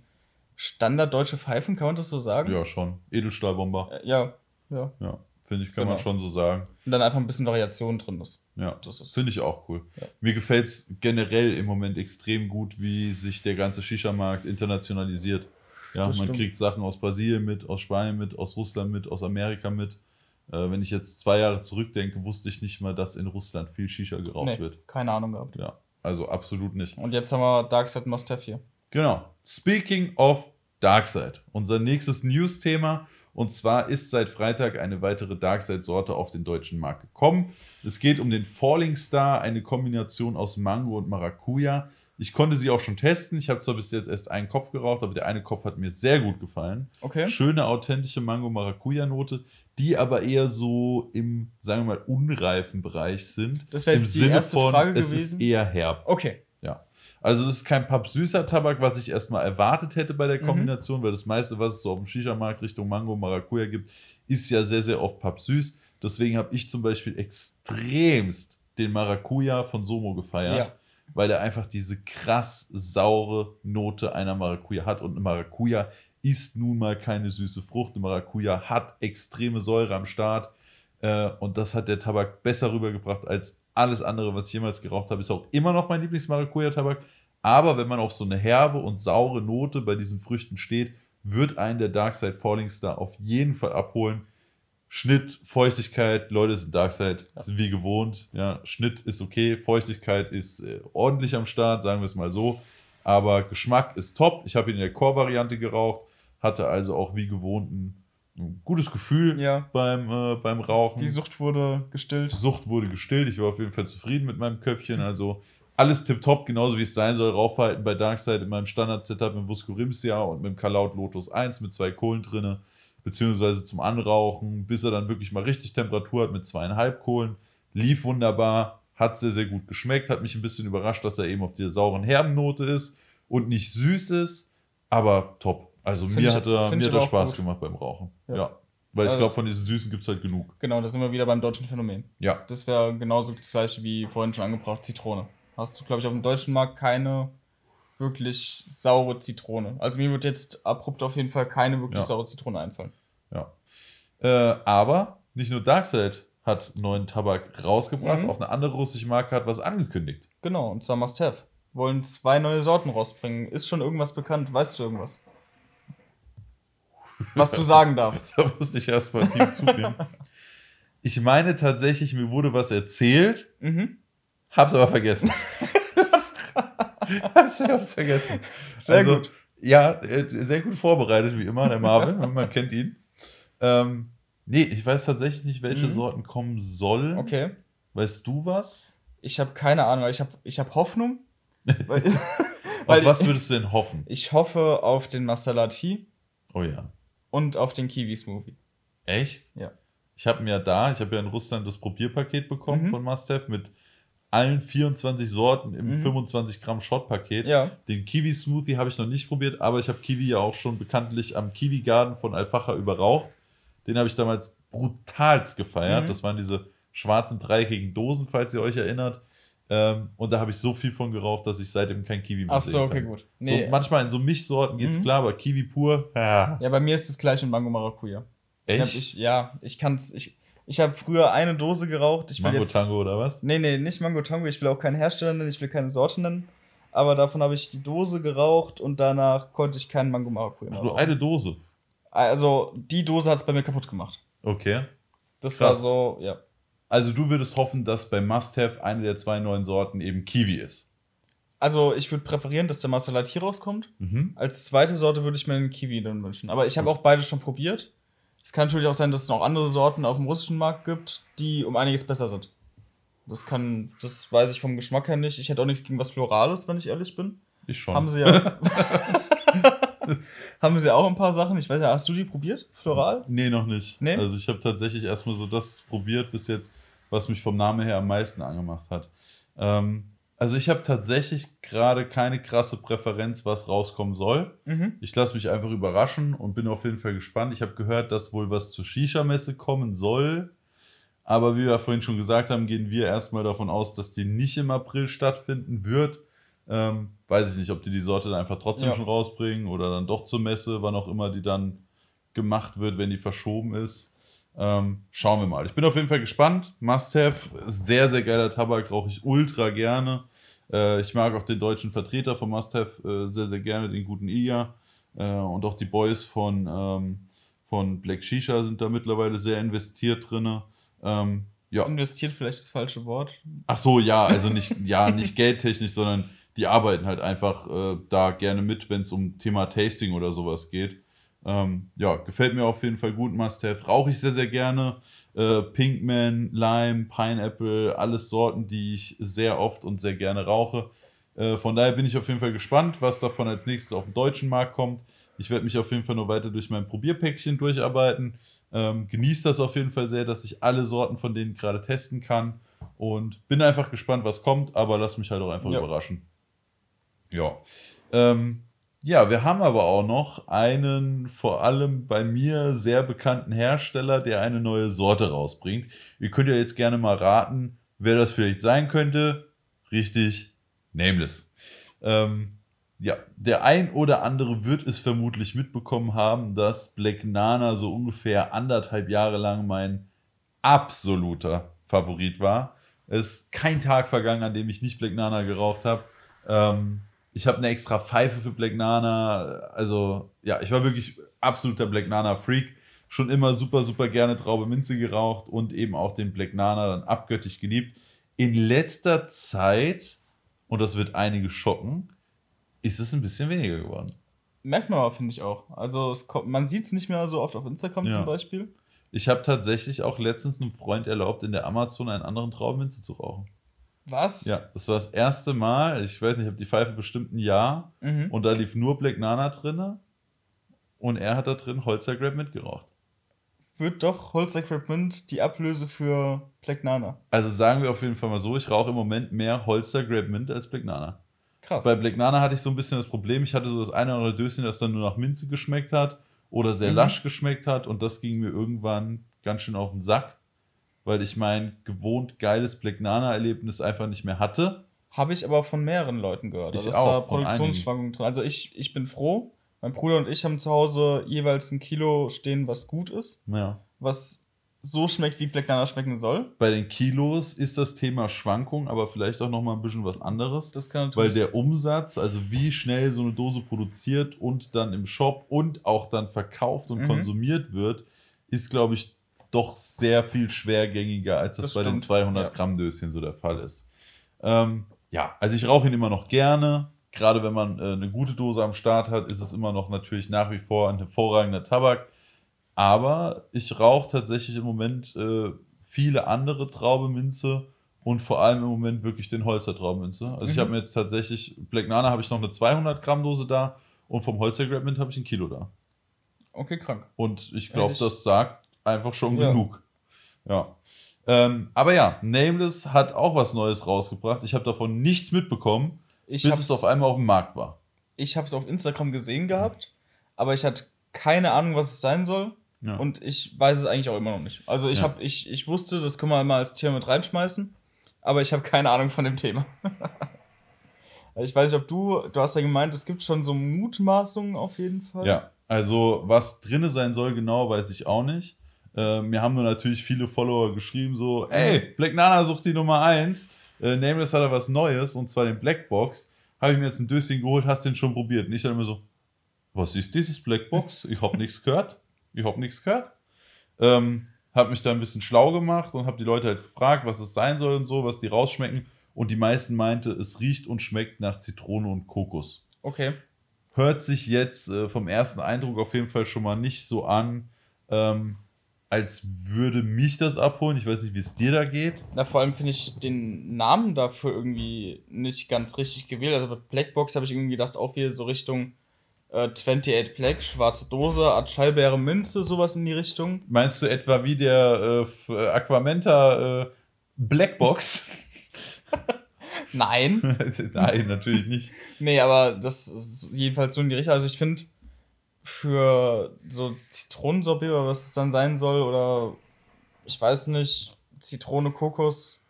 standarddeutsche Pfeifen, kann man das so sagen? Ja, schon. Edelstahlbomber. Äh, Ja, ja. Ja, finde ich, kann man Genau. schon so sagen. Und dann einfach ein bisschen Variation drin ist. Ja, Das ist- finde ich auch cool. Ja. Mir gefällt es generell im Moment extrem gut, wie sich der ganze Shisha-Markt internationalisiert. Ja, Das man stimmt. kriegt Sachen aus Brasilien mit, aus Spanien mit, aus Russland mit, aus Amerika mit. Äh, wenn ich jetzt zwei Jahre zurückdenke, wusste ich nicht mal, dass in Russland viel Shisha geraucht Nee, wird. keine Ahnung gehabt. Ja, also absolut nicht. Und jetzt haben wir Darkseid Must Have hier. Genau. Speaking of Darkseid, unser nächstes News-Thema. Und zwar ist seit Freitag eine weitere Darkseid-Sorte auf den deutschen Markt gekommen. Es geht um den Falling Star, eine Kombination aus Mango und Maracuja. Ich konnte sie auch schon testen. Ich habe zwar bis jetzt erst einen Kopf geraucht, aber der eine Kopf hat mir sehr gut gefallen. Okay. Schöne, authentische Mango-Maracuja-Note, die aber eher so im, sagen wir mal, unreifen Bereich sind. Das wäre jetzt die erste Frage es gewesen. ist eher herb. Okay. Ja. Also es ist kein pappsüßer Tabak, was ich erstmal erwartet hätte bei der Mhm. Kombination, weil das meiste, was es so auf dem Shisha-Markt Richtung Mango, Maracuja gibt, ist ja sehr, sehr oft pappsüß. Deswegen habe ich zum Beispiel extremst den Maracuja von Somo gefeiert, Ja. weil er einfach diese krass saure Note einer Maracuja hat und eine Maracuja ist nun mal keine süße Frucht. Eine Maracuja hat extreme Säure am Start. Äh, und das hat der Tabak besser rübergebracht als alles andere, was ich jemals geraucht habe. Ist auch immer noch mein Lieblings-Maracuja-Tabak. Aber wenn man auf so eine herbe und saure Note bei diesen Früchten steht, wird einen der Darkside Falling Star auf jeden Fall abholen. Schnitt, Feuchtigkeit, Leute sind Darkside, sind wie gewohnt. Ja, Schnitt ist okay, Feuchtigkeit ist äh, ordentlich am Start, sagen wir es mal so. Aber Geschmack ist top. Ich habe ihn in der Core-Variante geraucht, hatte also auch wie gewohnt ein, gutes Gefühl Ja. beim, äh, beim Rauchen. Die Sucht wurde gestillt. Sucht wurde gestillt. Ich war auf jeden Fall zufrieden mit meinem Köpfchen. Also alles tipptopp, genauso wie es sein soll. Raufhalten bei Darkside in meinem Standard-Setup mit Vusco Rimsia und mit dem Kalaut Lotus 1 mit zwei Kohlen drinne, beziehungsweise zum Anrauchen, bis er dann wirklich mal richtig Temperatur hat mit zweieinhalb Kohlen. Lief wunderbar, hat sehr, sehr gut geschmeckt. Hat mich ein bisschen überrascht, dass er eben auf der sauren Herbennote ist und nicht süß ist, aber top. Also Find mir ich- hat er, mir ich hat er Spaß gut. gemacht beim Rauchen. Ja. Ja. Weil ich Also- glaube, von diesen Süßen gibt es halt genug. Genau, da sind wir wieder beim deutschen Phänomen. Ja. Das wäre genauso das gleiche wie vorhin schon angebracht, Zitrone. Hast du, glaube ich, auf dem deutschen Markt keine wirklich saure Zitrone. Also mir wird jetzt abrupt auf jeden Fall keine wirklich Ja. saure Zitrone einfallen. Ja. Äh, aber nicht nur Darkseid hat neuen Tabak rausgebracht, Mhm. auch eine andere russische Marke hat was angekündigt. Genau, und zwar Must Have. Wollen zwei neue Sorten rausbringen. Ist schon irgendwas bekannt? Weißt du irgendwas? Was du sagen darfst. Da musste ich erstmal tief zunehmen. Ich meine tatsächlich, mir wurde was erzählt, Mhm. hab's aber vergessen. ich hab's vergessen. Sehr Also, gut. Ja, äh, sehr gut vorbereitet, wie immer, der Marvin, man kennt ihn. Ähm, nee, ich weiß tatsächlich nicht, welche Mhm. Sorten kommen sollen. Okay. Weißt du was? Ich habe keine Ahnung, ich habe ich hab Hoffnung. Auf was würdest du denn hoffen? ich hoffe auf den Masala Oh ja. Und auf den Kiwi Smoothie. Echt? Ja. Ich habe mir da, ich habe ja in Russland das Probierpaket bekommen Mhm. von Mustaf mit allen 24 Sorten im Mhm. 25 Gramm Shot-Paket. Ja. Den Kiwi Smoothie habe ich noch nicht probiert, aber ich habe Kiwi ja auch schon bekanntlich am Kiwi Garden von Alfacha überraucht. Den habe ich damals brutalst gefeiert. Mhm. Das waren diese schwarzen dreieckigen Dosen, falls ihr euch erinnert. Ähm, und da habe ich so viel von geraucht, dass ich seitdem kein Kiwi mehr Ach so, okay, kann. gut. So, Nee, manchmal in so Mischsorten geht's Mhm. klar, aber Kiwi pur, ja. ja, bei mir ist es gleich mit Mango Maracuja. Ich Echt? ich, ja, ich kann's. Ich, ich habe früher eine Dose geraucht. Ich will Mango jetzt. Tango oder was? Nee, nee, nicht Mango Tango. Ich will auch keinen Hersteller nennen, ich will keine Sorte nennen. Aber davon habe ich die Dose geraucht und danach konnte ich keinen Mango Maracuja mehr Ach, nur eine Dose. Also, die Dose hat es bei mir kaputt gemacht. Okay. Das Krass. war so, ja. Also du würdest hoffen, dass bei Must Have eine der zwei neuen Sorten eben Kiwi ist. Also, ich würde präferieren, dass der Masala Tea rauskommt. Mhm. Als zweite Sorte würde ich mir einen Kiwi dann wünschen. Aber ich habe auch beide schon probiert. Es kann natürlich auch sein, dass es noch andere Sorten auf dem russischen Markt gibt, die um einiges besser sind. Das kann, das weiß ich vom Geschmack her nicht. Ich hätte auch nichts gegen was Florales, wenn ich ehrlich bin. Ich schon. Haben sie ja. haben sie auch ein paar Sachen. Ich weiß ja, hast du die probiert? Floral? Nee, noch nicht. Nee? Also ich habe tatsächlich erstmal so das probiert bis jetzt, was mich vom Namen her am meisten angemacht hat. Ähm, also ich habe tatsächlich gerade keine krasse Präferenz, was rauskommen soll. Mhm. Ich lasse mich einfach überraschen und bin auf jeden Fall gespannt. Ich habe gehört, dass wohl was zur Shisha-Messe kommen soll. Aber wie wir vorhin schon gesagt haben, gehen wir erstmal davon aus, dass die nicht im April stattfinden wird. Ähm, weiß ich nicht, ob die die Sorte dann einfach trotzdem Ja. schon rausbringen oder dann doch zur Messe, wann auch immer die dann gemacht wird, wenn die verschoben ist. Ähm, schauen wir mal. Ich bin auf jeden Fall gespannt. Must have, sehr, sehr geiler Tabak, rauche ich ultra gerne. Äh, ich mag auch den deutschen Vertreter von Must have äh, sehr, sehr gerne, den guten Iya. Äh, und auch die Boys von, ähm, von Black Shisha sind da mittlerweile sehr investiert drin. Ähm, ja. Investiert vielleicht das falsche Wort. Ach so, ja, also nicht, ja, nicht geldtechnisch, sondern die arbeiten halt einfach äh, da gerne mit, wenn es um Thema Tasting oder sowas geht. Ähm, ja, gefällt mir auf jeden Fall gut, Must Have. Rauche ich sehr, sehr gerne. Äh, Pinkman, Lime, Pineapple, alles Sorten, die ich sehr oft und sehr gerne rauche. Äh, von daher bin ich auf jeden Fall gespannt, was davon als nächstes auf den deutschen Markt kommt. Ich werde mich auf jeden Fall nur weiter durch mein Probierpäckchen durcharbeiten. Ähm, genieße das auf jeden Fall sehr, dass ich alle Sorten von denen gerade testen kann. Und bin einfach gespannt, was kommt, aber lass mich halt auch einfach Ja. überraschen. Ja. Ähm, ja, wir haben aber auch noch einen vor allem bei mir sehr bekannten Hersteller, der eine neue Sorte rausbringt. Ihr könnt ja jetzt gerne mal raten, wer das vielleicht sein könnte. Richtig, Nameless. Ähm, ja, der ein oder andere wird es vermutlich mitbekommen haben, dass Black Nana so ungefähr anderthalb Jahre lang mein absoluter Favorit war. Es ist kein Tag vergangen, an dem ich nicht Black Nana geraucht habe. Ähm, ich habe eine extra Pfeife für Black Nana. Also, ja, ich war wirklich absoluter Black Nana Freak. Schon immer super, super gerne Traube Minze geraucht und eben auch den Black Nana dann abgöttisch geliebt. In letzter Zeit, und das wird einige schocken, ist es ein bisschen weniger geworden. Merkt man aber, finde ich auch. Also es kommt, man sieht es nicht mehr so oft auf Instagram Ja. zum Beispiel. Ich habe tatsächlich auch letztens einem Freund erlaubt, in der Amazon einen anderen Traubenminze zu rauchen. Was? Ja, das war das erste Mal. Ich weiß nicht, ich habe die Pfeife bestimmt ein Jahr Mhm. und da lief nur Black Nana drinne und er hat da drin Holzer Grab mitgeraucht. Wird doch Holz Equipment die Ablöse für Black Nana. Also sagen wir auf jeden Fall mal so, ich rauche im Moment mehr Holster Grab Mint als Black Nana. Krass. Bei Black Nana hatte ich so ein bisschen das Problem, ich hatte so das eine oder andere Döschen, das dann nur nach Minze geschmeckt hat oder sehr Mhm. lasch geschmeckt hat und das ging mir irgendwann ganz schön auf den Sack, weil ich mein gewohnt geiles Black Nana Erlebnis einfach nicht mehr hatte. Habe ich aber von mehreren Leuten gehört. Ich Also, auch, da Produktionsschwankungen drin. Also ich, ich bin froh. Mein Bruder und ich haben zu Hause jeweils ein Kilo stehen, was gut ist. Ja. Was so schmeckt, wie Black Nana schmecken soll. Bei den Kilos ist das Thema Schwankung, aber vielleicht auch noch mal ein bisschen was anderes. Das kann Weil natürlich. der Umsatz, also wie schnell so eine Dose produziert und dann im Shop und auch dann verkauft und Mhm. konsumiert wird, ist, glaube ich, doch sehr viel schwergängiger, als das, Das bei den stimmt, 200 ja. Gramm Döschen so der Fall ist. Ähm, ja, also ich rauche ihn immer noch gerne. Gerade wenn man äh, eine gute Dose am Start hat, ist es immer noch natürlich nach wie vor ein hervorragender Tabak. Aber ich rauche tatsächlich im Moment äh, viele andere Traubeminze und vor allem im Moment wirklich den Holzer Traubeminze. Also ich Mhm. habe mir jetzt tatsächlich, Black Nana habe ich noch eine 200 Gramm Dose da und vom Holzer Grab Mint habe ich ein Kilo da. okay, krank. Und ich glaube, das sagt einfach schon Ja. genug. Ja. Ähm, aber ja, Nameless hat auch was Neues rausgebracht. Ich habe davon nichts mitbekommen, Ich bis es auf einmal auf dem Markt war. ich habe es auf Instagram gesehen gehabt, aber ich hatte keine Ahnung, was es sein soll. Ja. Und ich weiß es eigentlich auch immer noch nicht. Also ich, Ja. hab, ich, ich wusste, das können wir mal als Thema mit reinschmeißen, aber ich habe keine Ahnung von dem Thema. ich weiß nicht, ob du, du hast ja gemeint, es gibt schon so Mutmaßungen auf jeden Fall. Ja, also was drinne sein soll, genau weiß ich auch nicht. Äh, mir haben nur natürlich viele Follower geschrieben, so, ey, Black Nana sucht die Nummer 1. Äh, Nameless hat er was Neues, und zwar den Blackbox. Habe ich mir jetzt ein Döschen geholt, hast den schon probiert. Und ich dann immer so, was ist dieses Blackbox? Ich hab nichts gehört. Ich hab nichts gehört. Ähm, hab mich da ein bisschen schlau gemacht und hab die Leute halt gefragt, was es sein soll und so, was die rausschmecken. Und die meisten meinte, es riecht und schmeckt nach Zitrone und Kokos Okay. hört sich jetzt äh, vom ersten Eindruck auf jeden Fall schon mal nicht so an, ähm, als würde mich das abholen. Ich weiß nicht, wie es dir da geht. Na, vor allem finde ich den Namen dafür irgendwie nicht ganz richtig gewählt. Also bei Blackbox habe ich irgendwie gedacht, auch wieder so Richtung äh, 28 Black, schwarze Dose, Art Schallbeere Minze, sowas in die Richtung. Meinst du etwa wie der äh, äh, Aquamenta äh, Blackbox? Nein. Nein, natürlich nicht. Nee, aber das ist jedenfalls so in die Richtung. Also ich finde, für so Zitronensorbet oder was es dann sein soll, oder ich weiß nicht, Zitrone, Kokos,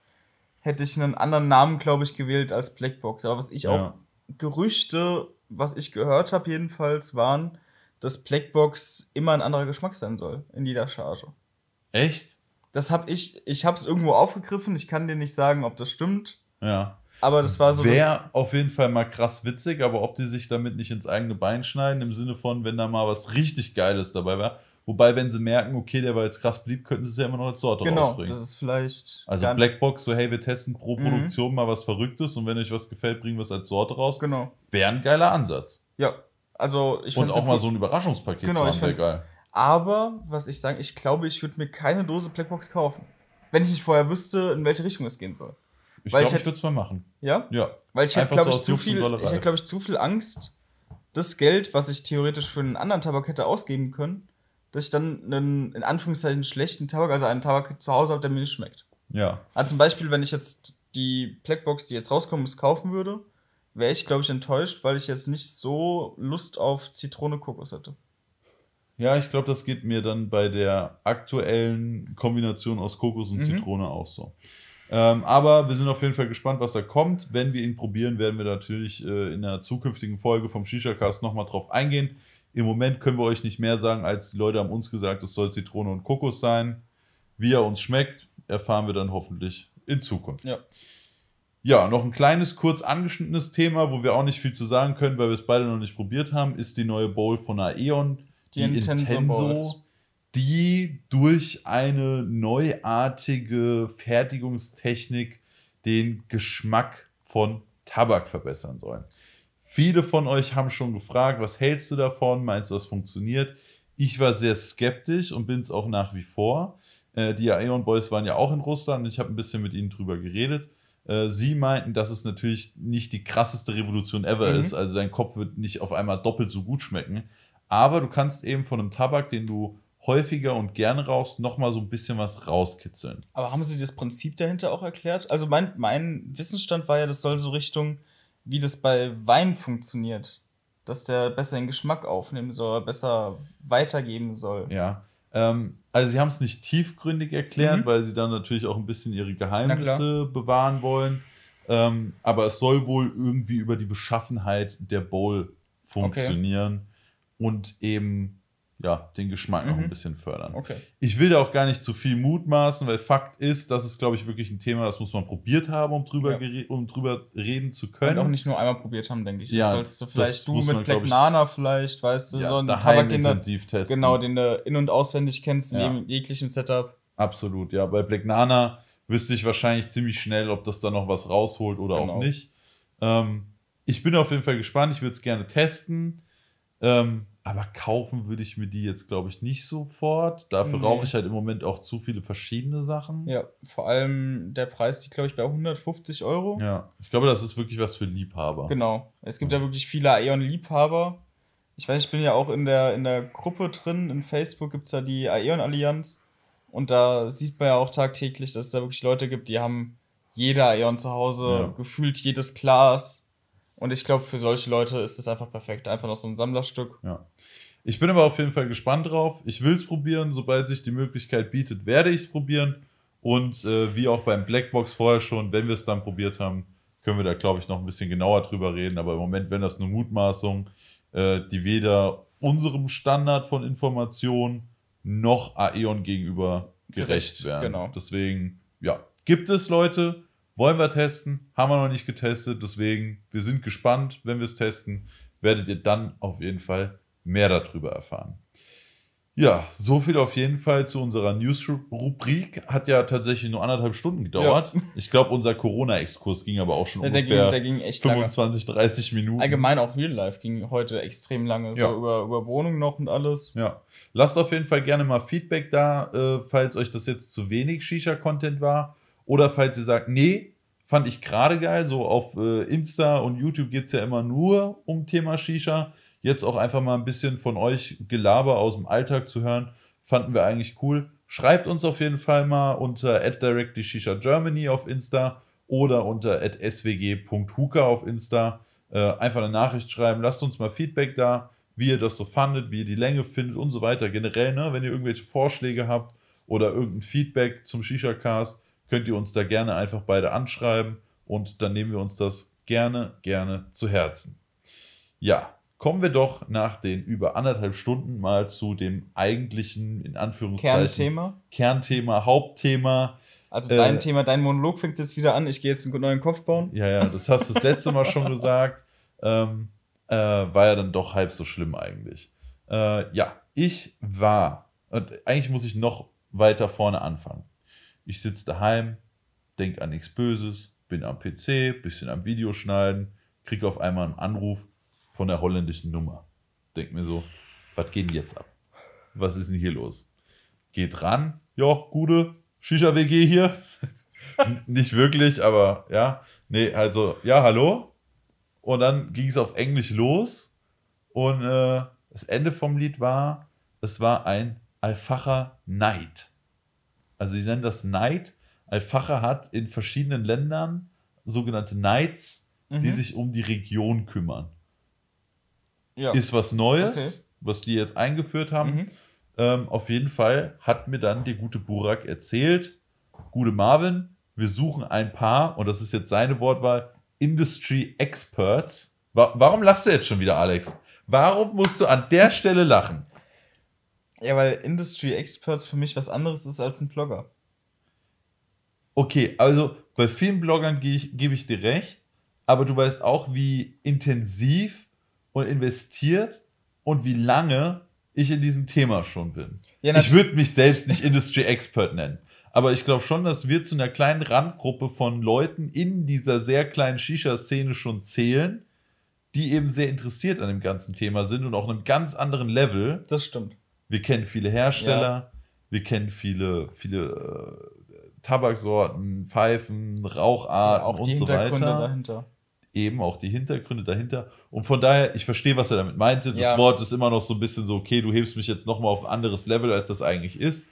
hätte ich einen anderen Namen, glaube ich, gewählt als Blackbox. Aber was ich auch Ja. Gerüchte, was ich gehört habe, jedenfalls, waren, dass Blackbox immer ein anderer Geschmack sein soll in jeder Charge. Echt? Das habe ich, ich habe es irgendwo aufgegriffen. Ich kann dir nicht sagen, ob das stimmt, Ja. Aber das war so. Wäre auf jeden Fall mal krass witzig, aber ob die sich damit nicht ins eigene Bein schneiden, im Sinne von, wenn da mal was richtig Geiles dabei war. Wobei, wenn sie merken, okay, der war jetzt krass beliebt, könnten sie es ja immer noch als Sorte genau, rausbringen. das ist vielleicht. Also Blackbox, so hey, wir testen pro Mhm. Produktion mal was Verrücktes und wenn euch was gefällt, bringen wir es als Sorte raus. Genau. Wäre ein geiler Ansatz. Ja, also ich Und auch ja mal so ein Überraschungspaket Genau, zu ich haben, wäre geil. Aber, was ich sagen, ich glaube, ich würde mir keine Dose Blackbox kaufen. Wenn ich nicht vorher wüsste, in welche Richtung es gehen soll. Ich Weil glaube, ich würde es mal machen. Ja? Ja. Weil ich hätte, glaube so ich, zu viel, ich hätte, glaube ich, zu viel Angst, das Geld, was ich theoretisch für einen anderen Tabak hätte ausgeben können, dass ich dann einen, in Anführungszeichen, schlechten Tabak, also einen Tabak zu Hause habe, der mir nicht schmeckt. Ja. Also zum Beispiel, wenn ich jetzt die Blackbox, die jetzt rauskommen ist, kaufen würde, wäre ich, glaube ich, enttäuscht, weil ich jetzt nicht so Lust auf Zitrone Kokos hätte. Ja, ich glaube, das geht mir dann bei der aktuellen Kombination aus Kokos und Mhm. Zitrone auch so. Ähm, aber wir sind auf jeden Fall gespannt, was da kommt. Wenn wir ihn probieren, werden wir natürlich äh, in einer zukünftigen Folge vom Shisha-Cast nochmal drauf eingehen. Im Moment können wir euch nicht mehr sagen, als die Leute haben uns gesagt, es soll Zitrone und Kokos sein. Wie er uns schmeckt, erfahren wir dann hoffentlich in Zukunft. Ja. Ja, noch ein kleines, kurz angeschnittenes Thema, wo wir auch nicht viel zu sagen können, weil wir es beide noch nicht probiert haben, ist die neue Bowl von Aeon, Die Intenso Bowls. Die durch eine neuartige Fertigungstechnik den Geschmack von Tabak verbessern sollen. Viele von euch haben schon gefragt, was hältst du davon? Meinst du, das funktioniert? Ich war sehr skeptisch und bin es auch nach wie vor. Äh, die Aeon Boys waren ja auch in Russland und ich habe ein bisschen mit ihnen drüber geredet. Äh, sie meinten, dass es natürlich nicht die krasseste Revolution ever Mhm. ist. Also dein Kopf wird nicht auf einmal doppelt so gut schmecken. Aber du kannst eben von einem Tabak, den du häufiger und gerne rauchst, nochmal so ein bisschen was rauskitzeln. Aber haben Sie das Prinzip dahinter auch erklärt? Also mein, mein Wissensstand war ja, das soll so Richtung, wie das bei Wein funktioniert. Dass der besser den Geschmack aufnehmen soll, besser weitergeben soll. Ja. Ähm, also sie haben es nicht tiefgründig erklärt, Mhm. weil sie dann natürlich auch ein bisschen ihre Geheimnisse bewahren wollen. Ähm, aber es soll wohl irgendwie über die Beschaffenheit der Bowl funktionieren und eben ja, den Geschmack noch Mhm. ein bisschen fördern. Okay. Ich will da auch gar nicht zu viel mutmaßen, weil Fakt ist, das ist, glaube ich, wirklich ein Thema, das muss man probiert haben, um drüber, Ja. um drüber reden zu Und können. auch nicht nur einmal probiert haben, denke ich. Ja, das sollst du vielleicht du mit man, Black ich- Nana vielleicht, weißt du, ja, so einen Tabak, den du, intensiv testen. genau, den du in- und auswendig kennst in Ja. jeglichem Setup. Absolut, ja. Bei Black Nana wüsste ich wahrscheinlich ziemlich schnell, ob das da noch was rausholt oder Genau. auch nicht. Ähm, ich bin auf jeden Fall gespannt. Ich würde es gerne testen. Ähm, aber kaufen würde ich mir die jetzt, glaube ich, nicht sofort. Dafür Nee. rauche ich halt im Moment auch zu viele verschiedene Sachen. Ja, vor allem der Preis liegt, glaube ich, bei 150 Euro. Ja, ich glaube, das ist wirklich was für Liebhaber. Genau. Es gibt ja wirklich viele Aeon-Liebhaber. Ich weiß, ich bin ja auch in der, in der Gruppe drin. In Facebook gibt es ja die Aeon-Allianz. Und da sieht man ja auch tagtäglich, dass es da wirklich Leute gibt, die haben jeder Aeon zu Hause, Ja. gefühlt jedes Glas. Und ich glaube, für solche Leute ist das einfach perfekt. Einfach noch so ein Sammlerstück. Ja. Ich bin aber auf jeden Fall gespannt drauf. Ich will es probieren. Sobald sich die Möglichkeit bietet, werde ich es probieren. Und äh, wie auch beim Blackbox vorher schon, wenn wir es dann probiert haben, können wir da, glaube ich, noch ein bisschen genauer drüber reden. Aber im Moment, wenn das eine Mutmaßung, äh, die weder unserem Standard von Information noch Aeon gegenüber gerecht Gerecht, werden. genau. Deswegen, ja, gibt es Leute, wollen wir testen, haben wir noch nicht getestet. Deswegen, wir sind gespannt. Wenn wir es testen, werdet ihr dann auf jeden Fall mehr darüber erfahren. Ja, so viel auf jeden Fall zu unserer News-Rubrik. Hat ja tatsächlich nur anderthalb Stunden gedauert. Ich glaube, unser Corona-Exkurs ging aber auch schon Ja, der, ging, ungefähr der ging echt lange. 25, 30 Minuten. Allgemein auch Real Life ging heute extrem lange. Ja. So über, über Wohnung noch und alles. Ja. Lasst auf jeden Fall gerne mal Feedback da, äh, falls euch das jetzt zu wenig Shisha-Content war. Oder falls ihr sagt, nee, fand ich gerade geil. So auf äh, Insta und YouTube geht es ja immer nur um Thema Shisha. Jetzt auch einfach mal ein bisschen von euch Gelaber aus dem Alltag zu hören, fanden wir eigentlich cool. Schreibt uns auf jeden Fall mal unter @directlyshisha_germany auf Insta oder unter swg.huka auf Insta. Äh, einfach eine Nachricht schreiben, lasst uns mal Feedback da, wie ihr das so fandet, wie ihr die Länge findet und so weiter. Generell, ne, wenn ihr irgendwelche Vorschläge habt oder irgendein Feedback zum Shisha-Cast, könnt ihr uns da gerne einfach beide anschreiben und dann nehmen wir uns das gerne, gerne zu Herzen. Ja, kommen wir doch nach den über anderthalb Stunden mal zu dem eigentlichen, in Anführungszeichen, Kernthema. Kernthema, Hauptthema. Also Äh, dein Thema, dein Monolog fängt jetzt wieder an. Ich gehe jetzt einen neuen Kopf bauen. Ja, ja, das hast du das letzte Mal schon gesagt. Ähm, äh, war ja dann doch halb so schlimm eigentlich. Äh, ja, ich war, und eigentlich muss ich noch weiter vorne anfangen. Ich sitze daheim, denke an nichts Böses, bin am PC, bisschen am Videoschneiden, kriege auf einmal einen Anruf von der holländischen Nummer. Denk mir so, was geht denn jetzt ab? Was ist denn hier los? Geht ran, ja, gute Shisha-WG hier. Nicht wirklich, aber ja. Nee, also, ja, hallo. Und dann ging es auf Englisch los. Und äh, das Ende vom Lied war, es war ein Alfacher Neid. Also, sie nennen das Neid. Alfacher hat in verschiedenen Ländern sogenannte Knights, die Mhm. sich um die Region kümmern. Ja. Ist was Neues, Okay. was die jetzt eingeführt haben. Mhm. Ähm, auf jeden Fall hat mir dann der gute Burak erzählt, gute Marvin, wir suchen ein paar, und das ist jetzt seine Wortwahl, Industry Experts. Wa warum lachst du jetzt schon wieder, Alex? Warum musst du an der Stelle lachen? Ja, weil Industry Experts für mich was anderes ist als ein Blogger. Okay, also bei vielen Bloggern gebe ich, geb ich dir recht, aber du weißt auch, wie intensiv und investiert und wie lange ich in diesem Thema schon bin. Ja, ich würde mich selbst nicht Industry Expert nennen. Aber ich glaube schon, dass wir zu einer kleinen Randgruppe von Leuten in dieser sehr kleinen Shisha-Szene schon zählen, die eben sehr interessiert an dem ganzen Thema sind und auch einem ganz anderen Level. Das stimmt. Wir kennen viele Hersteller, ja. wir kennen viele, viele äh, Tabaksorten, Pfeifen, Raucharten ja, auch und so weiter. Dahinter. Eben auch die Hintergründe dahinter. Und von daher, ich verstehe, was er damit meinte. Das ja. Wort ist immer noch so ein bisschen so, okay, du hebst mich jetzt nochmal auf ein anderes Level, als das eigentlich ist.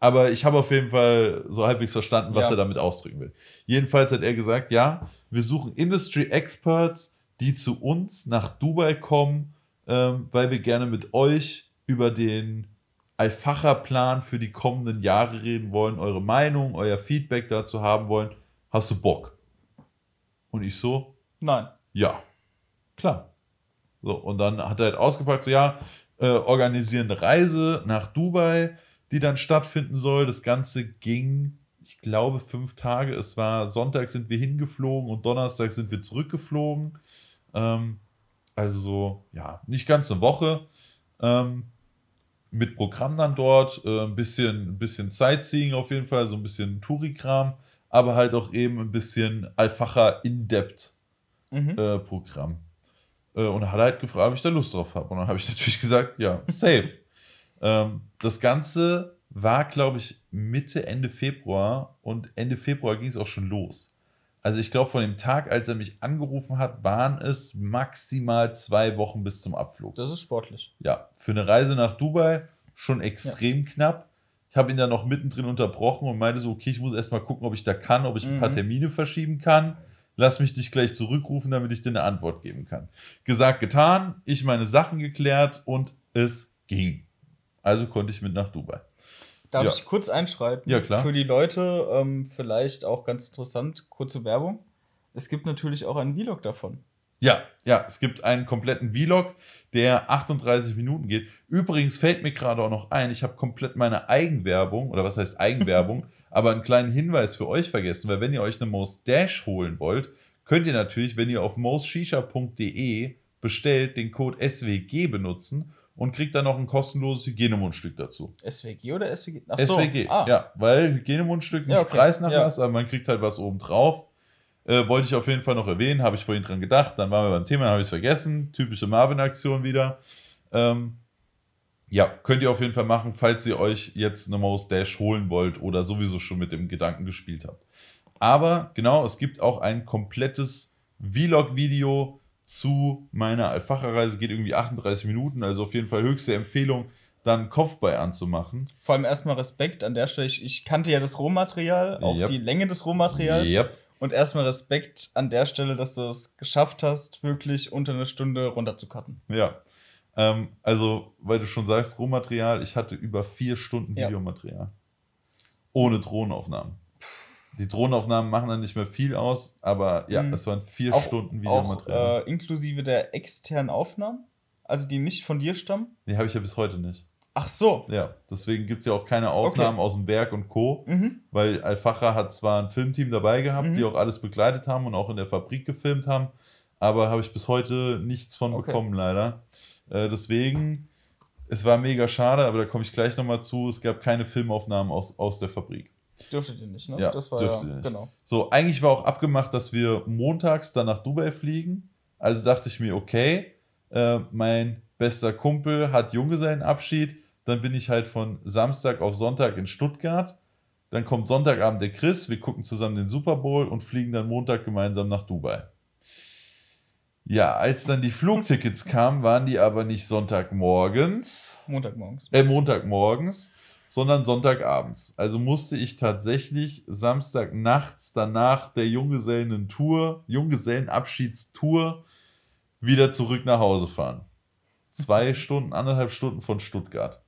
Aber ich habe auf jeden Fall so halbwegs verstanden, was ja. er damit ausdrücken will. Jedenfalls hat er gesagt, ja, wir suchen Industry Experts, die zu uns nach Dubai kommen, ähm, weil wir gerne mit euch über den Alfacher-Plan für die kommenden Jahre reden wollen, eure Meinung, euer Feedback dazu haben wollen. Hast du Bock? Und ich so? Nein. Ja, klar. So, und dann hat er halt ausgepackt, so ja, äh, organisieren eine Reise nach Dubai die dann stattfinden soll. Das Ganze ging, ich glaube, fünf Tage. Es war Sonntag sind wir hingeflogen und Donnerstag sind wir zurückgeflogen. Ähm, also so, ja, nicht ganz eine Woche. Ähm, mit Programm dann dort, äh, ein bisschen, ein bisschen Sightseeing auf jeden Fall, so ein bisschen Touri-Kram, aber halt auch eben ein bisschen Alfacher In-Depth-Programm. Mhm. Äh, und er hat halt gefragt, ob ich da Lust drauf habe. Und dann habe ich natürlich gesagt, ja, safe. Ähm, das Ganze war, glaube ich, Mitte, Ende Februar und Ende Februar ging es auch schon los. Also ich glaube, von dem Tag, als er mich angerufen hat, waren es maximal zwei Wochen bis zum Abflug. Das ist sportlich. Ja, für eine Reise nach Dubai schon extrem ja. knapp. Ich habe ihn dann noch mittendrin unterbrochen und meinte so, okay, ich muss erstmal gucken, ob ich da kann, ob ich ein paar mhm. Termine verschieben kann. Lass mich dich gleich zurückrufen, damit ich dir eine Antwort geben kann. Gesagt, getan, ich meine Sachen geklärt und es ging. Also konnte ich mit nach Dubai. Darf ja. ich kurz einschreiten? Ja, klar. Für die Leute ähm, vielleicht auch ganz interessant, kurze Werbung. Es gibt natürlich auch einen Vlog davon. Ja, ja, es gibt einen kompletten Vlog, der 38 Minuten geht. Übrigens fällt mir gerade auch noch ein, ich habe komplett meine Eigenwerbung, oder was heißt Eigenwerbung, aber einen kleinen Hinweis für euch vergessen, weil wenn ihr euch eine Most Dash holen wollt, könnt ihr natürlich, wenn ihr auf mostshisha.de bestellt, den Code SWG benutzen und kriegt dann noch ein kostenloses Hygienemundstück dazu. SWG oder SWG? Ach SWG, ah. ja, weil Hygienemundstück nicht ja, okay. Preisnachlass, ja. aber man kriegt halt was oben drauf. Äh, wollte ich auf jeden Fall noch erwähnen, habe ich vorhin dran gedacht, dann waren wir beim Thema, habe ich es vergessen. Typische Marvin-Aktion wieder. Ähm, ja, könnt ihr auf jeden Fall machen, falls ihr euch jetzt eine Mouse Dash holen wollt oder sowieso schon mit dem Gedanken gespielt habt. Aber genau, es gibt auch ein komplettes Vlog-Video zu meiner Alfacherreise geht irgendwie 38 Minuten, also auf jeden Fall höchste Empfehlung, dann Kopfball anzumachen. Vor allem erstmal Respekt an der Stelle. Ich, ich kannte ja das Rohmaterial, auch yep. die Länge des Rohmaterials. Yep. Und erstmal Respekt an der Stelle, dass du es geschafft hast, wirklich unter eine Stunde runterzucutten. Ja. Ähm, also, weil du schon sagst, Rohmaterial, ich hatte über vier Stunden Videomaterial. Ja. Ohne Drohnenaufnahmen. Die Drohnenaufnahmen machen dann nicht mehr viel aus, aber ja, mhm. es waren vier auch, Stunden Videomaterial. Auch, äh, inklusive der externen Aufnahmen? Also die nicht von dir stammen? Nee, habe ich ja bis heute nicht. Ach so. Ja, deswegen gibt es ja auch keine Aufnahmen okay. aus dem Werk und Co. Mhm. Weil Alfacher hat zwar ein Filmteam dabei gehabt, mhm. die auch alles begleitet haben und auch in der Fabrik gefilmt haben, aber habe ich bis heute nichts von okay. bekommen, leider. Äh, deswegen, es war mega schade, aber da komme ich gleich nochmal zu. Es gab keine Filmaufnahmen aus, aus der Fabrik. Dürftet ihr nicht, ne? Ja, das war dürfte ja, nicht. genau. So, eigentlich war auch abgemacht, dass wir montags dann nach Dubai fliegen. Also dachte ich mir, okay, äh, mein bester Kumpel hat Junggesellenabschied. Dann bin ich halt von Samstag auf Sonntag in Stuttgart. Dann kommt Sonntagabend der Chris, wir gucken zusammen den Super Bowl und fliegen dann Montag gemeinsam nach Dubai. Ja, als dann die Flugtickets kamen, waren die aber nicht Sonntagmorgens. Montagmorgens. Äh, Montagmorgens, sondern Sonntagabends. Also musste ich tatsächlich Samstag nachts danach der Junggesellen-Tour, Junggesellenabschiedstour wieder zurück nach Hause fahren. Zwei Stunden, anderthalb Stunden von Stuttgart.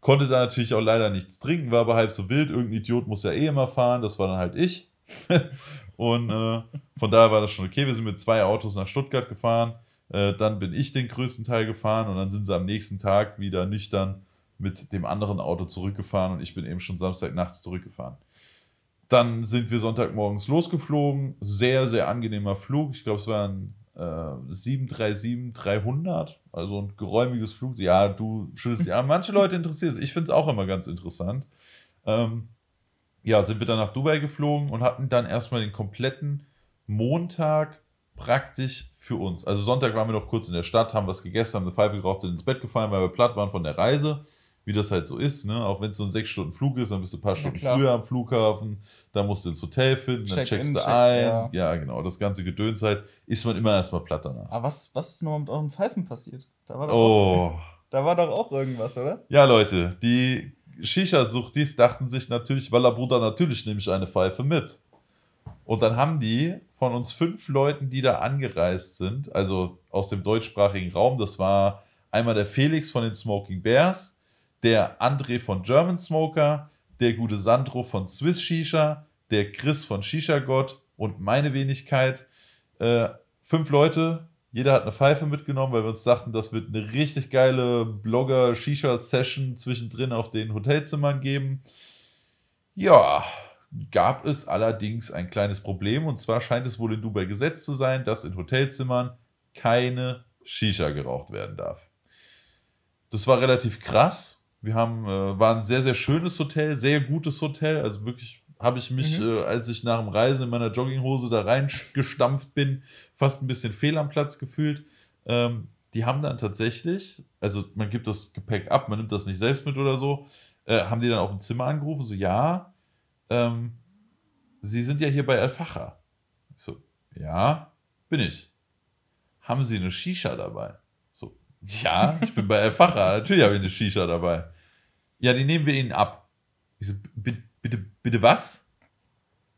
Konnte da natürlich auch leider nichts trinken, war aber halb so wild. Irgendein Idiot muss ja eh immer fahren, das war dann halt ich. und äh, von daher war das schon okay. Wir sind mit zwei Autos nach Stuttgart gefahren. Äh, dann bin ich den größten Teil gefahren und dann sind sie am nächsten Tag wieder nüchtern mit dem anderen Auto zurückgefahren und ich bin eben schon Samstag nachts zurückgefahren. Dann sind wir Sonntagmorgens losgeflogen. Sehr, sehr angenehmer Flug. Ich glaube, es waren äh, 737-300, also ein geräumiges Flug. Ja, du schüttelst ja. Manche Leute interessiert es. Ich finde es auch immer ganz interessant. Ähm, ja, sind wir dann nach Dubai geflogen und hatten dann erstmal den kompletten Montag praktisch für uns. Also Sonntag waren wir noch kurz in der Stadt, haben was gegessen, haben eine Pfeife geraucht, sind ins Bett gefallen, weil wir platt waren von der Reise wie das halt so ist, ne? Auch wenn es so ein sechs Stunden Flug ist, dann bist du ein paar Stunden früher am Flughafen, dann musst du ins Hotel finden, dann checkst in, du check, ein. Ja. ja. genau. Das ganze Gedöns halt, ist man immer erstmal platt danach. Aber was, was ist noch mit euren Pfeifen passiert? Da war doch oh. Auch, da war doch auch irgendwas, oder? Ja, Leute, die Shisha-Suchtis dachten sich natürlich, Walla Bruder, natürlich nehme ich eine Pfeife mit. Und dann haben die von uns fünf Leuten, die da angereist sind, also aus dem deutschsprachigen Raum, das war einmal der Felix von den Smoking Bears, der André von German Smoker, der gute Sandro von Swiss Shisha, der Chris von Shisha Gott und meine Wenigkeit. Äh, fünf Leute, jeder hat eine Pfeife mitgenommen, weil wir uns dachten, das wird eine richtig geile Blogger-Shisha-Session zwischendrin auf den Hotelzimmern geben. Ja, gab es allerdings ein kleines Problem und zwar scheint es wohl in Dubai gesetzt zu sein, dass in Hotelzimmern keine Shisha geraucht werden darf. Das war relativ krass, wir haben, äh, war ein sehr, sehr schönes Hotel, sehr gutes Hotel. Also wirklich habe ich mich, mhm. äh, als ich nach dem Reisen in meiner Jogginghose da reingestampft bin, fast ein bisschen fehl am Platz gefühlt. Ähm, die haben dann tatsächlich, also man gibt das Gepäck ab, man nimmt das nicht selbst mit oder so, äh, haben die dann auf dem Zimmer angerufen, so, ja, ähm, Sie sind ja hier bei Al-Facher. Ich so, ja, bin ich. Haben Sie eine Shisha dabei? So, ja, ich bin bei Al-Facher, natürlich habe ich eine Shisha dabei. Ja, die nehmen wir ihnen ab. Ich so, bitte, was?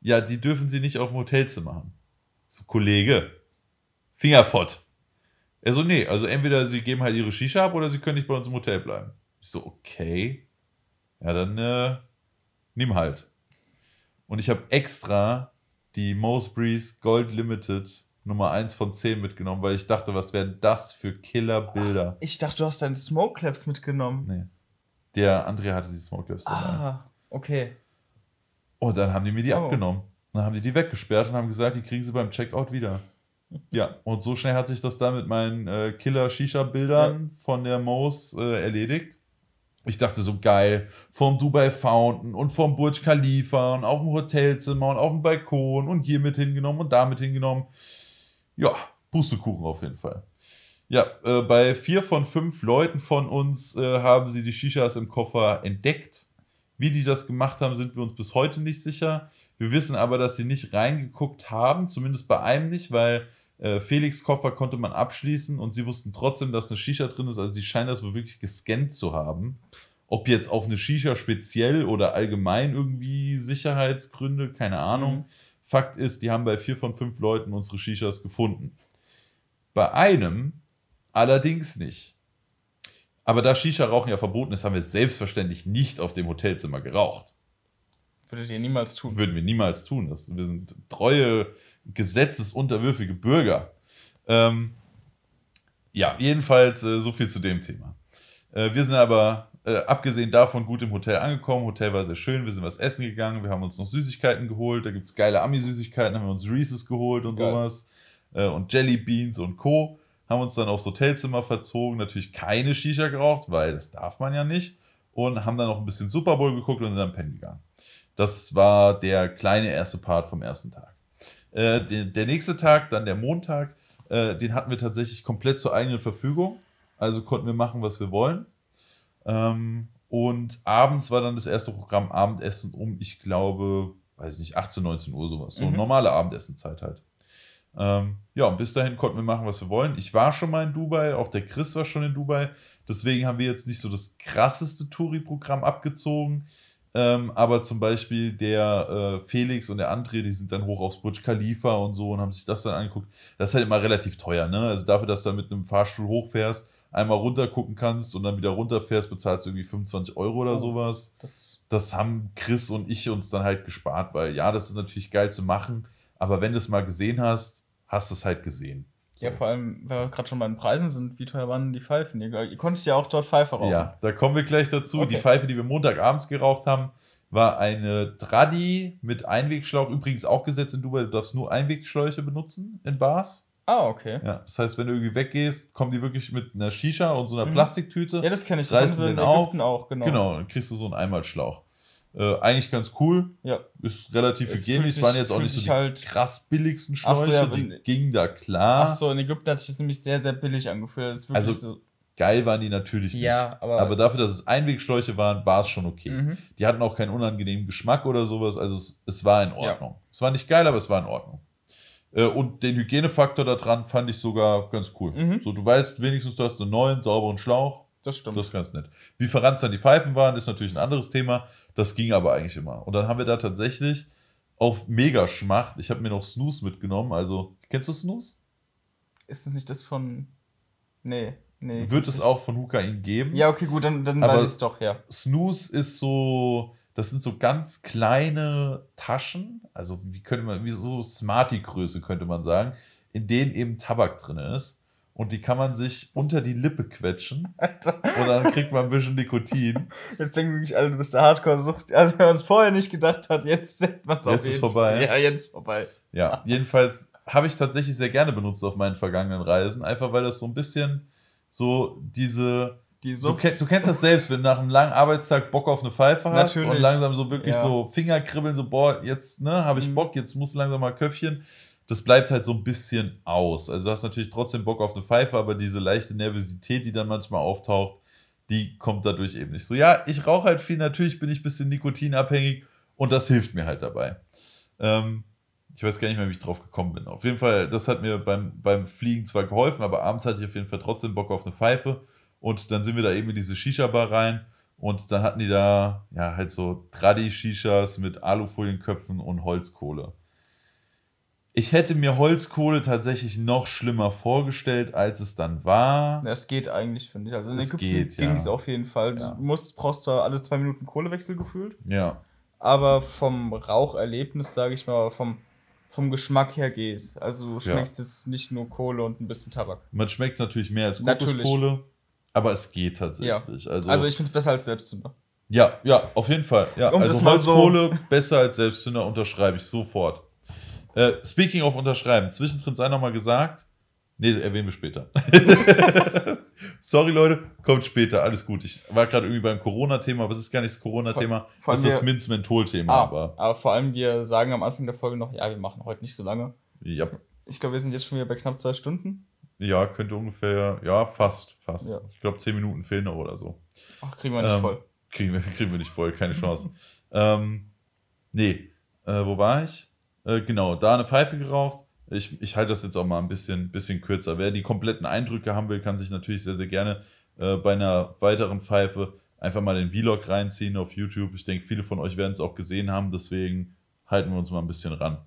Ja, die dürfen sie nicht auf dem Hotelzimmer haben. So, Kollege, Fingerfott. Er so, nee, also entweder sie geben halt ihre Shisha ab oder sie können nicht bei uns im Hotel bleiben. Ich so, okay. Ja, dann äh, nimm halt. Und ich habe extra die Most Breeze Gold Limited Nummer 1 von 10 mitgenommen, weil ich dachte, was wären das für Killerbilder. Ich dachte, du hast deine Smoke Claps mitgenommen. Nee. Der André hatte die Smoke dabei. Ah, okay. Und dann haben die mir die oh. abgenommen. Dann haben die die weggesperrt und haben gesagt, die kriegen sie beim Checkout wieder. Ja, und so schnell hat sich das dann mit meinen äh, Killer-Shisha-Bildern ja. von der Moos äh, erledigt. Ich dachte so geil, vom Dubai Fountain und vom Burj Khalifa und auf dem Hotelzimmer und auf dem Balkon und hier mit hingenommen und da mit hingenommen. Ja, Pustekuchen auf jeden Fall. Ja, äh, bei vier von fünf Leuten von uns äh, haben sie die Shishas im Koffer entdeckt. Wie die das gemacht haben, sind wir uns bis heute nicht sicher. Wir wissen aber, dass sie nicht reingeguckt haben, zumindest bei einem nicht, weil äh, Felix Koffer konnte man abschließen und sie wussten trotzdem, dass eine Shisha drin ist. Also sie scheinen das wohl wirklich gescannt zu haben. Ob jetzt auf eine Shisha speziell oder allgemein irgendwie Sicherheitsgründe, keine Ahnung. Mhm. Fakt ist, die haben bei vier von fünf Leuten unsere Shishas gefunden. Bei einem Allerdings nicht. Aber da Shisha-Rauchen ja verboten ist, haben wir selbstverständlich nicht auf dem Hotelzimmer geraucht. Würdet ihr niemals tun? Würden wir niemals tun. Das, wir sind treue, gesetzesunterwürfige Bürger. Ähm, ja, jedenfalls äh, so viel zu dem Thema. Äh, wir sind aber, äh, abgesehen davon, gut im Hotel angekommen. Hotel war sehr schön. Wir sind was essen gegangen. Wir haben uns noch Süßigkeiten geholt. Da gibt es geile Ami-Süßigkeiten. Haben wir uns Reese's geholt und Geil. sowas. Äh, und Jelly Beans und Co haben uns dann aufs Hotelzimmer verzogen, natürlich keine Shisha geraucht, weil das darf man ja nicht. Und haben dann noch ein bisschen Super Bowl geguckt und sind dann pennen gegangen. Das war der kleine erste Part vom ersten Tag. Äh, der, der, nächste Tag, dann der Montag, äh, den hatten wir tatsächlich komplett zur eigenen Verfügung. Also konnten wir machen, was wir wollen. Ähm, und abends war dann das erste Programm Abendessen um, ich glaube, weiß nicht, 18, 19 Uhr sowas. So mhm. normale Abendessenzeit halt. Ähm, ja, und bis dahin konnten wir machen, was wir wollen. Ich war schon mal in Dubai, auch der Chris war schon in Dubai. Deswegen haben wir jetzt nicht so das krasseste Touri-Programm abgezogen. Ähm, aber zum Beispiel der äh, Felix und der André, die sind dann hoch aufs Burj Khalifa und so und haben sich das dann angeguckt. Das ist halt immer relativ teuer, ne? Also dafür, dass du dann mit einem Fahrstuhl hochfährst, einmal runter gucken kannst und dann wieder runterfährst, bezahlst du irgendwie 25 Euro oder Oh. sowas. Das, Das haben Chris und ich uns dann halt gespart, weil ja, das ist natürlich geil zu machen, aber wenn du es mal gesehen hast, hast du es halt gesehen. So. Ja, vor allem, weil wir gerade schon bei den Preisen sind, wie teuer waren die Pfeifen? Ihr, ihr konntet ja auch dort Pfeife rauchen. Ja, da kommen wir gleich dazu. Okay. Die Pfeife, die wir Montagabends geraucht haben, war eine Tradi mit Einwegschlauch. Übrigens auch gesetzt in Dubai, du darfst nur Einwegschläuche benutzen in Bars. Ah, okay. Ja, das heißt, wenn du irgendwie weggehst, kommen die wirklich mit einer Shisha und so einer Mhm. Plastiktüte. Ja, das kenne ich. Das haben sie in den auf. Ägypten auch, genau. Genau, dann kriegst du so einen Einmalschlauch. Äh, eigentlich ganz cool. Ja. Ist relativ Es hygienisch. sich- waren jetzt auch nicht so die halt- krass billigsten Ach so, Schläuche. ja, die wenn- gingen da klar. Ach so, in Ägypten hat sich das nämlich sehr, sehr billig angefühlt. Also, so. Geil waren die natürlich nicht. Ja, aber- aber dafür, dass es Einwegschläuche waren, war es schon okay. Mhm. Die hatten auch keinen unangenehmen Geschmack oder sowas. Also es, es war in Ja. Ordnung. Es war nicht geil, aber es war in Ordnung. Äh, Und den Hygienefaktor da dran fand ich sogar ganz cool. Mhm. So, du weißt wenigstens, du hast einen neuen, sauberen Schlauch. Das stimmt. Das ist ganz nett. Wie verranzt dann die Pfeifen waren, ist natürlich ein anderes Thema. Das ging aber eigentlich immer. Und dann haben wir da tatsächlich auf Megaschmacht, ich habe mir noch Snooze mitgenommen. Also, kennst du Snooze? ist es nicht das von. Nee, nee. Wird es auch von Hukain geben? Ja, okay, gut, dann, dann Aber- weiß ich es doch, ja. Snooze ist so, das sind so ganz kleine Taschen, also wie könnte man, wie so Smarty-Größe könnte man sagen, in denen eben Tabak drin ist. Und die kann man sich unter die Lippe quetschen Alter, und dann kriegt man ein bisschen Nikotin. jetzt denken wirklich alle, du bist der Hardcore-Sucht. Also, wer uns vorher nicht gedacht hat, jetzt denkt man es Jetzt ist vorbei. Ja, jetzt ist vorbei. Ja, jedenfalls habe ich tatsächlich sehr gerne benutzt auf meinen vergangenen Reisen, einfach weil das so ein bisschen so diese Die Du, Sucht. du kennst das selbst, wenn du nach einem langen Arbeitstag Bock auf eine Pfeife hast Natürlich. und langsam so wirklich Ja. so Finger kribbeln, so boah, jetzt ne, habe ich Mhm. Bock, jetzt muss langsam mal Köpfchen. Das bleibt halt so ein bisschen aus. Also du hast natürlich trotzdem Bock auf eine Pfeife, aber diese leichte Nervosität, die dann manchmal auftaucht, die kommt dadurch eben nicht. So, ja, ich rauche halt viel, natürlich bin ich ein bisschen nikotinabhängig und das hilft mir halt dabei. Ähm, ich weiß gar nicht mehr, wie ich drauf gekommen bin. Auf jeden Fall, das hat mir beim, beim Fliegen zwar geholfen, aber abends hatte ich auf jeden Fall trotzdem Bock auf eine Pfeife. Und dann sind wir da eben in diese Shisha-Bar rein und dann hatten die da ja halt so Tradi-Shishas mit Alufolienköpfen und Holzkohle. Ich hätte mir Holzkohle tatsächlich noch schlimmer vorgestellt, als es dann war. Ja, es geht eigentlich, finde ich. Also in Es Ägypten geht, ging ja. es auf jeden Fall. Ja. Du musst, brauchst zwar alle zwei Minuten Kohlewechsel gefühlt, Ja, aber vom Raucherlebnis, sage ich mal, vom, vom Geschmack her geht's. Also du schmeckst jetzt nicht nur Kohle und ein bisschen Tabak. man schmeckt es natürlich mehr als. Kokoskohle, aber es geht tatsächlich. Also, Also ich finde es besser als Selbstzünder. Ja, ja, auf jeden Fall. Ja, Um also mal so- Holzkohle besser als Selbstzünder unterschreibe ich sofort. Äh, speaking of unterschreiben, zwischendrin sei nochmal gesagt, nee, erwähnen wir später. Sorry Leute, kommt später, alles gut. Ich war gerade irgendwie beim Corona-Thema, aber es ist gar nicht das Corona-Thema, das ist das Minz-Menthol-Thema. Ah, Aber aber vor allem, wir sagen am Anfang der Folge noch, ja, wir machen heute nicht so lange. ja, Ich glaube, wir sind jetzt schon wieder bei knapp zwei Stunden. ja, könnte ungefähr, ja, fast, fast. Ja. Ich glaube, zehn Minuten fehlen noch oder so. Ach, kriegen wir nicht Ähm, voll. Kriegen wir, kriegen wir nicht voll, keine Chance. ähm, nee, äh, wo war ich? Äh, genau, da eine Pfeife geraucht. Ich, ich halte das jetzt auch mal ein bisschen, bisschen kürzer. Wer die kompletten Eindrücke haben will, kann sich natürlich sehr, sehr gerne äh, bei einer weiteren Pfeife einfach mal den Vlog reinziehen auf YouTube. Ich denke, viele von euch werden es auch gesehen haben, deswegen halten wir uns mal ein bisschen ran,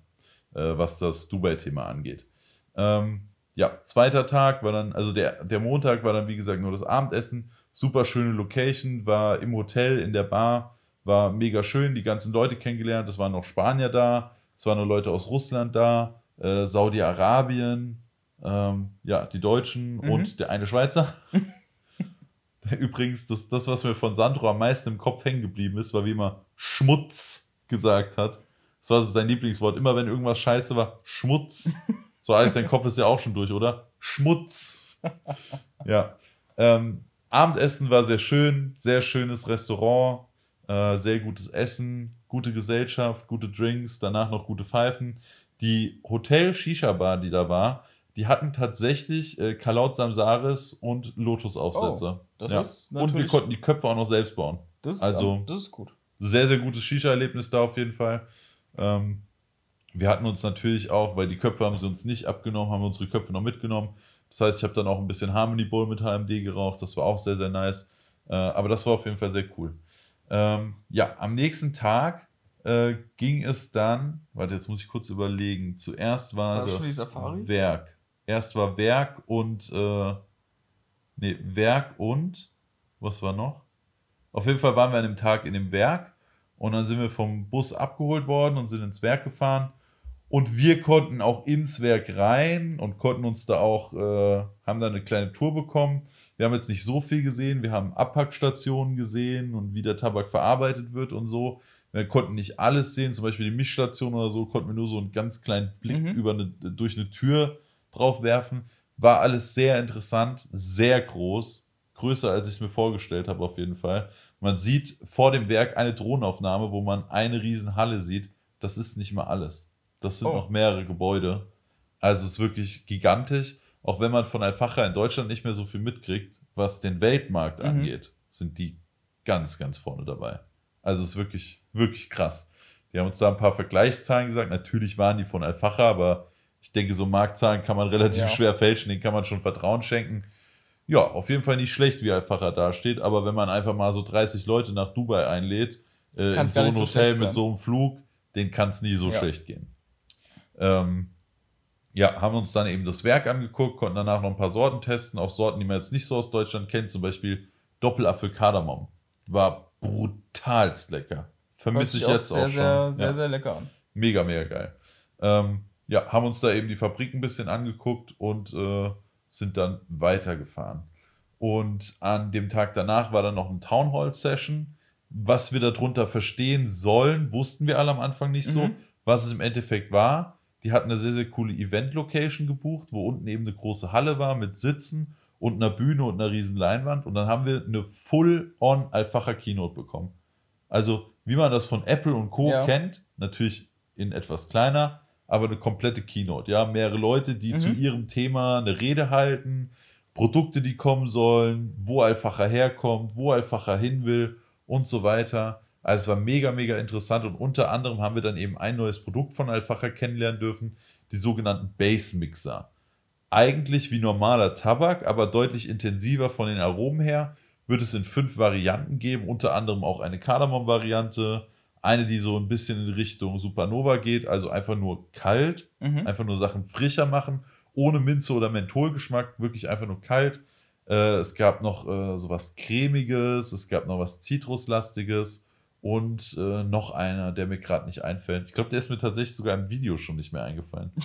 äh, was das Dubai-Thema angeht. Ähm, ja, zweiter Tag war dann, also der, der Montag war dann, wie gesagt, nur das Abendessen. Super schöne Location, war im Hotel, in der Bar, war mega schön, die ganzen Leute kennengelernt. Es waren noch Spanier da, es waren noch Leute aus Russland da, äh, Saudi-Arabien, ähm, ja, die Deutschen Mhm. und der eine Schweizer. Übrigens, das, das, was mir von Sandro am meisten im Kopf hängen geblieben ist, war, wie immer Schmutz gesagt hat. Das war sein Lieblingswort. Immer wenn irgendwas scheiße war, Schmutz. So, Alex, dein Kopf ist ja auch schon durch, oder? Schmutz. Ja. Ähm, Abendessen war sehr schön, sehr schönes Restaurant, äh, sehr gutes Essen, gute Gesellschaft, gute Drinks, danach noch gute Pfeifen. Die Hotel-Shisha-Bar, die da war, die hatten tatsächlich äh, Kalaut Samsaris und Lotus-Aufsätze. Oh, das ja. Und wir konnten die Köpfe auch noch selbst bauen. Das ist, also- das ist gut. Sehr, sehr gutes Shisha-Erlebnis da auf jeden Fall. Ähm, wir hatten uns natürlich auch, weil die Köpfe haben sie uns nicht abgenommen, haben wir unsere Köpfe noch mitgenommen. Das heißt, ich habe dann auch ein bisschen Harmony Bowl mit HMD geraucht. Das war auch sehr, sehr nice. Äh, aber das war auf jeden Fall sehr cool. Ähm, ja, am nächsten Tag äh, ging es dann, warte, jetzt muss ich kurz überlegen. Zuerst war War das das? Werk. Erst war Werk und äh, Nee, Werk und. Was war noch? Auf jeden Fall waren wir an dem Tag in dem Werk und dann sind wir vom Bus abgeholt worden und sind ins Werk gefahren. Und wir konnten auch ins Werk rein und konnten uns da auch, äh, haben da eine kleine Tour bekommen. Wir haben jetzt nicht so viel gesehen. Wir haben Abpackstationen gesehen und wie der Tabak verarbeitet wird und so. Wir konnten nicht alles sehen, zum Beispiel die Mischstation oder so, konnten wir nur so einen ganz kleinen Blick Mhm. über eine, durch eine Tür drauf werfen. War alles sehr interessant, sehr groß. Größer, als ich es mir vorgestellt habe, auf jeden Fall. Man sieht vor dem Werk eine Drohnenaufnahme, wo man eine riesen Halle sieht. Das ist nicht mal alles. Das sind Oh. noch mehrere Gebäude. Also es ist wirklich gigantisch. Auch wenn man von Alfacha in Deutschland nicht mehr so viel mitkriegt, was den Weltmarkt Mhm. angeht, sind die ganz, ganz vorne dabei. Also es ist wirklich, wirklich krass. Die haben uns da ein paar Vergleichszahlen gesagt. Natürlich waren die von Alfacha, aber ich denke, so Marktzahlen kann man relativ Ja. schwer fälschen, denen kann man schon Vertrauen schenken. Ja, auf jeden Fall nicht schlecht, wie Alfacha dasteht, aber wenn man einfach mal so 30 Leute nach Dubai einlädt, äh, in so ein so Hotel schlecht mit sein. so einem Flug, den kann es nie so Ja. schlecht gehen. Ähm, ja, haben uns dann eben das Werk angeguckt, konnten danach noch ein paar Sorten testen, auch Sorten, die man jetzt nicht so aus Deutschland kennt, zum Beispiel Doppelapfel-Kardamom. War brutalst lecker. Vermisse ich jetzt auch auch sehr, schon. sehr, sehr, ja. sehr lecker an. Mega, mega geil. Ähm, ja, haben uns da eben die Fabrik ein bisschen angeguckt und äh, sind dann weitergefahren. Und an dem Tag danach war dann noch eine Town Hall Session. Was wir darunter verstehen sollen, wussten wir alle am Anfang nicht so. Mhm. Was es im Endeffekt war, die hatten eine sehr, sehr coole Event-Location gebucht, wo unten eben eine große Halle war mit Sitzen und einer Bühne und einer riesen Leinwand. Und dann haben wir eine Full-on Alfacher Keynote bekommen. Also, wie man das von Apple und Co. Ja. kennt, natürlich in etwas kleiner, aber eine komplette Keynote. Ja, mehrere Leute, die Mhm. zu ihrem Thema eine Rede halten, Produkte, die kommen sollen, wo Alfacher herkommt, wo Alfacher hin will und so weiter. Also es war mega, mega interessant und unter anderem haben wir dann eben ein neues Produkt von Alfacher kennenlernen dürfen, die sogenannten Base Mixer. Eigentlich wie normaler Tabak, aber deutlich intensiver von den Aromen her, wird es in fünf Varianten geben, unter anderem auch eine Kardamom-Variante, eine, die so ein bisschen in Richtung Supernova geht, also einfach nur kalt, Mhm. einfach nur Sachen frischer machen, ohne Minze oder Mentholgeschmack, wirklich einfach nur kalt. Äh, es gab noch äh, sowas cremiges, es gab noch was zitruslastiges und äh, noch einer, der mir gerade nicht einfällt. Ich glaube, der ist mir tatsächlich sogar im Video schon nicht mehr eingefallen.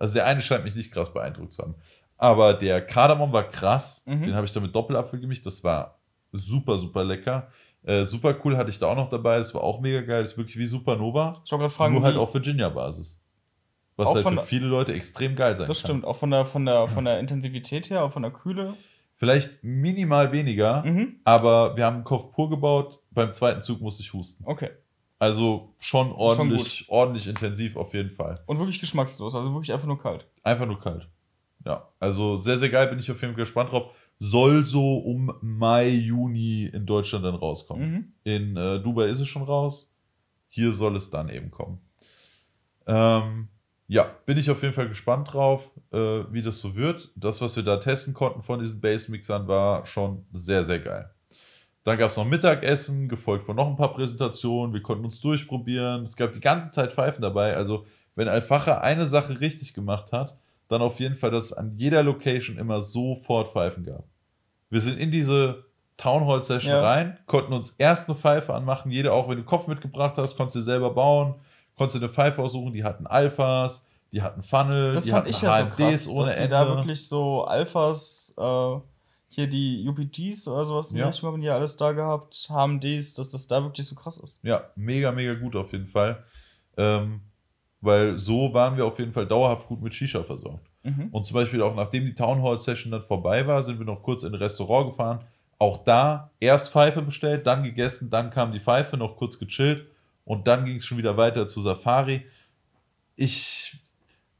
Also der eine scheint mich nicht krass beeindruckt zu haben. Aber der Kardamom war krass. Mhm. Den habe ich dann mit Doppelapfel gemischt. Das war super, super lecker. Äh, super cool hatte ich da auch noch dabei. Das war auch mega geil. Das ist wirklich wie Supernova. Ich wollte gerade fragen, nur halt auf Virginia-Basis. Was halt von für viele Leute extrem geil sein das kann. stimmt, auch von der, von, der, von der Intensivität her, auch von der Kühle. Vielleicht minimal weniger, Mhm. aber wir haben einen Kopf pur gebaut. Beim zweiten Zug musste ich husten. Okay. Also schon ordentlich, ordentlich intensiv auf jeden Fall. Und wirklich geschmackslos, also wirklich einfach nur kalt. Einfach nur kalt. Ja, also sehr, sehr geil, bin ich auf jeden Fall gespannt drauf. Soll so um Mai, Juni in Deutschland dann rauskommen. Mhm. In äh, Dubai ist es schon raus. Hier soll es dann eben kommen. Ähm, ja, bin ich auf jeden Fall gespannt drauf, äh, wie das so wird. Das, was wir da testen konnten von diesen Base-Mixern, war schon sehr, sehr geil. Dann gab es noch Mittagessen, gefolgt von noch ein paar Präsentationen. Wir konnten uns durchprobieren. Es gab die ganze Zeit Pfeifen dabei. Also, wenn Alfacher eine Sache richtig gemacht hat, dann auf jeden Fall, dass es an jeder Location immer sofort Pfeifen gab. Wir sind in diese Town Hall Session Ja. rein, konnten uns erst eine Pfeife anmachen. Jeder, auch wenn du Kopf mitgebracht hast, konntest du selber bauen, konntest du eine Pfeife aussuchen. Die hatten Alphas, die hatten Funnel, Das die fand hatten ich ja so krass, ohne dass Ende. da wirklich so Alphas, äh, hier die UPGs oder sowas, Ja. ja. haben die ja alles da gehabt, haben dies, dass das da wirklich so krass ist. Ja, mega, mega gut auf jeden Fall. Ähm, weil so waren wir auf jeden Fall dauerhaft gut mit Shisha versorgt. Mhm. Und zum Beispiel auch nachdem die Town Hall Session dann vorbei war, sind wir noch kurz in ein Restaurant gefahren. Auch da erst Pfeife bestellt, dann gegessen, dann kam die Pfeife, noch kurz gechillt und dann ging es schon wieder weiter zu Safari. Ich,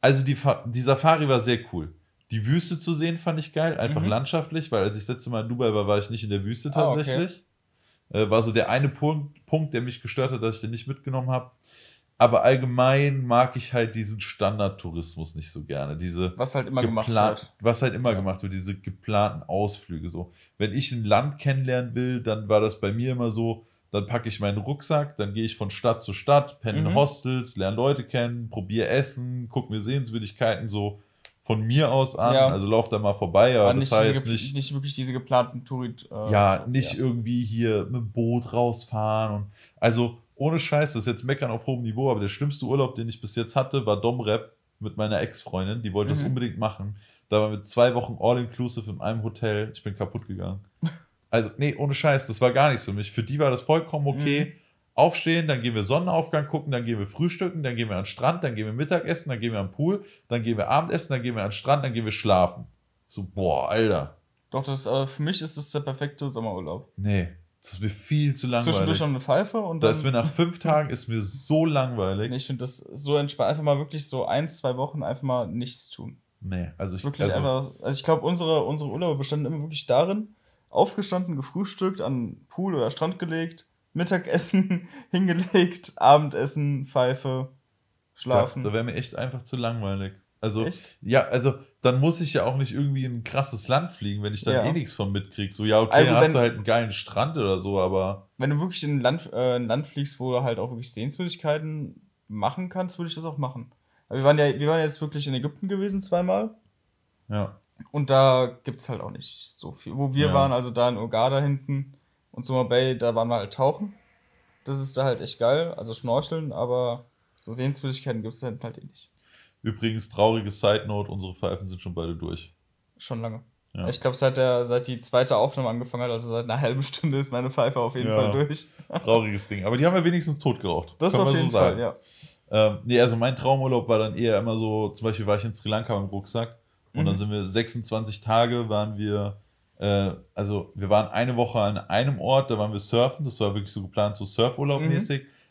also die, die Safari war sehr cool. Die Wüste zu sehen fand ich geil, einfach Mhm. landschaftlich, weil als ich das letzte Mal in Dubai war, war ich nicht in der Wüste Ah, okay. tatsächlich. Äh, war so der eine Punkt, Punkt, der mich gestört hat, dass ich den nicht mitgenommen habe. Aber allgemein mag ich halt diesen Standardtourismus nicht so gerne. Diese Was halt immer gemacht wird. Was halt immer Ja. gemacht wird, diese geplanten Ausflüge so. Wenn ich ein Land kennenlernen will, dann war das bei mir immer so, dann packe ich meinen Rucksack, dann gehe ich von Stadt zu Stadt, penne in Mhm. Hostels, lerne Leute kennen, probiere Essen, gucke mir Sehenswürdigkeiten so von mir aus an. Ja. Also lauf da mal vorbei, aber, Aber das nicht, war diese, nicht, nicht wirklich diese geplanten Touri. Äh, ja, so, nicht irgendwie hier mit dem Boot rausfahren. Und, also ohne Scheiß, das ist jetzt meckern auf hohem Niveau, aber der schlimmste Urlaub, den ich bis jetzt hatte, war Domrep mit meiner Ex-Freundin. Die wollte das Mhm. unbedingt machen. Da waren wir zwei Wochen all-inclusive in einem Hotel. Ich bin kaputt gegangen. Also, nee, ohne Scheiß, das war gar nichts für mich. Für die war das vollkommen okay. Mhm. Aufstehen, dann gehen wir Sonnenaufgang gucken, dann gehen wir frühstücken, dann gehen wir an den Strand, dann gehen wir Mittagessen, dann gehen wir am Pool, dann gehen wir Abendessen, dann gehen wir an den Strand, dann gehen wir schlafen. So, boah, Alter. Doch, das, äh, für mich ist das der perfekte Sommerurlaub. Nee, das ist mir viel zu langweilig. Zwischendurch noch eine Pfeife und Da dann. ist mir nach fünf Tagen ist mir so langweilig. Nee, ich finde das so entspannt. Einfach mal wirklich so ein, zwei Wochen einfach mal nichts tun. Nee, also ich Wirklich also, einfach. Also ich glaube, unsere, unsere Urlaube bestanden immer wirklich darin, aufgestanden, gefrühstückt, an den Pool oder Strand gelegt, Mittagessen hingelegt, Abendessen, Pfeife, da, schlafen. da wäre mir echt einfach zu langweilig. Also, Echt? ja, also dann muss ich ja auch nicht irgendwie in ein krasses Land fliegen, wenn ich dann Ja. eh nichts von mitkrieg. So, ja, okay, Also, dann hast du halt einen geilen Strand oder so, aber Wenn du wirklich in ein Land, äh, ein Land fliegst, wo du halt auch wirklich Sehenswürdigkeiten machen kannst, würde ich das auch machen. Aber wir waren ja, wir waren jetzt wirklich in Ägypten gewesen zweimal. ja. Und da gibt es halt auch nicht so viel. Wo wir Ja. waren, also da in Uganda hinten und Summer Bay, da waren wir halt tauchen. Das ist da halt echt geil, also schnorcheln, aber so Sehenswürdigkeiten gibt es halt eh nicht. Übrigens, traurige Side Note, unsere Pfeifen sind schon beide durch. Schon lange. Ja. Ich glaube, seit, der- seit die zweite Aufnahme angefangen hat, also seit einer halben Stunde ist meine Pfeife auf jeden Ja. Fall durch. Trauriges Ding. Aber die haben wir wenigstens tot geraucht. Das Kann auf jeden so Fall, sagen. ja. Ähm, nee, also mein Traumurlaub war dann eher immer so, zum Beispiel war ich in Sri Lanka im Rucksack und Mhm. dann sind wir 26 Tage waren wir, äh, also wir waren eine Woche an einem Ort, da waren wir surfen, das war wirklich so geplant, so Surfurlaub Mhm.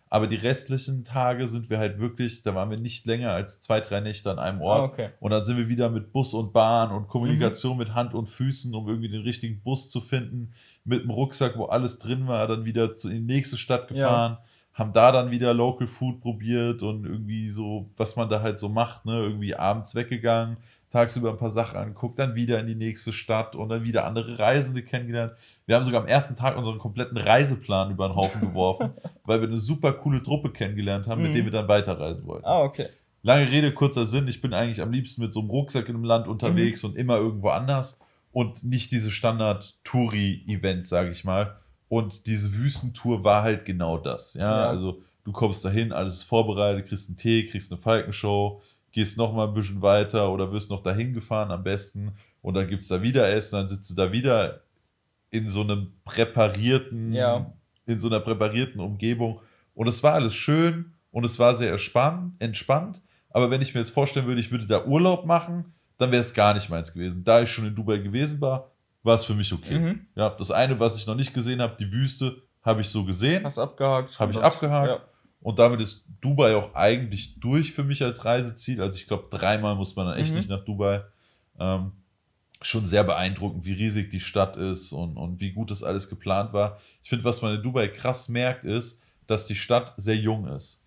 aber die restlichen Tage sind wir halt wirklich, da waren wir nicht länger als zwei, drei Nächte an einem Ort Ah, okay. und dann sind wir wieder mit Bus und Bahn und Kommunikation Mhm. mit Hand und Füßen, um irgendwie den richtigen Bus zu finden, mit dem Rucksack, wo alles drin war, dann wieder zu, in die nächste Stadt Ja. gefahren, haben da dann wieder Local Food probiert und irgendwie so, was man da halt so macht, ne, irgendwie abends weggegangen, tagsüber ein paar Sachen angeguckt, dann wieder in die nächste Stadt und dann wieder andere Reisende kennengelernt. Wir haben sogar am ersten Tag unseren kompletten Reiseplan über den Haufen geworfen, weil wir eine super coole Truppe kennengelernt haben, mit Mhm. der wir dann weiterreisen wollten. Ah, okay. Lange Rede, kurzer Sinn. Ich bin eigentlich am liebsten mit so einem Rucksack in einem Land unterwegs Mhm. und immer irgendwo anders und nicht diese Standard-Touri-Events, sage ich mal. Und diese Wüstentour war halt genau das. Ja, Ja. also du kommst dahin, alles ist vorbereitet, kriegst einen Tee, kriegst eine Falkenshow, gehst noch mal ein bisschen weiter oder wirst noch dahin gefahren am besten und dann gibt es da wieder Essen, dann sitzt du da wieder in so einem präparierten, Ja. in so einer präparierten Umgebung. Und es war alles schön und es war sehr entspannt. Aber wenn ich mir jetzt vorstellen würde, ich würde da Urlaub machen, dann wäre es gar nicht meins gewesen. Da ich schon in Dubai gewesen war, war es für mich okay. Mhm. Ja, das eine, was ich noch nicht gesehen habe, die Wüste, habe ich so gesehen. Hast abgehakt? Habe ich abgehakt. Ja. Und damit ist Dubai auch eigentlich durch für mich als Reiseziel. Also ich glaube, dreimal muss man dann echt Mhm. nicht nach Dubai. Ähm, schon sehr beeindruckend, wie riesig die Stadt ist und, und wie gut das alles geplant war. Ich finde, was man in Dubai krass merkt, ist, dass die Stadt sehr jung ist.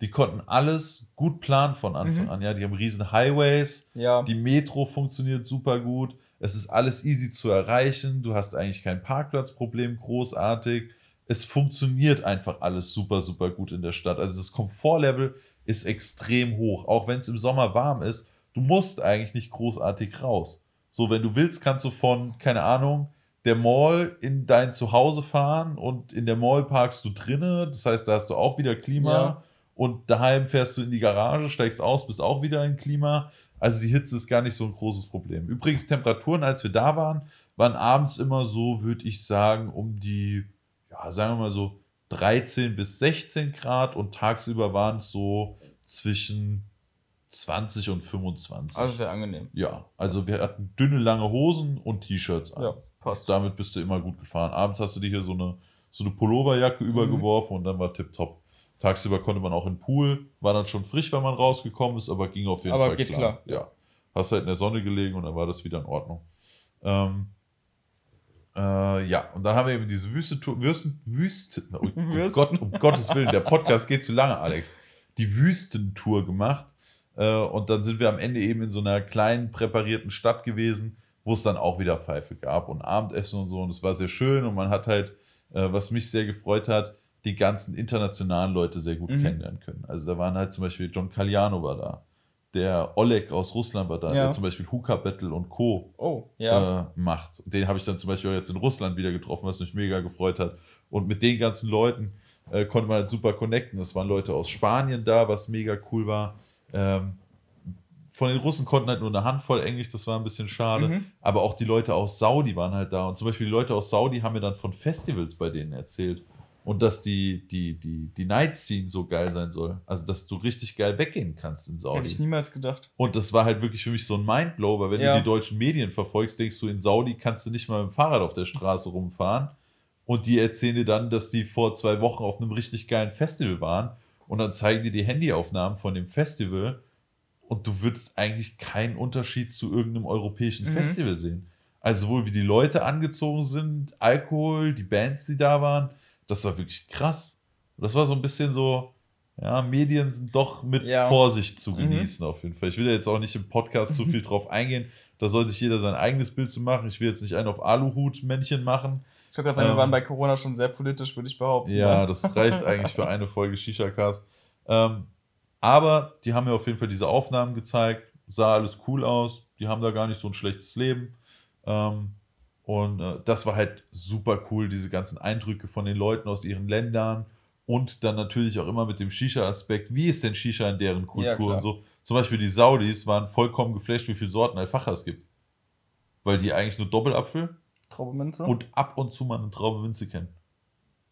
Die konnten alles gut planen von Anfang Mhm. an. Ja, die haben riesen Highways, Ja. die Metro funktioniert super gut. Es ist alles easy zu erreichen. Du hast eigentlich kein Parkplatzproblem großartig. Es funktioniert einfach alles super, super gut in der Stadt. Also das Komfortlevel ist extrem hoch. Auch wenn es im Sommer warm ist, du musst eigentlich nicht großartig raus. So, wenn du willst, kannst du von, keine Ahnung, der Mall in dein Zuhause fahren und in der Mall parkst du drinne. Das heißt, da hast du auch wieder Klima. Ja. Und daheim fährst du in die Garage, steigst aus, bist auch wieder in Klima. Also die Hitze ist gar nicht so ein großes Problem. Übrigens, Temperaturen, als wir da waren, waren abends immer so, würde ich sagen, um die, ja, sagen wir mal so 13 bis 16 Grad und tagsüber waren es so zwischen 20 und 25. Also sehr angenehm. ja, also wir hatten dünne, lange Hosen und T-Shirts an. Ja, passt. Damit bist du immer gut gefahren. Abends hast du dir hier so eine, so eine Pulloverjacke Mhm. übergeworfen und dann war tipptopp. Tagsüber konnte man auch in den Pool, war dann schon frisch, wenn man rausgekommen ist, aber ging auf jeden Aber Fall geht klar. klar. Ja. Hast halt in der Sonne gelegen und dann war das wieder in Ordnung. Ähm, äh, ja, und dann haben wir eben diese Wüste-Tour, Würsten, Wüste, oh, oh Würsten. Gott, um Gottes Willen, der Podcast geht zu lange, Alex. Die Wüstentour gemacht. Äh, und dann sind wir am Ende eben in so einer kleinen, präparierten Stadt gewesen, wo es dann auch wieder Pfeife gab und Abendessen und so. Und es war sehr schön und man hat halt, äh, was mich sehr gefreut hat, die ganzen internationalen Leute sehr gut Mhm. kennenlernen können. Also da waren halt zum Beispiel John Caliano war da. Der Oleg aus Russland war da, Ja. der zum Beispiel Hookah Battle und Co. Oh, ja. äh, macht. Den habe ich dann zum Beispiel auch jetzt in Russland wieder getroffen, was mich mega gefreut hat. Und mit den ganzen Leuten äh, konnte man halt super connecten. Es waren Leute aus Spanien da, was mega cool war. Ähm, von den Russen konnten halt nur eine Handvoll Englisch, das war ein bisschen schade. Mhm. Aber auch die Leute aus Saudi waren halt da. Und zum Beispiel die Leute aus Saudi haben mir dann von Festivals bei denen erzählt. Und dass die, die, die, die Night Scene so geil sein soll. Also, dass du richtig geil weggehen kannst in Saudi. Hätte ich niemals gedacht. Und das war halt wirklich für mich so ein Mindblow, weil wenn Ja. du die deutschen Medien verfolgst, denkst du, in Saudi kannst du nicht mal mit dem Fahrrad auf der Straße rumfahren. Und die erzählen dir dann, dass die vor zwei Wochen auf einem richtig geilen Festival waren. Und dann zeigen die die Handyaufnahmen von dem Festival. Und du würdest eigentlich keinen Unterschied zu irgendeinem europäischen Mhm. Festival sehen. Also sowohl wie die Leute angezogen sind, Alkohol, die Bands, die da waren, das war wirklich krass. Das war so ein bisschen so, ja, Medien sind doch mit Ja. Vorsicht zu Mhm. genießen auf jeden Fall. Ich will ja jetzt auch nicht im Podcast zu viel drauf eingehen. Da soll sich jeder sein eigenes Bild zu machen. Ich will jetzt nicht einen auf Aluhut-Männchen machen. Ich wollte gerade sagen, Ähm, wir waren bei Corona schon sehr politisch, würde ich behaupten. Ja, ne? das reicht eigentlich für eine Folge Shisha-Cast. Ähm, aber die haben mir auf jeden Fall diese Aufnahmen gezeigt. Sah alles cool aus. Die haben da gar nicht so ein schlechtes Leben. Ähm, und äh, das war halt super cool, diese ganzen Eindrücke von den Leuten aus ihren Ländern. Und dann natürlich auch immer mit dem Shisha-Aspekt. Wie ist denn Shisha in deren Kultur Ja, und so? Zum Beispiel die Saudis waren vollkommen geflasht, wie viele Sorten Alfacha es gibt. Weil die eigentlich nur Doppelapfel Traubeminze. und ab und zu mal eine Traube Minze kennen.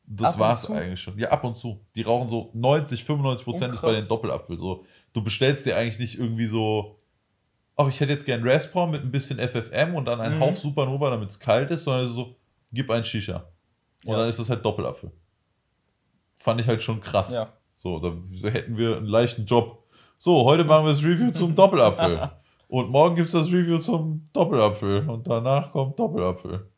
Das Ab war's eigentlich schon. Ja, ab und zu. Die rauchen so 90, 95 Prozent ist bei den Doppelapfel so. Du bestellst dir eigentlich nicht irgendwie so, ach, ich hätte jetzt gern Raspberry mit ein bisschen FFM und dann einen Mhm. Hauch Supernova, damit es kalt ist, sondern so, gib ein Shisha. Und Ja. dann ist es halt Doppelapfel. Fand ich halt schon krass. Ja. So, da hätten wir einen leichten Job. So, heute machen wir das Review zum Doppelapfel. Und morgen gibt es das Review zum Doppelapfel. Und danach kommt Doppelapfel.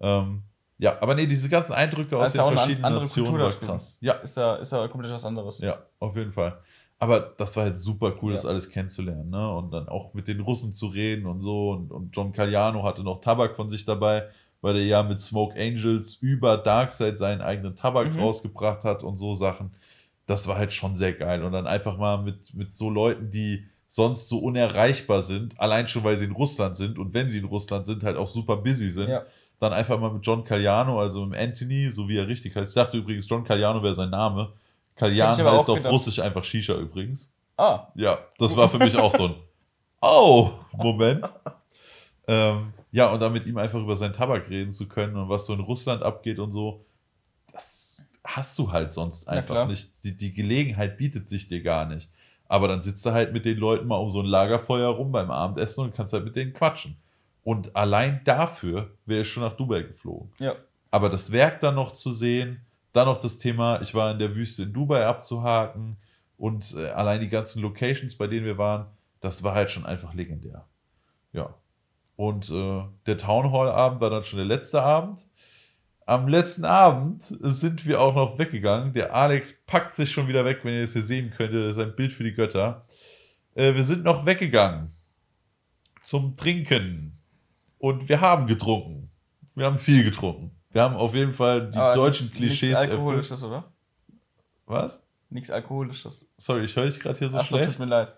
Ähm, ja, aber nee, diese ganzen Eindrücke aus auch den verschiedenen Nationen war krass. Ja, Ist ja, ist ja komplett was anderes. ja, auf jeden Fall. Aber das war halt super cool, das Ja. alles kennenzulernen. Ne? Und dann auch mit den Russen zu reden und so. Und, und John Galliano hatte noch Tabak von sich dabei, weil er ja mit Smoke Angels über Darkseid seinen eigenen Tabak Mhm. rausgebracht hat und so Sachen. Das war halt schon sehr geil. Und dann einfach mal mit, mit so Leuten, die sonst so unerreichbar sind, allein schon weil sie in Russland sind und wenn sie in Russland sind, halt auch super busy sind, Ja. dann einfach mal mit John Galliano, also mit Anthony, so wie er richtig heißt. Ich dachte übrigens, John Galliano wäre sein Name. Aber heißt auf gedacht. Russisch einfach Shisha übrigens. Ah, Ja, das war für mich auch so ein Oh, Moment. ähm, ja, und dann mit ihm einfach über seinen Tabak reden zu können und was so in Russland abgeht und so, das hast du halt sonst einfach nicht. Die, die Gelegenheit bietet sich dir gar nicht. Aber dann sitzt du halt mit den Leuten mal um so ein Lagerfeuer rum beim Abendessen und kannst halt mit denen quatschen. Und allein dafür wäre ich schon nach Dubai geflogen. ja. Aber das Werk dann noch zu sehen, dann noch das Thema, ich war in der Wüste in Dubai abzuhaken und äh, allein die ganzen Locations, bei denen wir waren, das war halt schon einfach legendär. Ja. Und äh, der Town Hall Abend war dann schon der letzte Abend. Am letzten Abend sind wir auch noch weggegangen. Der Alex packt sich schon wieder weg, wenn ihr das hier sehen könnt. Das ist ein Bild für die Götter. Äh, wir sind noch weggegangen zum Trinken. Und wir haben getrunken. Wir haben viel getrunken. Wir haben auf jeden Fall die Aber deutschen nix- Klischees Nichts erfüllt. Alkoholisches, oder? Was? Nichts Alkoholisches. Sorry, ich höre dich gerade hier so Achso, schlecht. tut mir leid.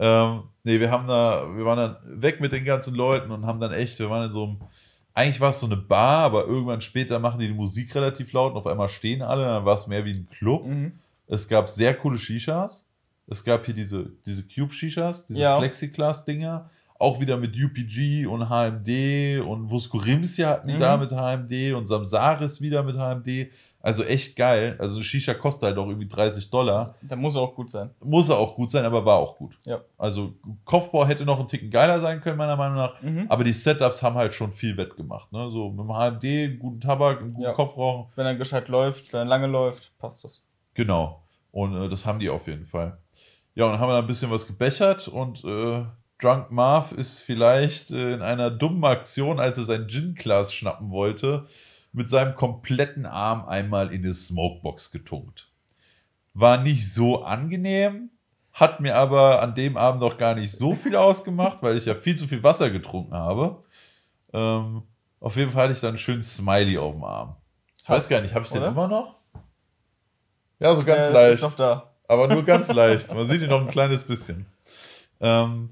Ähm, nee, wir haben da, wir waren dann weg mit den ganzen Leuten und haben dann echt, wir waren in so einem, eigentlich war es so eine Bar, aber irgendwann später machen die die Musik relativ laut und auf einmal stehen alle, dann war es mehr wie ein Club. Mhm. Es gab sehr coole Shishas. Es gab hier diese, diese Cube-Shishas, diese Ja. Plexiglas-Dinger. Auch wieder mit UPG und HMD und Vuskorimsia hatten die Mhm. da mit HMD und Samsaris wieder mit HMD. Also echt geil. Also Shisha kostet halt auch irgendwie 30 Dollar. Da muss er auch gut sein. Muss er auch gut sein, aber war auch gut. Ja. Also Kopfbau hätte noch ein Ticken geiler sein können, meiner Meinung nach. Mhm. Aber die Setups haben halt schon viel wettgemacht. Ne? So mit dem HMD, einen guten Tabak, einen guten Ja. Kopfrauchen. Wenn er gescheit läuft, wenn er lange läuft, passt das. Genau. Und äh, das haben die auf jeden Fall. Ja, und dann haben wir da ein bisschen was gebechert und äh, Drunk Marv ist vielleicht äh, in einer dummen Aktion, als er sein Gin-Glas schnappen wollte, mit seinem kompletten Arm einmal in die Smokebox getunkt. War nicht so angenehm, hat mir aber an dem Abend auch gar nicht so viel ausgemacht, weil ich ja viel zu viel Wasser getrunken habe. Ähm, auf jeden Fall hatte ich dann einen schönen Smiley auf dem Arm. Ich weiß gar nicht, habe ich den oder? immer noch? Ja, so ganz es leicht. ist noch da. aber nur ganz leicht. Man sieht ihn noch ein kleines bisschen. Ähm,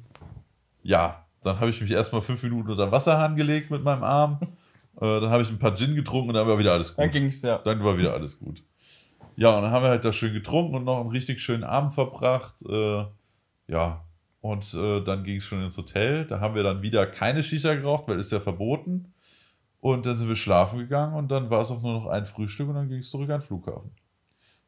ja, dann habe ich mich erstmal fünf Minuten unter den Wasserhahn gelegt mit meinem Arm. Äh, dann habe ich ein paar Gin getrunken und dann war wieder alles gut. Dann ging's, ja. Dann war wieder alles gut. Ja, und dann haben wir halt da schön getrunken und noch einen richtig schönen Abend verbracht. Äh, ja, und äh, dann ging es schon ins Hotel. Da haben wir dann wieder keine Shisha geraucht, weil ist ja verboten. Und dann sind wir schlafen gegangen und dann war es auch nur noch ein Frühstück und dann ging es zurück an den Flughafen.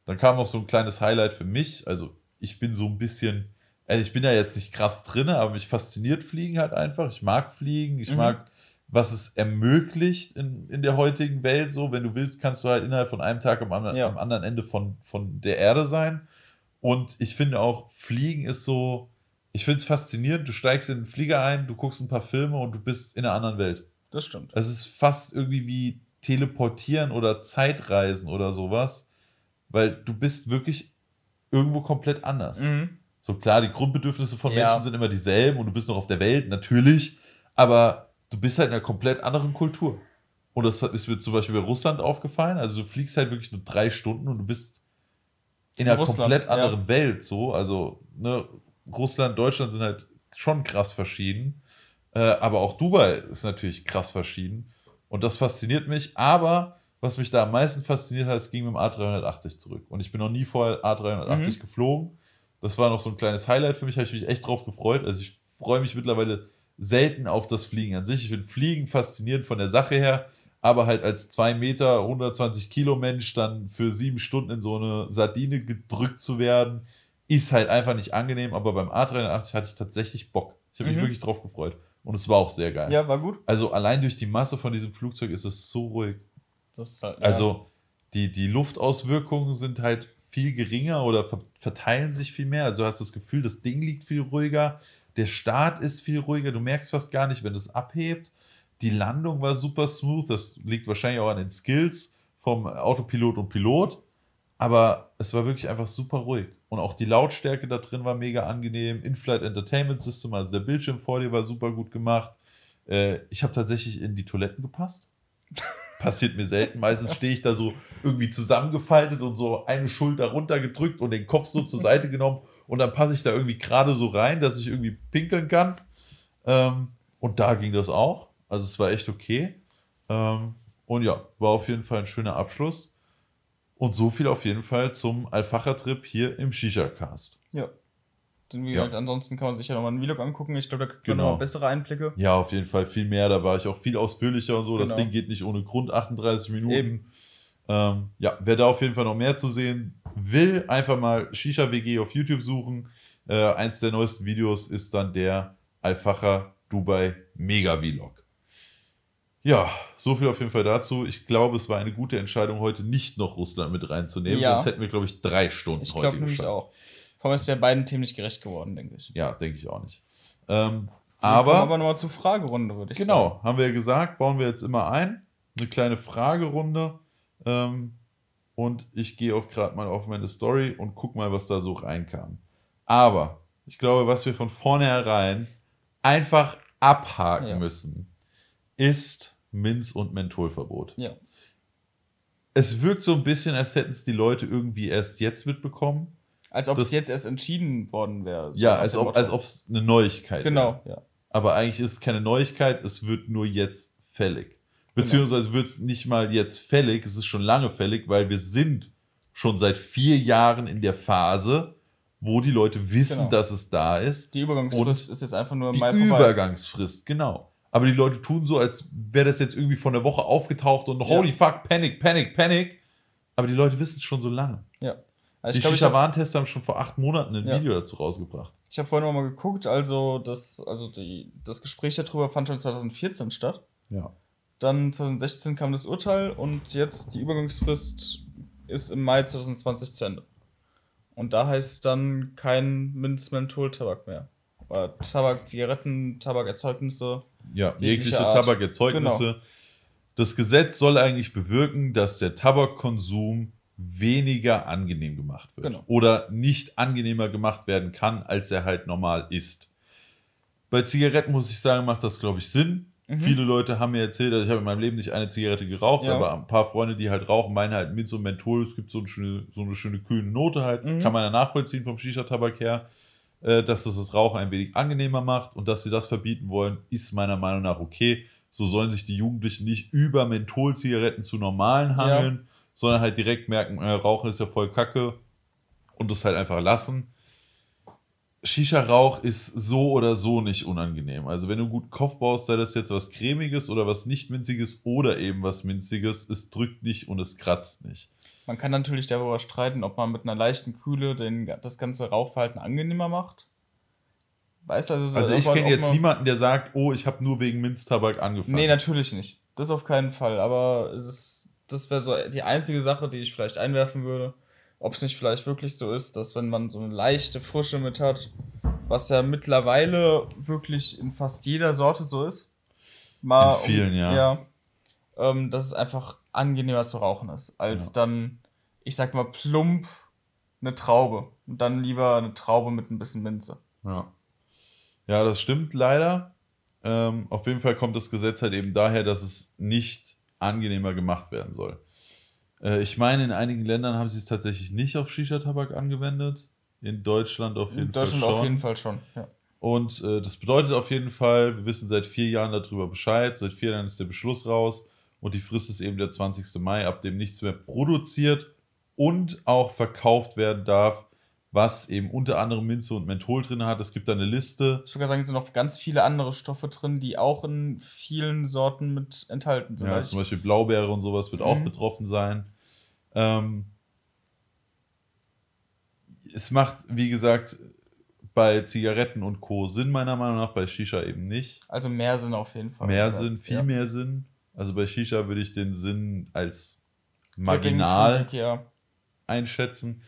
Dann kam noch so ein kleines Highlight für mich. Also ich bin so ein bisschen, also ich bin ja jetzt nicht krass drin, aber mich fasziniert Fliegen halt einfach. Ich mag Fliegen, ich Mhm. mag, was es ermöglicht in, in der heutigen Welt. So, wenn du willst, kannst du halt innerhalb von einem Tag am, anderen- Ja. am anderen Ende von, von der Erde sein. Und ich finde auch, Fliegen ist so, ich finde es faszinierend. Du steigst in den Flieger ein, du guckst ein paar Filme und du bist in einer anderen Welt. Das stimmt. Es ist fast irgendwie wie Teleportieren oder Zeitreisen oder sowas, weil du bist wirklich irgendwo komplett anders. Mhm. So klar, die Grundbedürfnisse von Ja. Menschen sind immer dieselben und du bist noch auf der Welt, natürlich, aber du bist halt in einer komplett anderen Kultur. Und das ist mir zum Beispiel bei Russland aufgefallen. Also du fliegst halt wirklich nur drei Stunden und du bist in In einer Russland, komplett ja. anderen Welt. So, also ne, Russland, Deutschland sind halt schon krass verschieden. Äh, aber auch Dubai ist natürlich krass verschieden. Und das fasziniert mich. Aber was mich da am meisten fasziniert hat, es ging mit dem A380 zurück. Und ich bin noch nie vorher A380 Mhm. geflogen. Das war noch so ein kleines Highlight für mich, habe ich mich echt drauf gefreut. Also ich freue mich mittlerweile selten auf das Fliegen an sich. Ich finde Fliegen faszinierend von der Sache her, aber halt als 2 Meter, 120 Kilo Mensch dann für sieben Stunden in so eine Sardine gedrückt zu werden, ist halt einfach nicht angenehm. Aber beim A380 hatte ich tatsächlich Bock. Ich habe mich Mhm. wirklich drauf gefreut. Und es war auch sehr geil. Ja, war gut. Also allein durch die Masse von diesem Flugzeug ist es so ruhig. Das ist halt, ja. Also die, die Luftauswirkungen sind halt viel geringer oder ver verteilen sich viel mehr. Also du hast das Gefühl, das Ding liegt viel ruhiger, der Start ist viel ruhiger, du merkst fast gar nicht, wenn es abhebt. Die Landung war super smooth, das liegt wahrscheinlich auch an den Skills vom Autopilot und Pilot, aber es war wirklich einfach super ruhig. Und auch die Lautstärke da drin war mega angenehm. In-Flight Entertainment System, also der Bildschirm vor dir war super gut gemacht. Äh, ich habe tatsächlich in die Toiletten gepasst. Passiert mir selten. Meistens stehe ich da so irgendwie zusammengefaltet und so eine Schulter runtergedrückt und den Kopf so zur Seite genommen und dann passe ich da irgendwie gerade so rein, dass ich irgendwie pinkeln kann. Ähm, und da ging das auch. Also es war echt okay. Ähm, und ja, war auf jeden Fall ein schöner Abschluss. Und so viel auf jeden Fall zum Alfacher-Trip hier im Shisha-Cast. ja. Wie Ja. gesagt, ansonsten kann man sich ja nochmal einen Vlog angucken. Ich glaube, da kriegt man Genau. nochmal bessere Einblicke. Ja, auf jeden Fall viel mehr. Da war ich auch viel ausführlicher und so. Das Genau. Ding geht nicht ohne Grund 38 Minuten. Ähm, ja, wer da auf jeden Fall noch mehr zu sehen will, einfach mal Shisha WG auf YouTube suchen. Äh, eins der neuesten Videos ist dann der Alfacher Dubai Mega Vlog. Ja, so viel auf jeden Fall dazu. Ich glaube, es war eine gute Entscheidung, heute nicht noch Russland mit reinzunehmen. Ja. Sonst hätten wir, glaube ich, drei Stunden Ich heute nämlich geschafft. auch. Allem, es wäre beiden Themen nicht gerecht geworden, denke ich. Ja, denke ich auch nicht. Ähm, Aber, aber aber nochmal zur Fragerunde, würde ich sagen. Genau, haben wir ja gesagt, bauen wir jetzt immer ein. Eine kleine Fragerunde. Ähm, und ich gehe auch gerade mal auf meine Story und guck mal, was da so reinkam. Aber ich glaube, was wir von vornherein einfach abhaken Ja. müssen, ist Minz- und Mentholverbot. Ja. Es wirkt so ein bisschen, als hätten es die Leute irgendwie erst jetzt mitbekommen. Als ob es jetzt erst entschieden worden wäre. so ja, als ob Motto. als ob es eine Neuigkeit wäre. Genau, ja. Aber eigentlich ist es keine Neuigkeit, es wird nur jetzt fällig. Beziehungsweise wird es nicht mal jetzt fällig, es ist schon lange fällig, weil wir sind schon seit vier Jahren in der Phase, wo die Leute wissen, Genau. dass es da ist. Die Übergangsfrist ist jetzt einfach nur im Mai vorbei. Übergangsfrist, genau. Aber die Leute tun so, als wäre das jetzt irgendwie von der Woche aufgetaucht und Ja. holy fuck, Panic, Panic, Panic. Aber die Leute wissen es schon so lange. Also ich glaube, ich habe Shisha-Warntester haben schon vor acht Monaten ein Ja. Video dazu rausgebracht. ich hab vorhin noch mal geguckt, also das, also die, das Gespräch darüber fand schon 2014 statt. Ja. Dann 2016 kam das Urteil und jetzt die Übergangsfrist ist im Mai 2020 zu Ende. Und da heißt dann kein Minz-Menthol-Tabak mehr. Oder Tabak, Zigaretten, Tabakerzeugnisse. Ja, Jegliche jegliche. Tabakerzeugnisse. Genau. Das Gesetz soll eigentlich bewirken, dass der Tabakkonsum weniger angenehm gemacht wird. Genau. Oder nicht angenehmer gemacht werden kann, als er halt normal ist. Bei Zigaretten muss ich sagen, macht das, glaube ich, Sinn. Mhm. Viele Leute haben mir erzählt, also ich habe in meinem Leben nicht eine Zigarette geraucht, ja. aber ein paar Freunde, die halt rauchen, meinen halt Minze und Menthol, es gibt so eine schöne, so eine schöne kühle Note halt, mhm. kann man ja nachvollziehen vom Shisha-Tabak her, äh, dass das das Rauchen ein wenig angenehmer macht und dass sie das verbieten wollen, ist meiner Meinung nach okay. So sollen sich die Jugendlichen nicht über Menthol-Zigaretten zu normalen handeln, ja. Sondern halt direkt merken, äh, Rauchen ist ja voll Kacke und das halt einfach lassen. Shisha-Rauch ist so oder so nicht unangenehm. Also wenn du gut Kopf baust, sei das jetzt was cremiges oder was nicht minziges oder eben was minziges, es drückt nicht und es kratzt nicht. Man kann natürlich darüber streiten, ob man mit einer leichten Kühle den, das ganze Rauchverhalten angenehmer macht. Weißt du, also, also ich kenne jetzt niemanden, der sagt, oh, ich habe nur wegen Minztabak angefangen. Nee, natürlich nicht. Das auf keinen Fall. Aber es ist, das wäre so die einzige Sache, die ich vielleicht einwerfen würde ob es nicht vielleicht wirklich so ist, dass wenn man so eine leichte Frische mit hat, was ja mittlerweile wirklich in fast jeder Sorte so ist. Mal in vielen, um, ja. ja ähm, dass es einfach angenehmer zu rauchen ist, als ja. dann, ich sag mal, plump eine Traube. Und dann lieber eine Traube mit ein bisschen Minze. Ja. Ja, das stimmt leider. Ähm, auf jeden Fall kommt das Gesetz halt eben daher, dass es nicht angenehmer gemacht werden soll. Äh, ich meine, in einigen Ländern haben sie es tatsächlich nicht auf Shisha-Tabak angewendet. In Deutschland auf jeden in Deutschland Fall schon. auf jeden Fall schon, ja. Und äh, das bedeutet auf jeden Fall, wir wissen seit vier Jahren darüber Bescheid. Seit vier Jahren ist der Beschluss raus. Und die Frist ist eben der 20. Mai, ab dem nichts mehr produziert und auch verkauft werden darf, was eben unter anderem Minze und Menthol drin hat. Es gibt da eine Liste. Ich würde sogar sagen, es sind noch ganz viele andere Stoffe drin, die auch in vielen Sorten mit enthalten sind. Ja, zum Beispiel Blaubeere und sowas wird mhm. auch betroffen sein. Ähm, es macht, wie gesagt, bei Zigaretten und Co. Sinn, meiner Meinung nach, bei Shisha eben nicht. Also mehr Sinn auf jeden Fall. Mehr Sinn, viel ja. mehr Sinn. Also bei Shisha würde ich den Sinn als marginal einschätzen.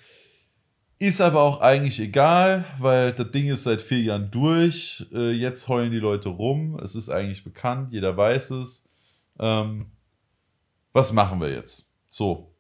Ist aber auch eigentlich egal, weil das Ding ist seit vier Jahren durch. Äh, jetzt heulen die Leute rum. Es ist eigentlich bekannt, jeder weiß es. Ähm, was machen wir jetzt? So.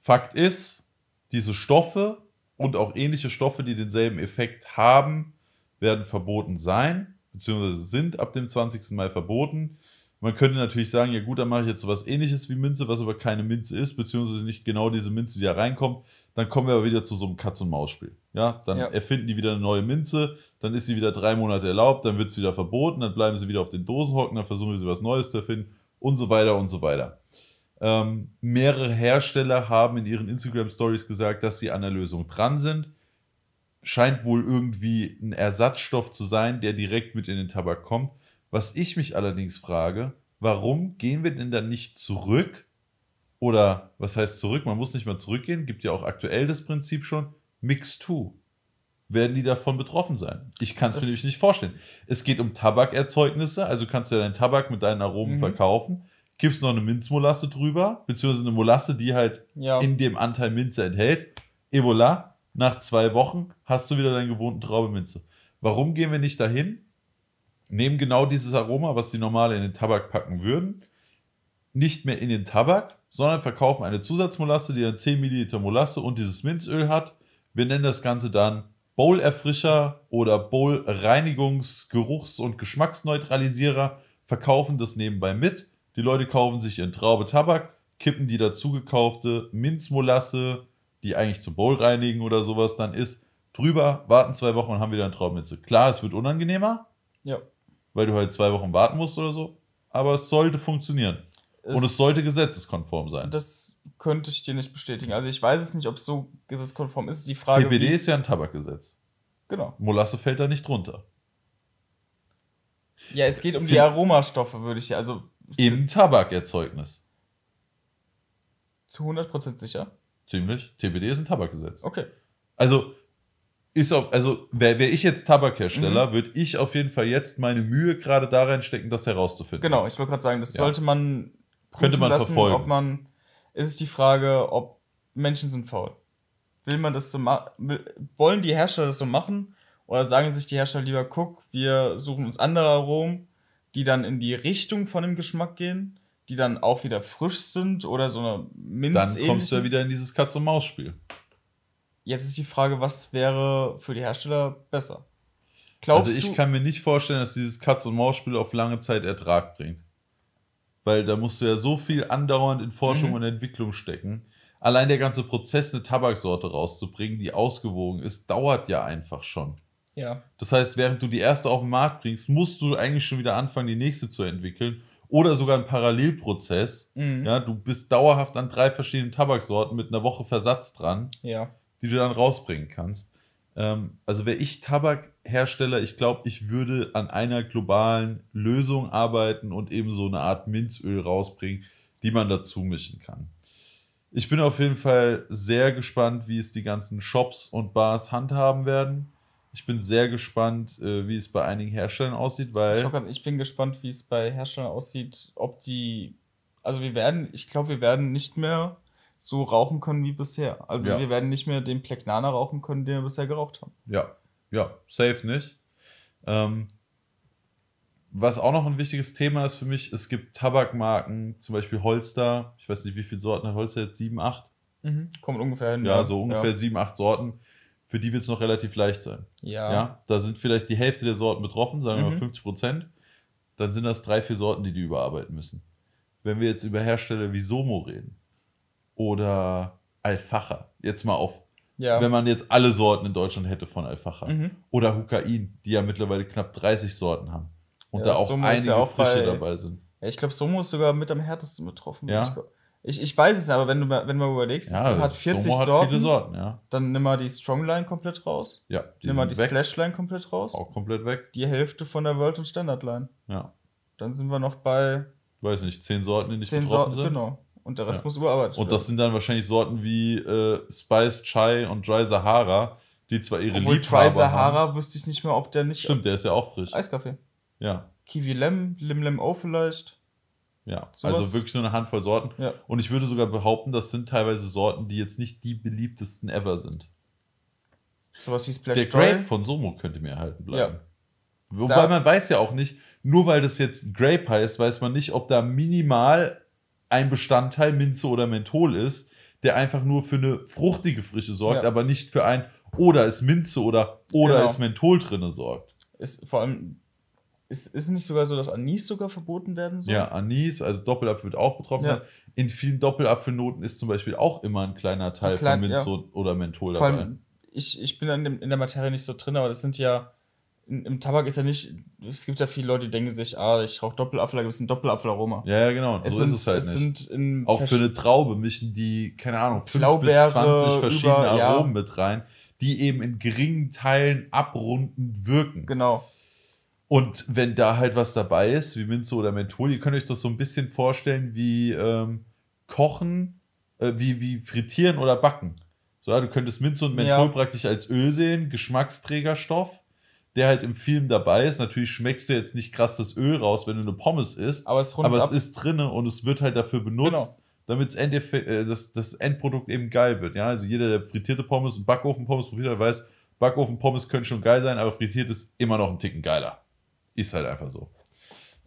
Fakt ist, diese Stoffe und auch ähnliche Stoffe, die denselben Effekt haben, werden verboten sein, beziehungsweise sind ab dem 20. Mai verboten. Man könnte natürlich sagen, ja gut, dann mache ich jetzt sowas ähnliches wie Minze, was aber keine Minze ist, beziehungsweise nicht genau diese Minze, die da reinkommt. Dann kommen wir aber wieder zu so einem Katz-und-Maus-Spiel. Ja, dann ja. erfinden die wieder eine neue Minze, dann ist sie wieder drei Monate erlaubt, dann wird es wieder verboten, dann bleiben sie wieder auf den Dosen hocken, dann versuchen sie was Neues zu erfinden und so weiter und so weiter. Ähm, mehrere Hersteller haben in ihren Instagram-Stories gesagt, dass sie an der Lösung dran sind. Scheint wohl irgendwie ein Ersatzstoff zu sein, der direkt mit in den Tabak kommt. Was ich mich allerdings frage, warum gehen wir denn dann nicht zurück? Oder was heißt zurück? Man muss nicht mal zurückgehen, gibt ja auch aktuell das Prinzip schon. Mix 2. Werden die davon betroffen sein? Ich kann es mir nämlich nicht vorstellen. Es geht um Tabakerzeugnisse, also kannst du ja deinen Tabak mit deinen Aromen mhm. verkaufen. Gibst noch eine Minzmolasse drüber, beziehungsweise eine Molasse, die halt ja. in dem Anteil Minze enthält. Et voilà, nach zwei Wochen hast du wieder deinen gewohnten Traube Minze. Warum gehen wir nicht dahin nehmen genau dieses Aroma, was die normal in den Tabak packen würden, nicht mehr in den Tabak, sondern verkaufen eine Zusatzmolasse, die dann 10 Milliliter Molasse und dieses Minzöl hat. Wir nennen das Ganze dann Bowl-Erfrischer oder Bowl-Reinigungs-, und Geschmacksneutralisierer, verkaufen das nebenbei mit. Die Leute kaufen sich in Traube Tabak, kippen die dazu gekaufte Minzmolasse, die eigentlich zum Bowl reinigen oder sowas dann ist, drüber, warten zwei Wochen und haben wieder eine Traubenminze. Klar, es wird unangenehmer. Ja weil du halt zwei Wochen warten musst oder so. Aber es sollte funktionieren. Und es sollte gesetzeskonform sein. Das könnte ich dir nicht bestätigen. Also ich weiß es nicht, ob es so gesetzeskonform ist. Die Frage, TPD ist ja ein Tabakgesetz. Genau. Molasse fällt da nicht drunter. Ja, es geht um die Aromastoffe, würde ich ja. Also Im Tabakerzeugnis. Zu 100% sicher? Ziemlich. TPD ist ein Tabakgesetz. Okay. Also ist also wäre wär ich jetzt Tabakhersteller, mhm. würde ich auf jeden Fall jetzt meine Mühe gerade da reinstecken, das herauszufinden. Genau, ich wollte gerade sagen, das ja. sollte man könnte man lassen, verfolgen. Ob man, ist es die Frage, ob Menschen sind faul. Will man das so machen? Wollen die Hersteller das so machen? Oder sagen sich die Hersteller lieber, guck, wir suchen uns andere Aromen, die dann in die Richtung von dem Geschmack gehen, die dann auch wieder frisch sind oder so eine minz Dann kommst du ja wieder in dieses Katz-und-Maus-Spiel. Jetzt ist die Frage, was wäre für die Hersteller besser? Glaubst also ich kann mir nicht vorstellen, dass dieses Katz-und-Maus-Spiel auf lange Zeit Ertrag bringt. Weil da musst du ja so viel andauernd in Forschung mhm. und Entwicklung stecken. Allein der ganze Prozess, eine Tabaksorte rauszubringen, die ausgewogen ist, dauert ja einfach schon. Ja. Das heißt, während du die erste auf den Markt bringst, musst du eigentlich schon wieder anfangen, die nächste zu entwickeln. Oder sogar ein Parallelprozess. Mhm. Ja, du bist dauerhaft an drei verschiedenen Tabaksorten mit einer Woche Versatz dran, ja. die du dann rausbringen kannst. Ähm, also wäre ich Tabakhersteller, ich glaube, ich würde an einer globalen Lösung arbeiten und eben so eine Art Minzöl rausbringen, die man dazu mischen kann. Ich bin auf jeden Fall sehr gespannt, wie es die ganzen Shops und Bars handhaben werden. Ich bin sehr gespannt, äh, wie es bei einigen Herstellern aussieht, weil. Ich bin gespannt, wie es bei Herstellern aussieht, ob die. Also wir werden, ich glaube, wir werden nicht mehr so rauchen können wie bisher. Also ja. wir werden nicht mehr den Plegnana rauchen können, den wir bisher geraucht haben. Ja, ja, safe nicht. Ähm, was auch noch ein wichtiges Thema ist für mich, es gibt Tabakmarken, zum Beispiel Holster. Ich weiß nicht, wie viele Sorten hat Holster jetzt? Sieben, acht? Mhm, kommt ungefähr hin. Ja, ja. so ungefähr ja. sieben, acht Sorten für die wird es noch relativ leicht sein. Ja. ja. Da sind vielleicht die Hälfte der Sorten betroffen, sagen wir mhm. mal 50 Prozent. Dann sind das drei, vier Sorten, die die überarbeiten müssen. Wenn wir jetzt über Hersteller wie Somo reden oder Alfacher, jetzt mal auf, ja. wenn man jetzt alle Sorten in Deutschland hätte von Alfacher mhm. oder Hukain, die ja mittlerweile knapp 30 Sorten haben und ja, da auch Somo einige ja auch frische bei, dabei sind. Ja, ich glaube, Somo ist sogar mit am härtesten betroffen. Ja. Ich, ich weiß es nicht, aber wenn du, wenn du mal überlegst, ja, hat 40 hat Sorten, Sorten, ja. dann nimm mal die Strongline komplett raus. Ja. Die nimm mal die weg. Splashline komplett raus. Auch komplett weg. Die Hälfte von der World- und Standardline. Ja. Dann sind wir noch bei. Weiß nicht, 10 Sorten, die nicht betroffen Sorten, sind. Genau. Und der Rest ja. muss überarbeitet werden. Und das sind dann wahrscheinlich Sorten wie äh, Spice Chai und Dry Sahara, die zwar ihre Obwohl Dry Sahara haben. wüsste ich nicht mehr, ob der nicht. Stimmt, der ist ja auch frisch. Eiskaffee. Ja. Kiwi Lem, Lim Lem O vielleicht. Ja, so also wirklich nur eine Handvoll Sorten. Ja. Und ich würde sogar behaupten, das sind teilweise Sorten, die jetzt nicht die beliebtesten ever sind. Sowas wie Splash Der Grape von Somo könnte mir erhalten bleiben. Ja. Wobei da man weiß ja auch nicht, nur weil das jetzt Grape heißt, weiß man nicht, ob da minimal ein Bestandteil Minze oder Menthol ist, der einfach nur für eine fruchtige Frische sorgt, ja. aber nicht für ein oder ist Minze oder oder genau. ist Menthol drin sorgt. Ist vor allem ist, ist es nicht sogar so, dass Anis sogar verboten werden soll? Ja, Anis, also Doppelapfel wird auch betroffen ja. sein. In vielen Doppelapfelnoten ist zum Beispiel auch immer ein kleiner Teil klein, von Minze ja. oder Menthol Vor dabei. Allem, ich, ich bin in, dem, in der Materie nicht so drin, aber das sind ja, im Tabak ist ja nicht, es gibt ja viele Leute, die denken sich, ah, ich rauche Doppelapfel, da gibt es ein Doppelapfelaroma. Ja, ja, genau, es so sind, ist es halt es nicht. auch für eine Traube mischen die, keine Ahnung, 5 bis 20 verschiedene über, Aromen ja. mit rein, die eben in geringen Teilen abrundend wirken. Genau. Und wenn da halt was dabei ist, wie Minze oder Menthol, ihr könnt euch das so ein bisschen vorstellen wie ähm, Kochen, äh, wie, wie Frittieren oder Backen. So, ja, du könntest Minze und Menthol ja. praktisch als Öl sehen, Geschmacksträgerstoff, der halt im Film dabei ist. Natürlich schmeckst du jetzt nicht krass das Öl raus, wenn du eine Pommes isst, aber es, aber es ist drinne und es wird halt dafür benutzt, genau. damit äh, das, das Endprodukt eben geil wird. Ja, also jeder, der frittierte Pommes und Backofenpommes probiert hat, weiß, Backofenpommes können schon geil sein, aber frittiert ist immer noch ein Ticken geiler. Ist halt einfach so.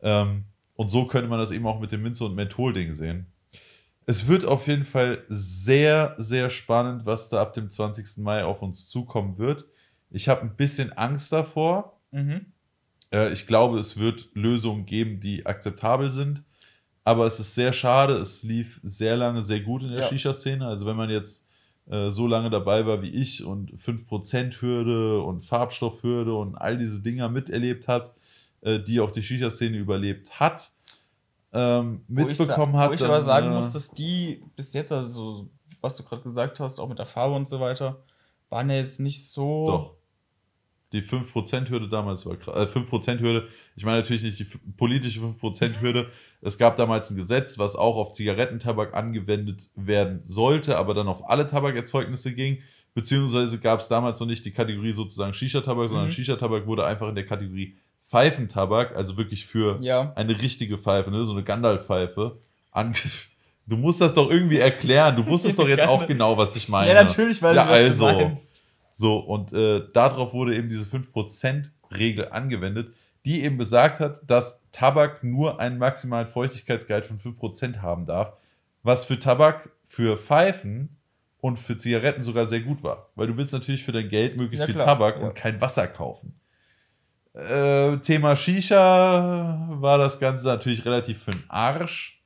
Ähm, und so könnte man das eben auch mit dem Minze- und Menthol-Ding sehen. Es wird auf jeden Fall sehr, sehr spannend, was da ab dem 20. Mai auf uns zukommen wird. Ich habe ein bisschen Angst davor. Mhm. Äh, ich glaube, es wird Lösungen geben, die akzeptabel sind. Aber es ist sehr schade. Es lief sehr lange sehr gut in der ja. Shisha-Szene. Also, wenn man jetzt äh, so lange dabei war wie ich und 5%-Hürde und Farbstoffhürde und all diese Dinger miterlebt hat, äh, die auch die Shisha-Szene überlebt hat, ähm, mitbekommen wo hat. Wo ich dann, aber sagen äh, muss, dass die bis jetzt, also was du gerade gesagt hast, auch mit der Farbe und so weiter, waren ja jetzt nicht so. Doch. Die 5%-Hürde damals war krass. Äh, 5%-Hürde, ich meine natürlich nicht die politische 5%-Hürde. Es gab damals ein Gesetz, was auch auf Zigarettentabak angewendet werden sollte, aber dann auf alle Tabakerzeugnisse ging. Beziehungsweise gab es damals noch nicht die Kategorie sozusagen Shisha-Tabak, sondern mhm. Shisha-Tabak wurde einfach in der Kategorie Pfeifentabak, also wirklich für ja. eine richtige Pfeife, ne? so eine Gandalf-Pfeife, Du musst das doch irgendwie erklären. Du wusstest doch jetzt auch genau, was ich meine. Ja, natürlich weiß ja, ich, was also, du meinst. So, und äh, darauf wurde eben diese 5%-Regel angewendet, die eben besagt hat, dass Tabak nur einen maximalen Feuchtigkeitsgehalt von 5% haben darf, was für Tabak, für Pfeifen und für Zigaretten sogar sehr gut war. Weil du willst natürlich für dein Geld möglichst ja, viel Tabak ja. und kein Wasser kaufen. Äh, Thema Shisha war das Ganze natürlich relativ für den Arsch.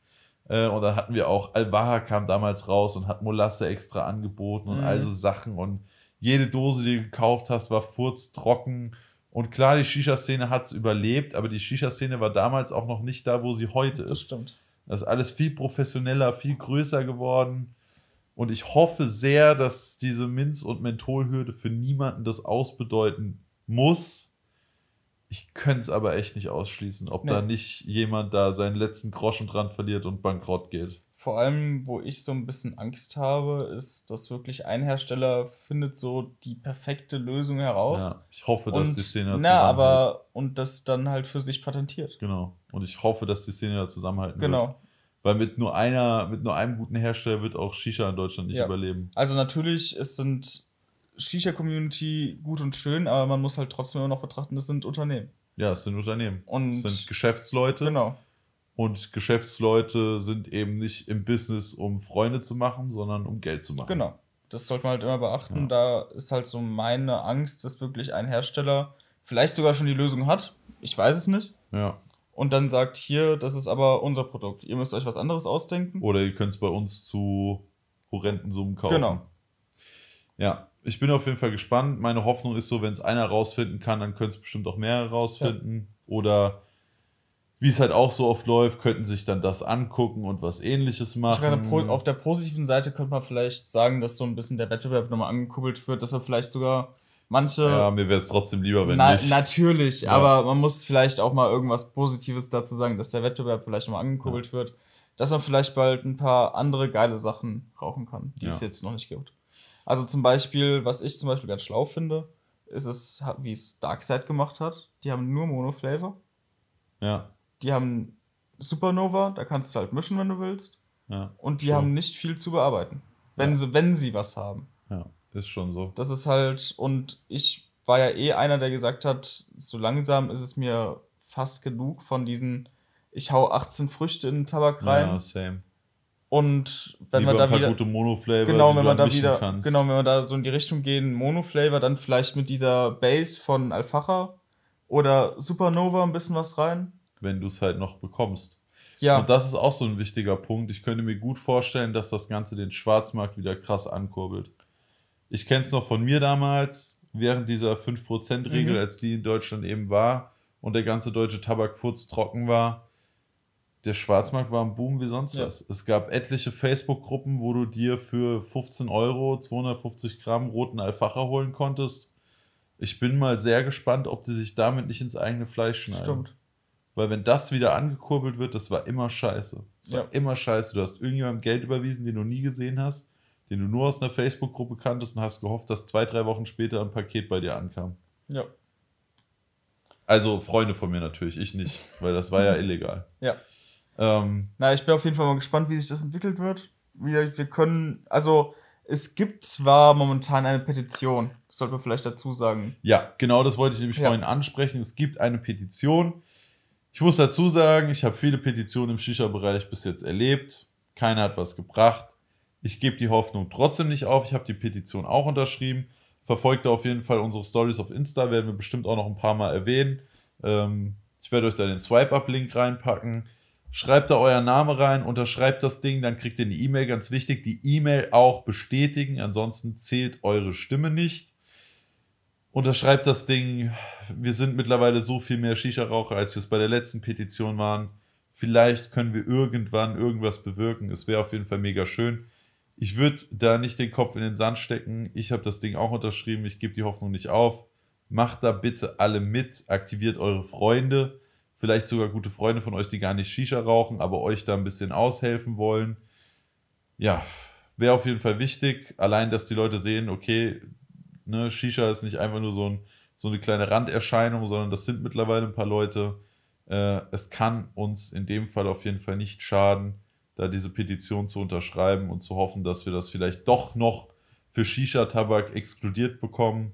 Äh, und dann hatten wir auch, Alvaha kam damals raus und hat Molasse extra angeboten und Mhm. all so Sachen. Und jede Dose, die du gekauft hast, war furztrocken. Und klar, die Shisha-Szene hat es überlebt, aber die Shisha-Szene war damals auch noch nicht da, wo sie heute Das ist. stimmt. Das ist alles viel professioneller, viel größer geworden. Und ich hoffe sehr, dass diese Minz- und Mentholhürde für niemanden das ausbedeuten muss. Ich könnte es aber echt nicht ausschließen, ob Nee. da nicht jemand da seinen letzten Groschen dran verliert und bankrott geht. Vor allem, wo ich so ein bisschen Angst habe, ist, dass wirklich ein Hersteller findet so die perfekte Lösung heraus. Ja, ich hoffe, dass und, die Szene da na, zusammenhält. aber und das dann halt für sich patentiert. Genau. Und ich hoffe, dass die Szene da zusammenhalten wird. Genau. Weil mit nur einer, mit nur einem guten Hersteller wird auch Shisha in Deutschland nicht Ja. überleben. Also natürlich, es sind Shisha-Community gut und schön, aber man muss halt trotzdem immer noch betrachten, das sind Unternehmen. Ja, es sind Unternehmen. Und Es sind Geschäftsleute. genau. Und Geschäftsleute sind eben nicht im Business, um Freunde zu machen, sondern um Geld zu machen. Genau. Das sollte man halt immer beachten. Ja. Da ist halt so meine Angst, dass wirklich ein Hersteller vielleicht sogar schon die Lösung hat. Ich weiß es nicht. Ja. Und dann sagt, hier, das ist aber unser Produkt. Ihr müsst euch was anderes ausdenken. Oder ihr könnt es bei uns zu horrenden Summen kaufen. Genau. Ja, ich bin auf jeden Fall gespannt. Meine Hoffnung ist so, wenn es einer rausfinden kann, dann können es bestimmt auch mehrere rausfinden. Oder wie es halt auch so oft läuft, könnten sich dann das angucken und was ähnliches Ich meine, machen. auf der positiven Seite könnte man vielleicht sagen, dass so ein bisschen der Wettbewerb nochmal angekuppelt wird, dass wir vielleicht sogar manche. Ja, mir wäre es trotzdem lieber, wenn Na, nicht. natürlich, Ja. aber man muss vielleicht auch mal irgendwas Positives dazu sagen, dass der Wettbewerb vielleicht nochmal angekuppelt wird, dass man vielleicht bald ein paar andere geile Sachen rauchen kann, die es Ja. jetzt noch nicht gibt. Also zum Beispiel, was ich zum Beispiel ganz schlau finde, ist es, wie es Darkseid gemacht hat. Die haben nur Monoflavor. Ja, Die haben Supernova, da kannst du halt mischen, wenn du willst. ja, Und die Schon. haben nicht viel zu bearbeiten. Wenn, Ja. sie, wenn sie was haben. ja, ist schon so. Das ist halt, und ich war ja eh einer, der gesagt hat, so langsam ist es mir fast genug von diesen, ich hau 18 Früchte in den Tabak rein. Ja, same. Und wenn Lieber man da wieder. gute Monoflavor, Genau, wenn man da mischen wieder, kannst. genau, wenn wir da so in die Richtung gehen, Monoflavor, dann vielleicht mit dieser Base von Alfacha oder Supernova ein bisschen was rein. Wenn du es halt noch bekommst. Ja, Und das ist auch so ein wichtiger Punkt. Ich könnte mir gut vorstellen, dass das Ganze den Schwarzmarkt wieder krass ankurbelt. Ich kenne es noch von mir damals, während dieser 5%-Regel, Mhm. als die in Deutschland eben war und der ganze deutsche Tabakfurz trocken war. Der Schwarzmarkt war ein Boom wie sonst Ja. was. Es gab etliche Facebook-Gruppen, wo du dir für 15 Euro 250 Gramm roten Alfacher holen konntest. Ich bin mal sehr gespannt, ob die sich damit nicht ins eigene Fleisch schneiden. stimmt. Weil wenn das wieder angekurbelt wird, das war immer scheiße. Das war Ja. immer scheiße. Du hast irgendjemandem Geld überwiesen, den du nie gesehen hast, den du nur aus einer Facebook-Gruppe kanntest und hast gehofft, dass zwei, drei Wochen später ein Paket bei dir ankam. Ja. Also Freunde von mir natürlich, ich nicht, weil das war ja illegal. Ja. Ähm, Na, ich bin auf jeden Fall mal gespannt, wie sich das entwickelt wird. Wir, wir können, also es gibt zwar momentan eine Petition, sollte man vielleicht dazu sagen. ja, genau das wollte ich nämlich Ja. vorhin ansprechen. Es gibt eine Petition. Ich muss dazu sagen, ich habe viele Petitionen im Shisha-Bereich bis jetzt erlebt. Keiner hat was gebracht. Ich gebe die Hoffnung trotzdem nicht auf. Ich habe die Petition auch unterschrieben. Verfolgt auf jeden Fall unsere Stories auf Insta, werden wir bestimmt auch noch ein paar Mal erwähnen. Ähm, ich werde euch da den Swipe-Up-Link reinpacken. Schreibt da euer Name rein, unterschreibt das Ding, dann kriegt ihr eine E-Mail. Ganz wichtig, die E-Mail auch bestätigen, ansonsten zählt eure Stimme nicht. Unterschreibt das Ding. Wir sind mittlerweile so viel mehr Shisha-Raucher, als wir es bei der letzten Petition waren. Vielleicht können wir irgendwann irgendwas bewirken. Es wäre auf jeden Fall mega schön. Ich würde da nicht den Kopf in den Sand stecken. Ich habe das Ding auch unterschrieben. Ich gebe die Hoffnung nicht auf. Macht da bitte alle mit. Aktiviert eure Freunde. Vielleicht sogar gute Freunde von euch, die gar nicht Shisha rauchen, aber euch da ein bisschen aushelfen wollen. Ja, wäre auf jeden Fall wichtig. Allein, dass die Leute sehen, okay, ne, Shisha ist nicht einfach nur so, ein, so eine kleine Randerscheinung, sondern das sind mittlerweile ein paar Leute. Äh, es kann uns in dem Fall auf jeden Fall nicht schaden, da diese Petition zu unterschreiben und zu hoffen, dass wir das vielleicht doch noch für Shisha-Tabak exkludiert bekommen.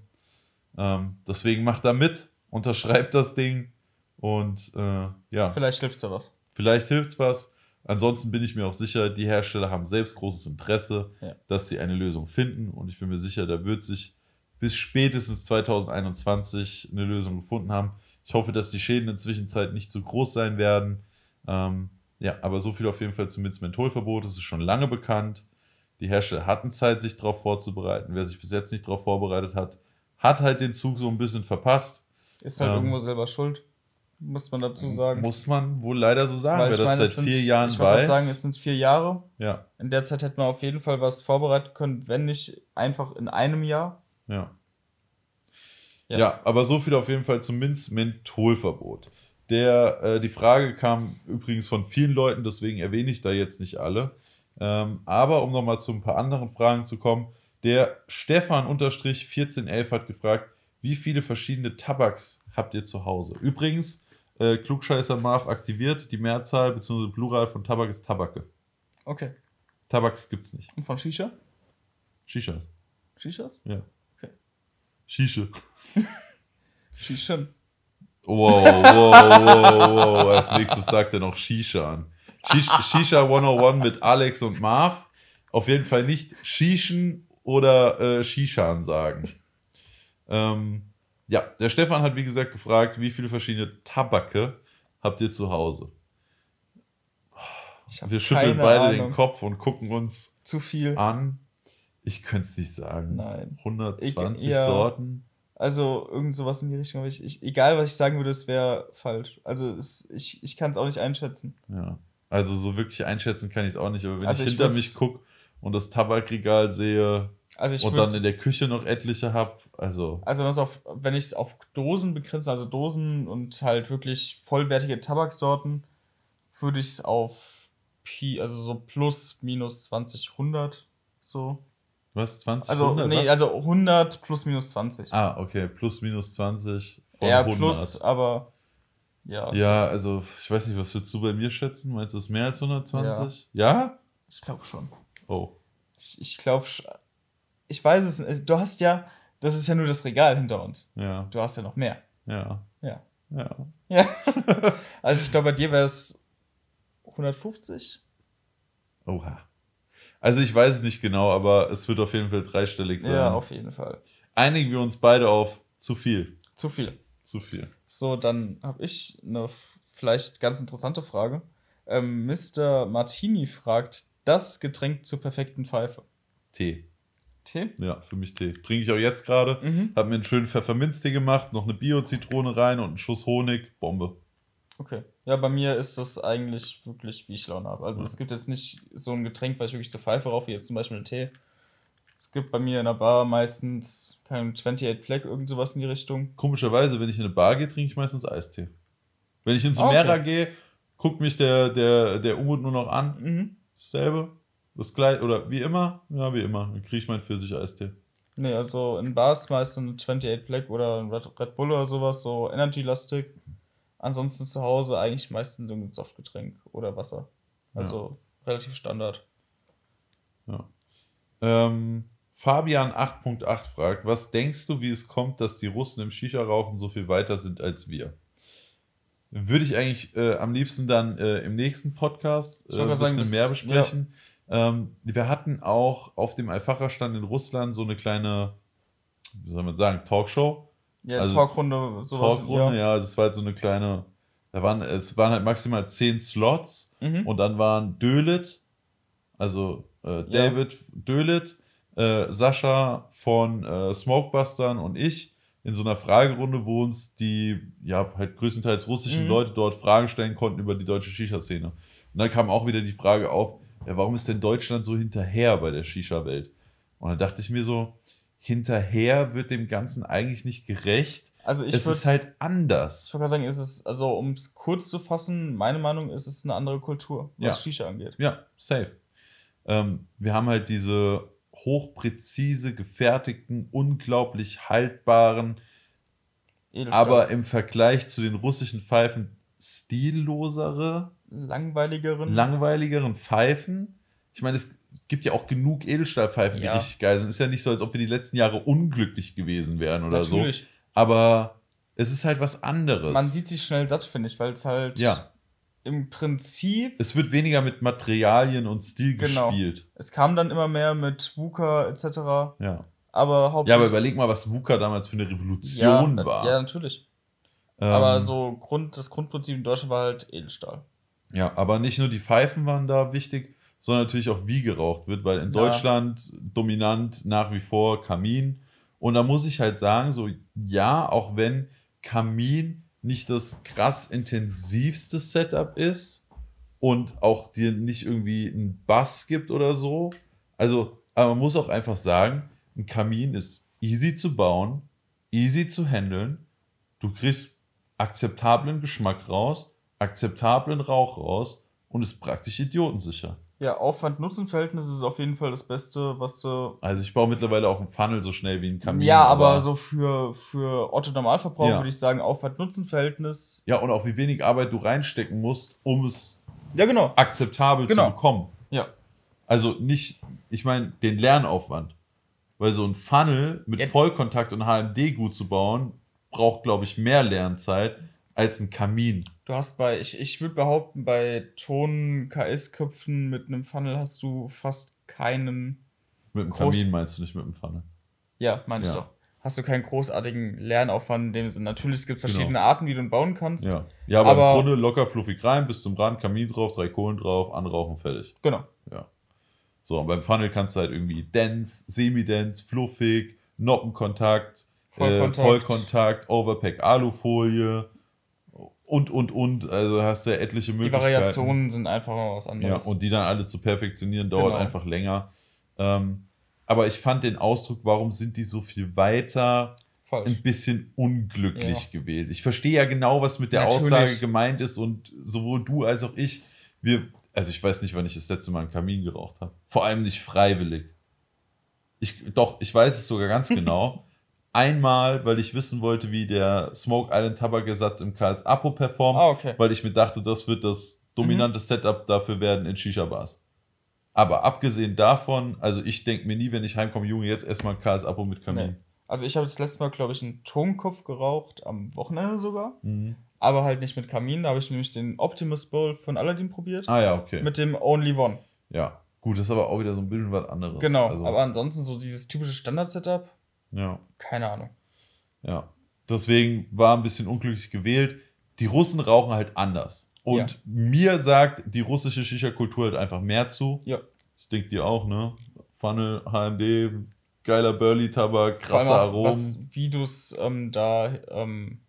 Ähm, deswegen macht da mit, unterschreibt das Ding und äh, ja, Vielleicht hilft ja was. Vielleicht hilft's was. Ansonsten bin ich mir auch sicher, die Hersteller haben selbst großes Interesse, Ja. dass sie eine Lösung finden. Und ich bin mir sicher, da wird sich bis spätestens 2021 eine Lösung gefunden haben. Ich hoffe, dass die Schäden in der Zwischenzeit nicht zu groß sein werden. Ähm, ja, aber so viel auf jeden Fall zum Mentholverbot. Es ist schon lange bekannt. Die Hersteller hatten Zeit, sich darauf vorzubereiten. Wer sich bis jetzt nicht darauf vorbereitet hat, hat halt den Zug so ein bisschen verpasst. Ist halt Ähm, irgendwo selber schuld, muss man dazu sagen. Muss man wohl leider so sagen, Weil wer ich das meine, seit sind- vier Jahren ich weiß. sagen, es sind vier Jahre. ja, In der Zeit hätte man auf jeden Fall was vorbereiten können, wenn nicht einfach in einem Jahr. Ja. Ja. Ja. aber so viel auf jeden Fall zum Minz-Mentholverbot. Der, äh, die Frage kam übrigens von vielen Leuten, deswegen erwähne ich da jetzt nicht alle. Ähm, aber um nochmal zu ein paar anderen Fragen zu kommen, der Stefan-1411 hat gefragt, wie viele verschiedene Tabaks habt ihr zu Hause? Übrigens, äh, Klugscheißer Marv aktiviert, die Mehrzahl bzw. Plural von Tabak ist Tabake. Okay. Tabaks gibt's nicht. Und von Shisha? Shishas. Shishas? Ja. Shisha. Shishan. Wow, wow, wow, wow. Als nächstes sagt er noch Shisha an. Shish, Shisha 101 mit Alex und Marv. Auf jeden Fall nicht Shishen oder äh, Shishan sagen. Ähm, ja, der Stefan hat wie gesagt gefragt, wie viele verschiedene Tabake habt ihr zu Hause? Wir schütteln beide Ahnung. den Kopf und gucken uns Zu viel. an. Ich könnte es nicht sagen. Nein. 120 Ich- ja. Sorten. Also irgend sowas in die Richtung. Ich, ich, egal, was ich sagen würde, es wäre falsch. Also es, ich, ich kann es auch nicht einschätzen. Ja. Also so wirklich einschätzen kann ich es auch nicht, aber wenn Also ich hinter mich gucke und das Tabakregal sehe Also und dann in der Küche noch etliche habe, also Also auf, wenn ich es auf Dosen begrenze, also Dosen und halt wirklich vollwertige Tabaksorten, würde ich es auf Pi, also so plus, minus 20, 100, so. Was, 20, Also, 100, nee, was? also 100 plus, minus 20. Ah, okay, plus minus 20 von Eher 100. plus, aber ja. so. Ja, also ich weiß nicht, was würdest du bei mir schätzen? Meinst du es ist mehr als 120? Ja? Ich glaube schon. Oh. Ich, ich glaube, ich weiß es nicht. Du hast ja, das ist ja nur das Regal hinter uns. Ja, Du hast ja noch mehr. ja, Ja. ja. Ja. also ich glaube, bei dir wäre es 150. Oha. Also ich weiß es nicht genau, aber es wird auf jeden Fall dreistellig sein. Ja, auf jeden Fall. Einigen wir uns beide auf zu viel. Zu viel. Zu viel. So, dann habe ich eine vielleicht ganz interessante Frage. Ähm, Mr. Martini fragt, das Getränk zur perfekten Pfeife. Tee. Tee? Ja, für mich Tee. Trinke ich auch jetzt gerade. Mhm. Hab mir einen schönen Pfefferminztee gemacht, noch eine Bio-Zitrone rein und einen Schuss Honig. Bombe. Okay. Ja, bei mir ist das eigentlich wirklich, wie ich Laune habe. Also Ja. es gibt jetzt nicht so ein Getränk, was ich wirklich zur Pfeife rauche, wie jetzt zum Beispiel einen Tee. Es gibt bei mir in der Bar meistens kein 28 Black, irgend sowas in die Richtung. Komischerweise, wenn ich in eine Bar gehe, trinke ich meistens Eistee. Wenn ich ins Okay. Mera gehe, guckt mich der, der, der Umut nur noch an. Mhm. Dasselbe. Das gleiche. Oder wie immer. Ja, wie immer. Dann kriege ich meinen Pfirsich-Eistee. Nee, also in Bars meistens ein 28 Black oder ein Red, Red Bull oder sowas, so Energy-lastig. Ansonsten zu Hause eigentlich meistens irgendein Softgetränk oder Wasser. Also relativ Standard. Ähm, Fabian 8.8 fragt, was denkst du, wie es kommt, dass die Russen im Shisha-Rauchen so viel weiter sind als wir? Würde ich eigentlich äh, am liebsten dann äh, im nächsten Podcast äh, ein bisschen sagen, mehr besprechen. Ähm, wir hatten auch auf dem Alfacher-Stand in Russland so eine kleine, wie soll man sagen, Talkshow. Ja, Also, Talkrunde, sowas. Talkrunde, ja, das war halt so eine kleine, da waren, es waren halt maximal zehn Slots Mhm. und dann waren Dölit, also äh, David Dölit, äh, Sascha von äh, Smokebustern und ich in so einer Fragerunde, wo uns die, ja, halt größtenteils russischen Mhm. Leute dort Fragen stellen konnten über die deutsche Shisha-Szene. Und dann kam auch wieder die Frage auf, ja, warum ist denn Deutschland so hinterher bei der Shisha-Welt? Und dann dachte ich mir so, hinterher wird dem Ganzen eigentlich nicht gerecht. Also ich es würde ist halt anders. ich würd sagen, ist es, also um es kurz zu fassen, meine Meinung ist es eine andere Kultur, was Ja. Shisha angeht. Ja, safe. Ähm, wir haben halt diese hochpräzise gefertigten, unglaublich haltbaren, Edelstahl. aber im Vergleich zu den russischen Pfeifen stillosere, langweiligeren. langweiligeren Pfeifen. Ich meine, es gibt ja auch genug Edelstahlpfeifen, die Ja. richtig geil sind. Ist ja nicht so, als ob wir die letzten Jahre unglücklich gewesen wären oder Natürlich. so. Aber es ist halt was anderes. Man sieht sich schnell satt, finde ich, weil es halt ja, im Prinzip, es wird weniger mit Materialien und Stil Genau. gespielt. es kam dann immer mehr mit WUKA etc., Ja. aber Ja, aber hauptsächlich. überleg mal, was VUCA damals für eine Revolution ja, war. ja, natürlich. Aber Ähm, so Grund, das Grundprinzip in Deutschland war halt Edelstahl. Ja, aber nicht nur die Pfeifen waren da wichtig, sondern natürlich auch wie geraucht wird, weil in Ja. Deutschland dominant nach wie vor Kamin. Und da muss ich halt sagen, so ja, auch wenn Kamin nicht das krass intensivste Setup ist und auch dir nicht irgendwie einen Bass gibt oder so. Also, aber man muss auch einfach sagen, ein Kamin ist easy zu bauen, easy zu handeln. Du kriegst akzeptablen Geschmack raus, akzeptablen Rauch raus und ist praktisch idiotensicher. Ja, Aufwand-Nutzen-Verhältnis ist auf jeden Fall das Beste, was du. Also ich baue mittlerweile auch einen Funnel so schnell wie ein Kamin. ja, aber, so für, für Otto-Normalverbraucher Ja. würde ich sagen, Aufwand-Nutzen-Verhältnis. Ja, und auch wie wenig Arbeit du reinstecken musst, um es Ja, genau. akzeptabel Genau. zu bekommen. Ja. Also nicht, ich meine, den Lernaufwand. Weil so ein Funnel mit Ja. Vollkontakt und HMD gut zu bauen, braucht, glaube ich, mehr Lernzeit als ein Kamin. Du hast bei, ich, ich würde behaupten, bei Ton-KS-Köpfen mit einem Funnel hast du fast keinen. Mit dem Groß- Kamin meinst du nicht mit dem Funnel. Ja, meine ich Ja. doch. Hast du keinen großartigen Lernaufwand in dem Sinne. Natürlich, es gibt Genau. verschiedene Arten, wie du ihn bauen kannst. Ja. Ja, aber, Aber- im Grunde locker fluffig rein, bis zum Rand, Kamin drauf, drei Kohlen drauf, anrauchen, fertig. Genau. Ja. So, und beim Funnel kannst du halt irgendwie dense, semi-dense, fluffig, Noppenkontakt, Vollkontakt. Vollkontakt, äh, Vollkontakt Overpack, Alufolie und, und, und. Also hast du ja etliche Die Möglichkeiten. Variationen sind einfach was Ja, anderes. und die dann alle zu perfektionieren, dauert Genau. einfach länger. Ähm, aber ich fand den Ausdruck, warum sind die so viel weiter, Falsch. ein bisschen unglücklich Ja. gewählt. Ich verstehe ja genau, was mit der Natürlich. Aussage gemeint ist und sowohl du als auch ich, wir, also ich weiß nicht, wann ich das letzte Mal einen Kamin geraucht habe. Vor allem nicht freiwillig. Ich, doch, ich weiß es sogar ganz genau. Einmal, weil ich wissen wollte, wie der Smoke Island Tabakersatz im KS Apo performt, Ah, okay. weil ich mir dachte, das wird das dominante Setup dafür werden in Shisha-Bars. Aber abgesehen davon, also ich denke mir nie, wenn ich heimkomme, Junge, jetzt erstmal KS Apo mit Kamin. Nee. Also ich habe das letzte Mal, glaube ich, einen Tonkopf geraucht, am Wochenende sogar. Mhm. Aber halt nicht mit Kamin. Da habe ich nämlich den Optimus Bowl von Aladdin probiert. Ah ja, okay. Mit dem Only One. ja. Gut, das ist aber auch wieder so ein bisschen was anderes. Genau. Also, aber ansonsten so dieses typische Standard-Setup, ja, keine Ahnung. ja. Deswegen war ein bisschen unglücklich gewählt. Die Russen rauchen halt anders. Und Ja. mir sagt die russische Shisha-Kultur halt einfach mehr zu. Ja. Ich denke dir auch, ne? Funnel, HMD, geiler Burley-Tabak, Vor allem krasse auch, Aromen. Was, wie du es ähm, da ähm,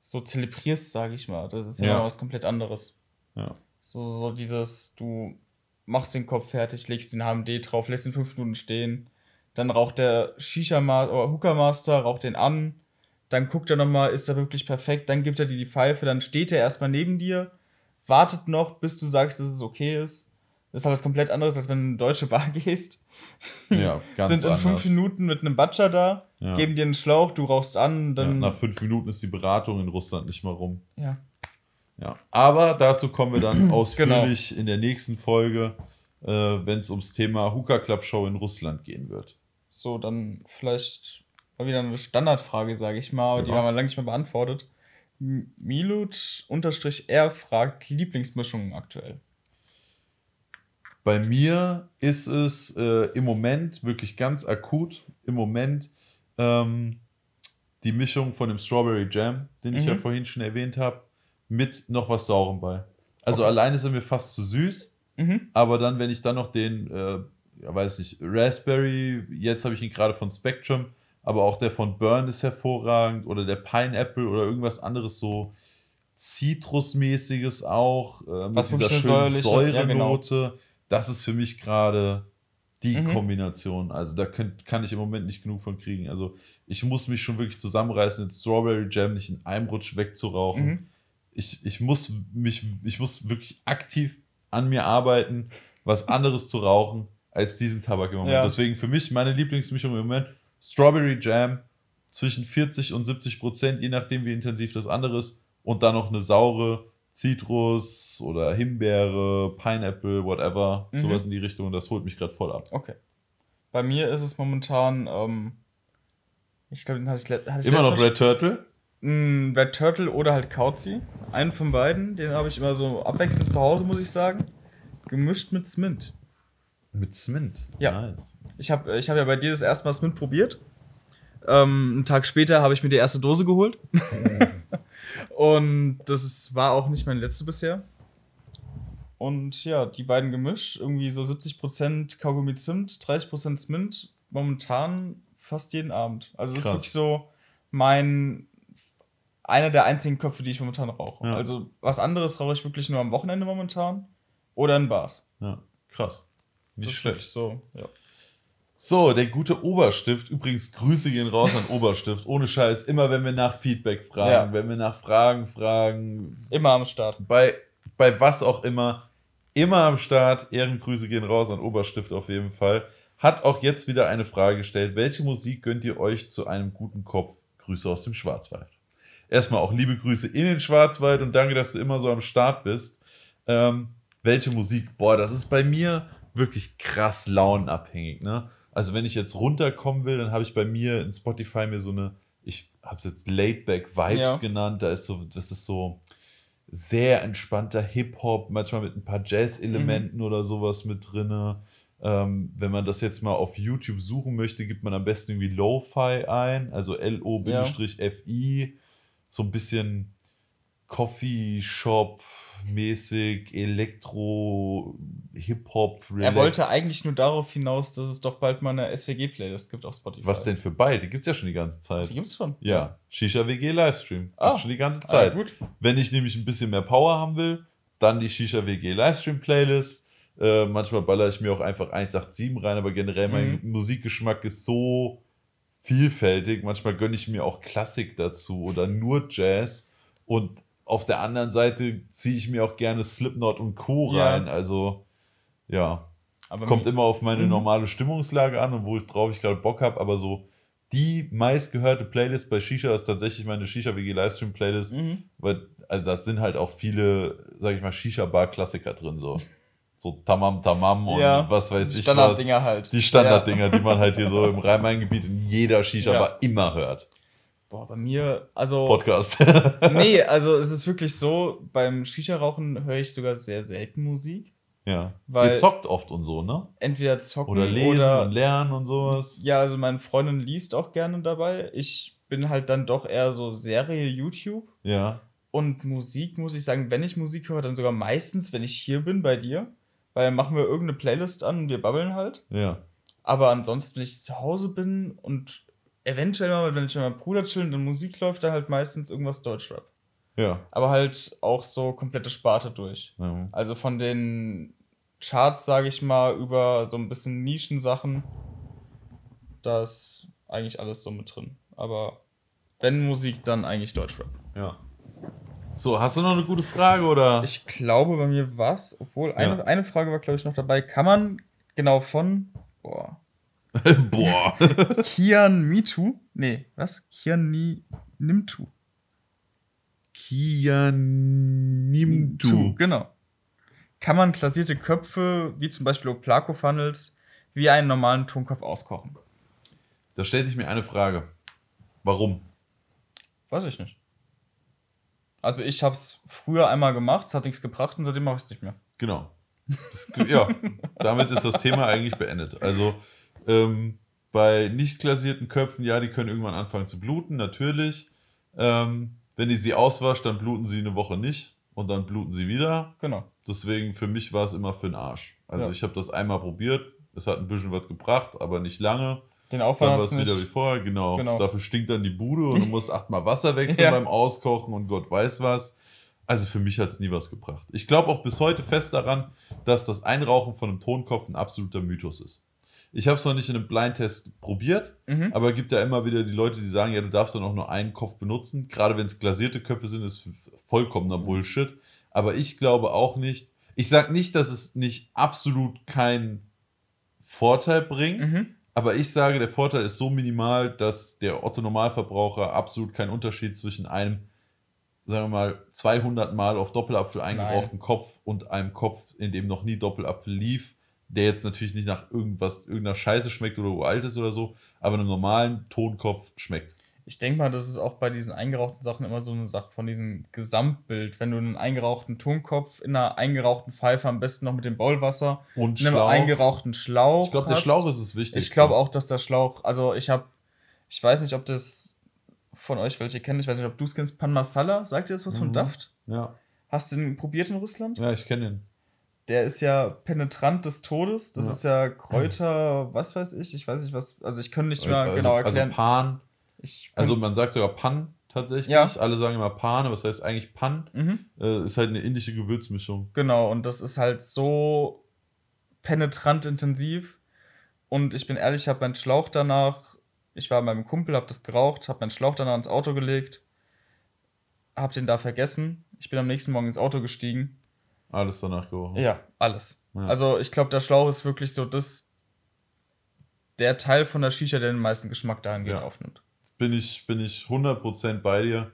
so zelebrierst, sage ich mal. Das ist Ja. immer was komplett anderes. Ja. So, so dieses, du machst den Kopf fertig, legst den HMD drauf, lässt ihn fünf Minuten stehen. Dann raucht der Shisha oder Hookah Master, raucht den an. Dann guckt er nochmal, ist er wirklich perfekt. Dann gibt er dir die Pfeife, dann steht er erstmal neben dir, wartet noch, bis du sagst, dass es okay ist. Das ist halt was komplett anderes, als wenn du in eine deutsche Bar gehst. Ja, ganz Sind in anders. fünf Minuten mit einem Batscher da, Ja. geben dir einen Schlauch, du rauchst an, Ja, dann. nach fünf Minuten ist die Beratung in Russland nicht mal rum. Ja. Ja, aber dazu kommen wir dann Genau. ausführlich in der nächsten Folge, äh, wenn es ums Thema Hookah Club Show in Russland gehen wird. So, dann vielleicht mal wieder eine Standardfrage, sage ich mal, aber die Ja. haben wir lange nicht mehr beantwortet. Milut-R fragt Lieblingsmischungen aktuell. Bei mir ist es äh, im Moment wirklich ganz akut, im Moment ähm, die Mischung von dem Strawberry Jam, den ich Mhm. ja vorhin schon erwähnt habe, mit noch was Saurem bei. Also Okay. alleine sind mir fast zu süß, Mhm. aber dann, wenn ich dann noch den, äh, ja, weiß nicht, Raspberry, jetzt habe ich ihn gerade von Spectrum, aber auch der von Burn ist hervorragend oder der Pineapple oder irgendwas anderes so Zitrusmäßiges auch, äh, mit Was dieser schönen säuerliche- ja, genau. Säurenote. Das ist für mich gerade die Mhm. Kombination. Also da könnt, kann ich im Moment nicht genug von kriegen. Also ich muss mich schon wirklich zusammenreißen, den Strawberry Jam nicht in einem Rutsch wegzurauchen Mhm. ich, ich muss mich, ich muss wirklich aktiv an mir arbeiten, was anderes zu rauchen als diesen Tabak im Moment. Ja. Deswegen für mich meine Lieblingsmischung im Moment Strawberry Jam zwischen 40 und 70 Prozent, je nachdem wie intensiv das andere ist. Und dann noch eine saure Zitrus oder Himbeere, Pineapple, whatever, Mhm. sowas in die Richtung. Und das holt mich gerade voll ab. Okay. Bei mir ist es momentan, ähm, ich glaube, den hatte ich, hatte ich Immer noch Red Turtle? Mm, Red Turtle oder halt Kauzi. Einen von beiden. Den habe ich immer so abwechselnd zu Hause, muss ich sagen. Gemischt mit Smint. Mit Smint. Ja. Nice. Ich habe ich hab ja bei dir das erste Mal Smint probiert. Ähm, einen Tag später habe ich mir die erste Dose geholt. Und das ist, war auch nicht mein letzte bisher. Und ja, die beiden gemischt, irgendwie so 70% Kaugummi Zimt, 30% Mint, momentan fast jeden Abend. Also das Krass. ist wirklich so mein einer der einzigen Köpfe, die ich momentan rauche. Ja. Also was anderes rauche ich wirklich nur am Wochenende momentan oder in Bars. Ja, krass. Nicht schlecht. So, ja. So, der gute Oberstift. Übrigens, Grüße gehen raus an Oberstift. Ohne Scheiß. Immer wenn wir nach Feedback fragen, Ja. wenn wir nach Fragen fragen, Immer am Start. bei, bei was auch immer, immer am Start. Ehrengrüße gehen raus an Oberstift auf jeden Fall. Hat auch jetzt wieder eine Frage gestellt. Welche Musik gönnt ihr euch zu einem guten Kopf? Grüße aus dem Schwarzwald. Erstmal auch liebe Grüße in den Schwarzwald und danke, dass du immer so am Start bist. Ähm, welche Musik? Boah, das ist bei mir wirklich krass launenabhängig. Ne? Also wenn ich jetzt runterkommen will, dann habe ich bei mir in Spotify mir so eine, ich habe es jetzt Laidback Vibes Ja. genannt. Da ist so, das ist so sehr entspannter Hip-Hop, manchmal mit ein paar Jazz-Elementen oder sowas mit drinne. Ähm, wenn man das jetzt mal auf YouTube suchen möchte, gibt man am besten irgendwie Lo-Fi ein, also L-O-F-I, so ein bisschen Coffee-Shop-mäßig, Elektro, Hip-Hop, Er wollte eigentlich nur darauf hinaus, dass es doch bald mal eine SWG-Playlist gibt auf Spotify. Was denn für beide? Die gibt es ja schon die ganze Zeit. Die gibt's schon. Ja, Shisha WG Livestream. Gibt's Ah. schon die ganze Ah, Zeit. gut. Wenn ich nämlich ein bisschen mehr Power haben will, dann die Shisha WG Livestream Playlist. Äh, manchmal baller ich mir auch einfach 187 rein, aber generell mein Mhm. Musikgeschmack ist so vielfältig. Manchmal gönne ich mir auch Klassik dazu oder nur Jazz. Und auf der anderen Seite ziehe ich mir auch gerne Slipknot und Co. Ja. rein. Also, ja, Aber kommt immer auf meine Mhm. normale Stimmungslage an und wo ich drauf ich gerade Bock habe, aber so die meistgehörte Playlist bei Shisha ist tatsächlich meine Shisha WG Livestream Playlist, Mhm. weil also das sind halt auch viele, sag ich mal, Shisha Bar Klassiker drin so. So Tamam Tamam und Ja, was weiß die ich was. Standarddinger halt. Die Standarddinger, die man halt hier so im Rhein-Main-Gebiet in jeder Shisha Bar Ja. immer hört. Boah, bei mir, also. Podcast. Nee, also es ist wirklich so, beim Shisha-Rauchen höre ich sogar sehr selten Musik. ja. Weil- Ihr zockt oft und so, ne? Entweder zocken Oder lesen oder und lernen und sowas. Ja, also meine Freundin liest auch gerne dabei. Ich bin halt dann doch eher so Serie YouTube. Ja. Und Musik, muss ich sagen, wenn ich Musik höre, dann sogar meistens, wenn ich hier bin bei dir. Weil dann machen wir irgendeine Playlist an und wir babbeln halt. Ja. Aber ansonsten, wenn ich zu Hause bin und eventuell mal, wenn ich mit meinem Bruder chillen und Musik läuft, dann halt meistens irgendwas Deutschrap. Ja. Aber halt auch so komplette Sparte durch. ja. Also von den Charts, sage ich mal, über so ein bisschen Nischensachen, da ist eigentlich alles so mit drin. Aber wenn Musik, dann eigentlich Deutschrap. Ja. So, hast du noch eine gute Frage oder? Ich glaube, bei mir war es, obwohl eine, Ja. eine Frage war, glaube ich, noch dabei. Kann man genau von boah, Boah. Kian Mitu? Nee, was? Kian Ni Nimtu. Kianimtu. Genau. Kann man glasierte Köpfe, wie zum Beispiel Oplaco Funnels, wie einen normalen Tonkopf auskochen? Da stellt sich mir eine Frage. Warum? Weiß ich nicht. Also ich habe es früher einmal gemacht, es hat nichts gebracht und seitdem mache ich es nicht mehr. Genau. Das, ja, damit ist das Thema eigentlich beendet. Also ähm, bei nicht glasierten Köpfen, ja, die können irgendwann anfangen zu bluten, natürlich. Ähm, wenn ihr sie auswascht, dann bluten sie eine Woche nicht und dann bluten sie wieder. Genau. Deswegen für mich war es immer für den Arsch. Also Ja. ich habe das einmal probiert, es hat ein bisschen was gebracht, aber nicht lange. Den Dann Aufwand war hat es wieder wie vorher, genau. Genau. Dafür stinkt dann die Bude und du musst achtmal Wasser wechseln Ja. beim Auskochen und Gott weiß was. Also für mich hat es nie was gebracht. Ich glaube auch bis heute fest daran, dass das Einrauchen von einem Tonkopf ein absoluter Mythos ist. Ich habe es noch nicht in einem Blindtest probiert, Mhm. aber es gibt ja immer wieder die Leute, die sagen, ja, du darfst dann auch nur einen Kopf benutzen. Gerade wenn es glasierte Köpfe sind, ist vollkommener Mhm. Bullshit. Aber ich glaube auch nicht, ich sage nicht, dass es nicht absolut keinen Vorteil bringt, Mhm. aber ich sage, der Vorteil ist so minimal, dass der Otto-Normalverbraucher absolut keinen Unterschied zwischen einem, sagen wir mal, 200 Mal auf Doppelapfel eingerauchten Kopf und einem Kopf, in dem noch nie Doppelapfel lief, der jetzt natürlich nicht nach irgendwas, irgendeiner Scheiße schmeckt oder uralt ist oder so, aber einem normalen Tonkopf schmeckt. Ich denke mal, das ist auch bei diesen eingerauchten Sachen immer so eine Sache von diesem Gesamtbild. Wenn du einen eingerauchten Tonkopf in einer eingerauchten Pfeife, am besten noch mit dem Boulwasser, Und in einem Schlauch. eingerauchten Schlauch. Ich glaube, der. Schlauch ist es wichtig. Ich glaube auch, dass der Schlauch, also ich habe, ich weiß nicht, ob das von euch welche kennen. Ich weiß nicht, ob du es kennst. Pan Masala, sagt ihr das was mhm. von Daft? Ja. Hast du den probiert in Russland? Ja, ich kenne ihn. Der ist ja penetrant des Todes. Das ja. ist ja Kräuter, was weiß ich. Ich weiß nicht, was. Also, ich kann nicht mehr also, genau also erklären. Also, Pan. also, man sagt sogar Pan tatsächlich. Ja. Alle sagen immer Pan, aber das heißt eigentlich Pan. Mhm. Äh, ist halt eine indische Gewürzmischung. Genau, und das ist halt so penetrant intensiv. Und ich bin ehrlich, ich habe meinen Schlauch danach, ich war bei meinem Kumpel, habe das geraucht, habe meinen Schlauch danach ins Auto gelegt, habe den da vergessen. Ich bin am nächsten Morgen ins Auto gestiegen. Alles danach gerochen? Ja, alles. Ja. Also ich glaube, der Schlauch ist wirklich so das, der Teil von der Shisha, der den meisten Geschmack dahingehend ja. aufnimmt. Bin ich, bin ich 100% bei dir.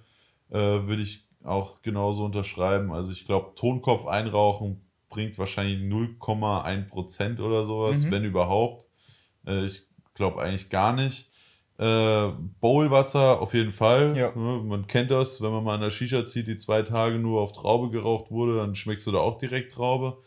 Äh, Würde ich auch genauso unterschreiben. Also ich glaube, Tonkopf einrauchen bringt wahrscheinlich 0,1% oder sowas, mhm. wenn überhaupt. Äh, ich glaube eigentlich gar nicht. Äh, Bowlwasser auf jeden Fall. Ja. Ne, man kennt das, wenn man mal an der Shisha zieht, die zwei Tage nur auf Traube geraucht wurde, dann schmeckst du da auch direkt Traube.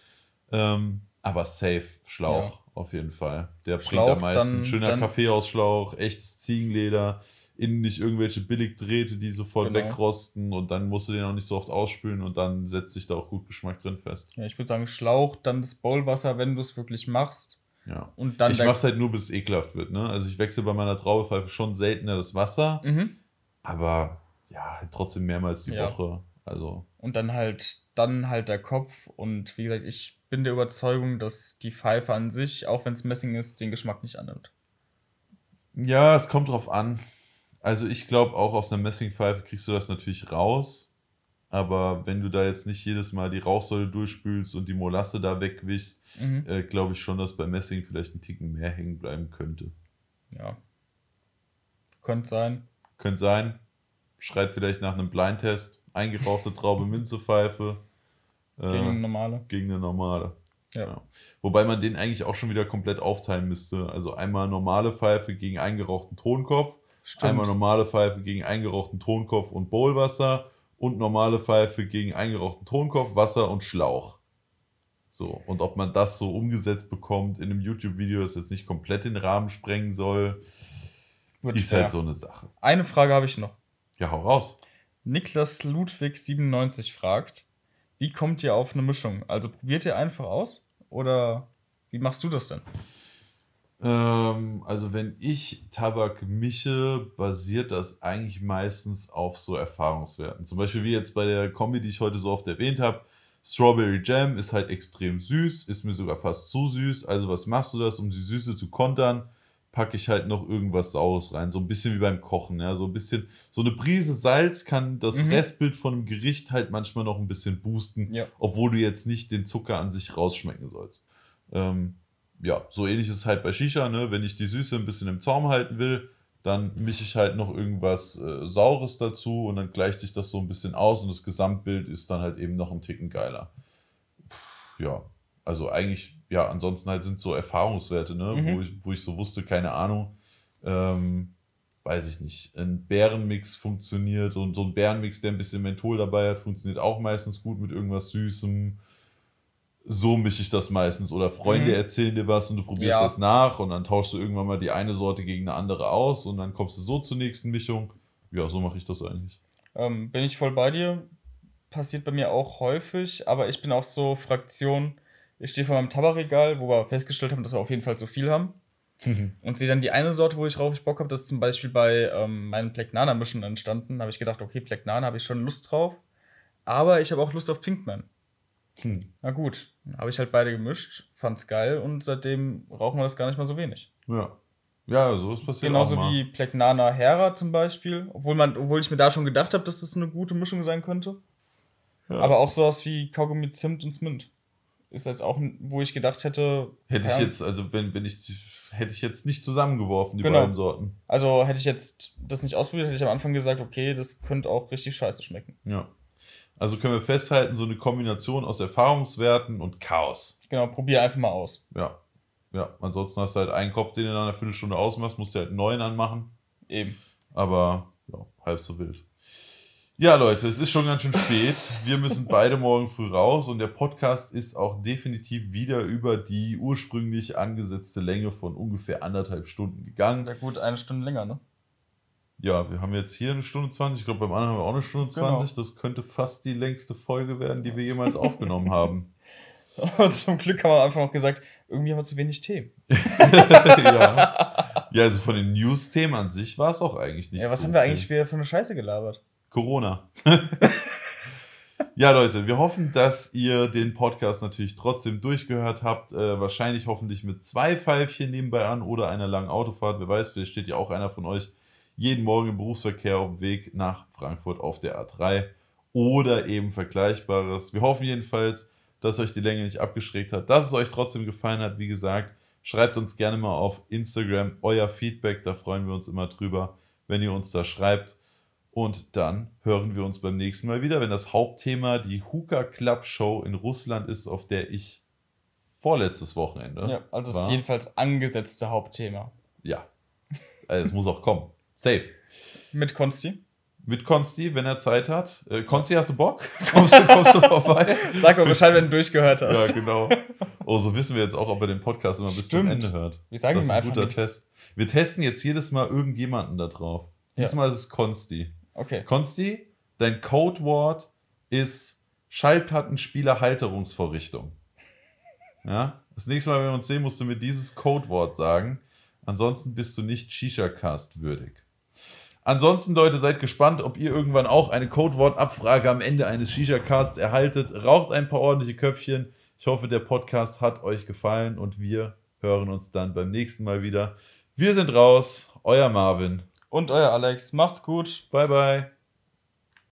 Ähm, aber safe, Schlauch ja. auf jeden Fall. Der Schlauch, bringt am meisten. Dann, Schöner dann, Kaffeeausschlauch, echtes Ziegenleder, innen nicht irgendwelche Billigdrähte, die sofort genau. wegrosten und dann musst du den auch nicht so oft ausspülen und dann setzt sich da auch gut Geschmack drin fest. Ja, ich würde sagen Schlauch, dann das Bowlwasser, wenn du es wirklich machst. Ja. Und dann ich mache es halt nur, bis es ekelhaft wird. Ne? Also ich wechsle bei meiner Traubepfeife schon seltener das Wasser, mhm. aber ja, halt trotzdem mehrmals die ja. Woche. Also. Und dann halt, dann halt der Kopf. Und wie gesagt, ich bin der Überzeugung, dass die Pfeife an sich, auch wenn es Messing ist, den Geschmack nicht annimmt. Ja, es kommt drauf an. Also ich glaube, auch aus einer Messingpfeife kriegst du das natürlich raus. Aber wenn du da jetzt nicht jedes Mal die Rauchsäule durchspülst und die Molasse da wegwischst, mhm. äh, glaube ich schon, dass bei Messing vielleicht ein Ticken mehr hängen bleiben könnte. Ja. Könnte sein. Könnte sein. Schreit vielleicht nach einem Blindtest. Eingerauchte Traube Minzepfeife. Äh, gegen eine normale. Gegen eine normale. Ja. ja. Wobei man den eigentlich auch schon wieder komplett aufteilen müsste. Also einmal normale Pfeife gegen eingerauchten Tonkopf. Stimmt. Einmal normale Pfeife gegen eingerauchten Tonkopf und Bowlwasser und normale Pfeife gegen eingerauchten Tonkopf, Wasser und Schlauch. So, und ob man das so umgesetzt bekommt in einem YouTube-Video, das jetzt nicht komplett den Rahmen sprengen soll, Wird ist halt so eine Sache. Eine Frage habe ich noch. Ja, hau raus. Niklas Ludwig 97 fragt, wie kommt ihr auf eine Mischung? Also probiert ihr einfach aus oder wie machst du das denn? Ähm, also wenn ich Tabak mische, basiert das eigentlich meistens auf so Erfahrungswerten. Zum Beispiel wie jetzt bei der Kombi, die ich heute so oft erwähnt habe. Strawberry Jam ist halt extrem süß, ist mir sogar fast zu süß. Also was machst du das, um die Süße zu kontern? Packe ich halt noch irgendwas Saures rein. So ein bisschen wie beim Kochen. Ja? So ein bisschen, so eine Prise Salz kann das mhm. Restbild von einem Gericht halt manchmal noch ein bisschen boosten, ja. obwohl du jetzt nicht den Zucker an sich rausschmecken sollst. Ähm, ja, so ähnlich ist es halt bei Shisha, ne? Wenn ich die Süße ein bisschen im Zaum halten will, dann mische ich halt noch irgendwas äh, Saures dazu und dann gleicht sich das so ein bisschen aus und das Gesamtbild ist dann halt eben noch ein Ticken geiler. Puh, ja, also eigentlich, ja, ansonsten halt sind so Erfahrungswerte, ne? Mhm. Wo, ich, wo ich so wusste, keine Ahnung, ähm, weiß ich nicht, ein Bärenmix funktioniert und so ein Bärenmix, der ein bisschen Menthol dabei hat, funktioniert auch meistens gut mit irgendwas Süßem so mische ich das meistens. Oder Freunde mhm. erzählen dir was und du probierst ja. das nach und dann tauschst du irgendwann mal die eine Sorte gegen eine andere aus und dann kommst du so zur nächsten Mischung. Ja, so mache ich das eigentlich. Ähm, bin ich voll bei dir. Passiert bei mir auch häufig, aber ich bin auch so Fraktion. Ich stehe vor meinem Tabakregal, wo wir festgestellt haben, dass wir auf jeden Fall zu viel haben. Mhm. Und sehe dann die eine Sorte, wo ich drauf Bock habe, das ist zum Beispiel bei ähm, meinen Black Nana Mischen entstanden. Da habe ich gedacht, okay, Black Nana habe ich schon Lust drauf. Aber ich habe auch Lust auf Pinkman. Hm. Na gut, habe ich halt beide gemischt, fand's geil und seitdem rauchen wir das gar nicht mal so wenig. Ja. Ja, so ist passiert. Genauso wie Black Nana Hera zum Beispiel, obwohl, man, obwohl ich mir da schon gedacht habe, dass das eine gute Mischung sein könnte. Ja. Aber auch sowas wie Kaugummi Zimt und Smint. Ist jetzt auch, wo ich gedacht hätte. Hätte ich jetzt, also wenn, wenn ich, hätte ich jetzt nicht zusammengeworfen, die genau. beiden Sorten. Also hätte ich jetzt das nicht ausprobiert, hätte ich am Anfang gesagt, okay, das könnte auch richtig scheiße schmecken. Ja. Also können wir festhalten, so eine Kombination aus Erfahrungswerten und Chaos. Genau, probier einfach mal aus. Ja. Ja, ansonsten hast du halt einen Kopf, den du in einer Viertelstunde ausmachst, musst du halt neuen anmachen. Eben. Aber ja, halb so wild. Ja, Leute, es ist schon ganz schön spät. Wir müssen beide morgen früh raus und der Podcast ist auch definitiv wieder über die ursprünglich angesetzte Länge von ungefähr anderthalb Stunden gegangen. Ja gut, eine Stunde länger, ne? Ja, wir haben jetzt hier eine Stunde 20. Ich glaube, beim anderen haben wir auch eine Stunde 20. Genau. Das könnte fast die längste Folge werden, die wir jemals aufgenommen haben. Und zum Glück haben wir einfach noch gesagt, irgendwie haben wir zu wenig Tee. ja. ja, also von den News-Themen an sich war es auch eigentlich nicht Ja, was so haben wir eigentlich wieder für eine Scheiße gelabert? Corona. ja, Leute, wir hoffen, dass ihr den Podcast natürlich trotzdem durchgehört habt. Äh, wahrscheinlich hoffentlich mit zwei Pfeifchen nebenbei an oder einer langen Autofahrt. Wer weiß, vielleicht steht ja auch einer von euch jeden Morgen im Berufsverkehr auf dem Weg nach Frankfurt auf der A3 oder eben Vergleichbares. Wir hoffen jedenfalls, dass euch die Länge nicht abgeschreckt hat, dass es euch trotzdem gefallen hat. Wie gesagt, schreibt uns gerne mal auf Instagram euer Feedback. Da freuen wir uns immer drüber, wenn ihr uns da schreibt. Und dann hören wir uns beim nächsten Mal wieder, wenn das Hauptthema die Hookah Club Show in Russland ist, auf der ich vorletztes Wochenende Ja, also das war. ist jedenfalls angesetzte Hauptthema. Ja, also es muss auch kommen. Safe. Mit Konsti. Mit Konsti, wenn er Zeit hat. Äh, Konsti, hast du Bock? Kommst du, kommst du vorbei? Sag mal Bescheid, wenn du durchgehört Ja, hast. genau. Oh, so wissen wir jetzt auch, ob er den Podcast immer bis zum. Ende hört. Wir sagen das ist ihm ein einfach guter nichts. Test. Wir testen jetzt jedes Mal irgendjemanden da drauf. Ja. Diesmal ist es Konsti. Okay. Konsti, dein Codewort ist Schallplattenspieler-Halterungsvorrichtung. Ja? Das nächste Mal, wenn wir uns sehen, musst du mir dieses Codewort sagen. Ansonsten bist du nicht Shisha-Cast würdig. Ansonsten, Leute, seid gespannt, ob ihr irgendwann auch eine Codewort-Abfrage am Ende eines Shisha-Casts erhaltet. Raucht ein paar ordentliche Köpfchen. Ich hoffe, der Podcast hat euch gefallen und wir hören uns dann beim nächsten Mal wieder. Wir sind raus. Euer Marvin. Und euer Alex. Macht's gut. Bye, bye.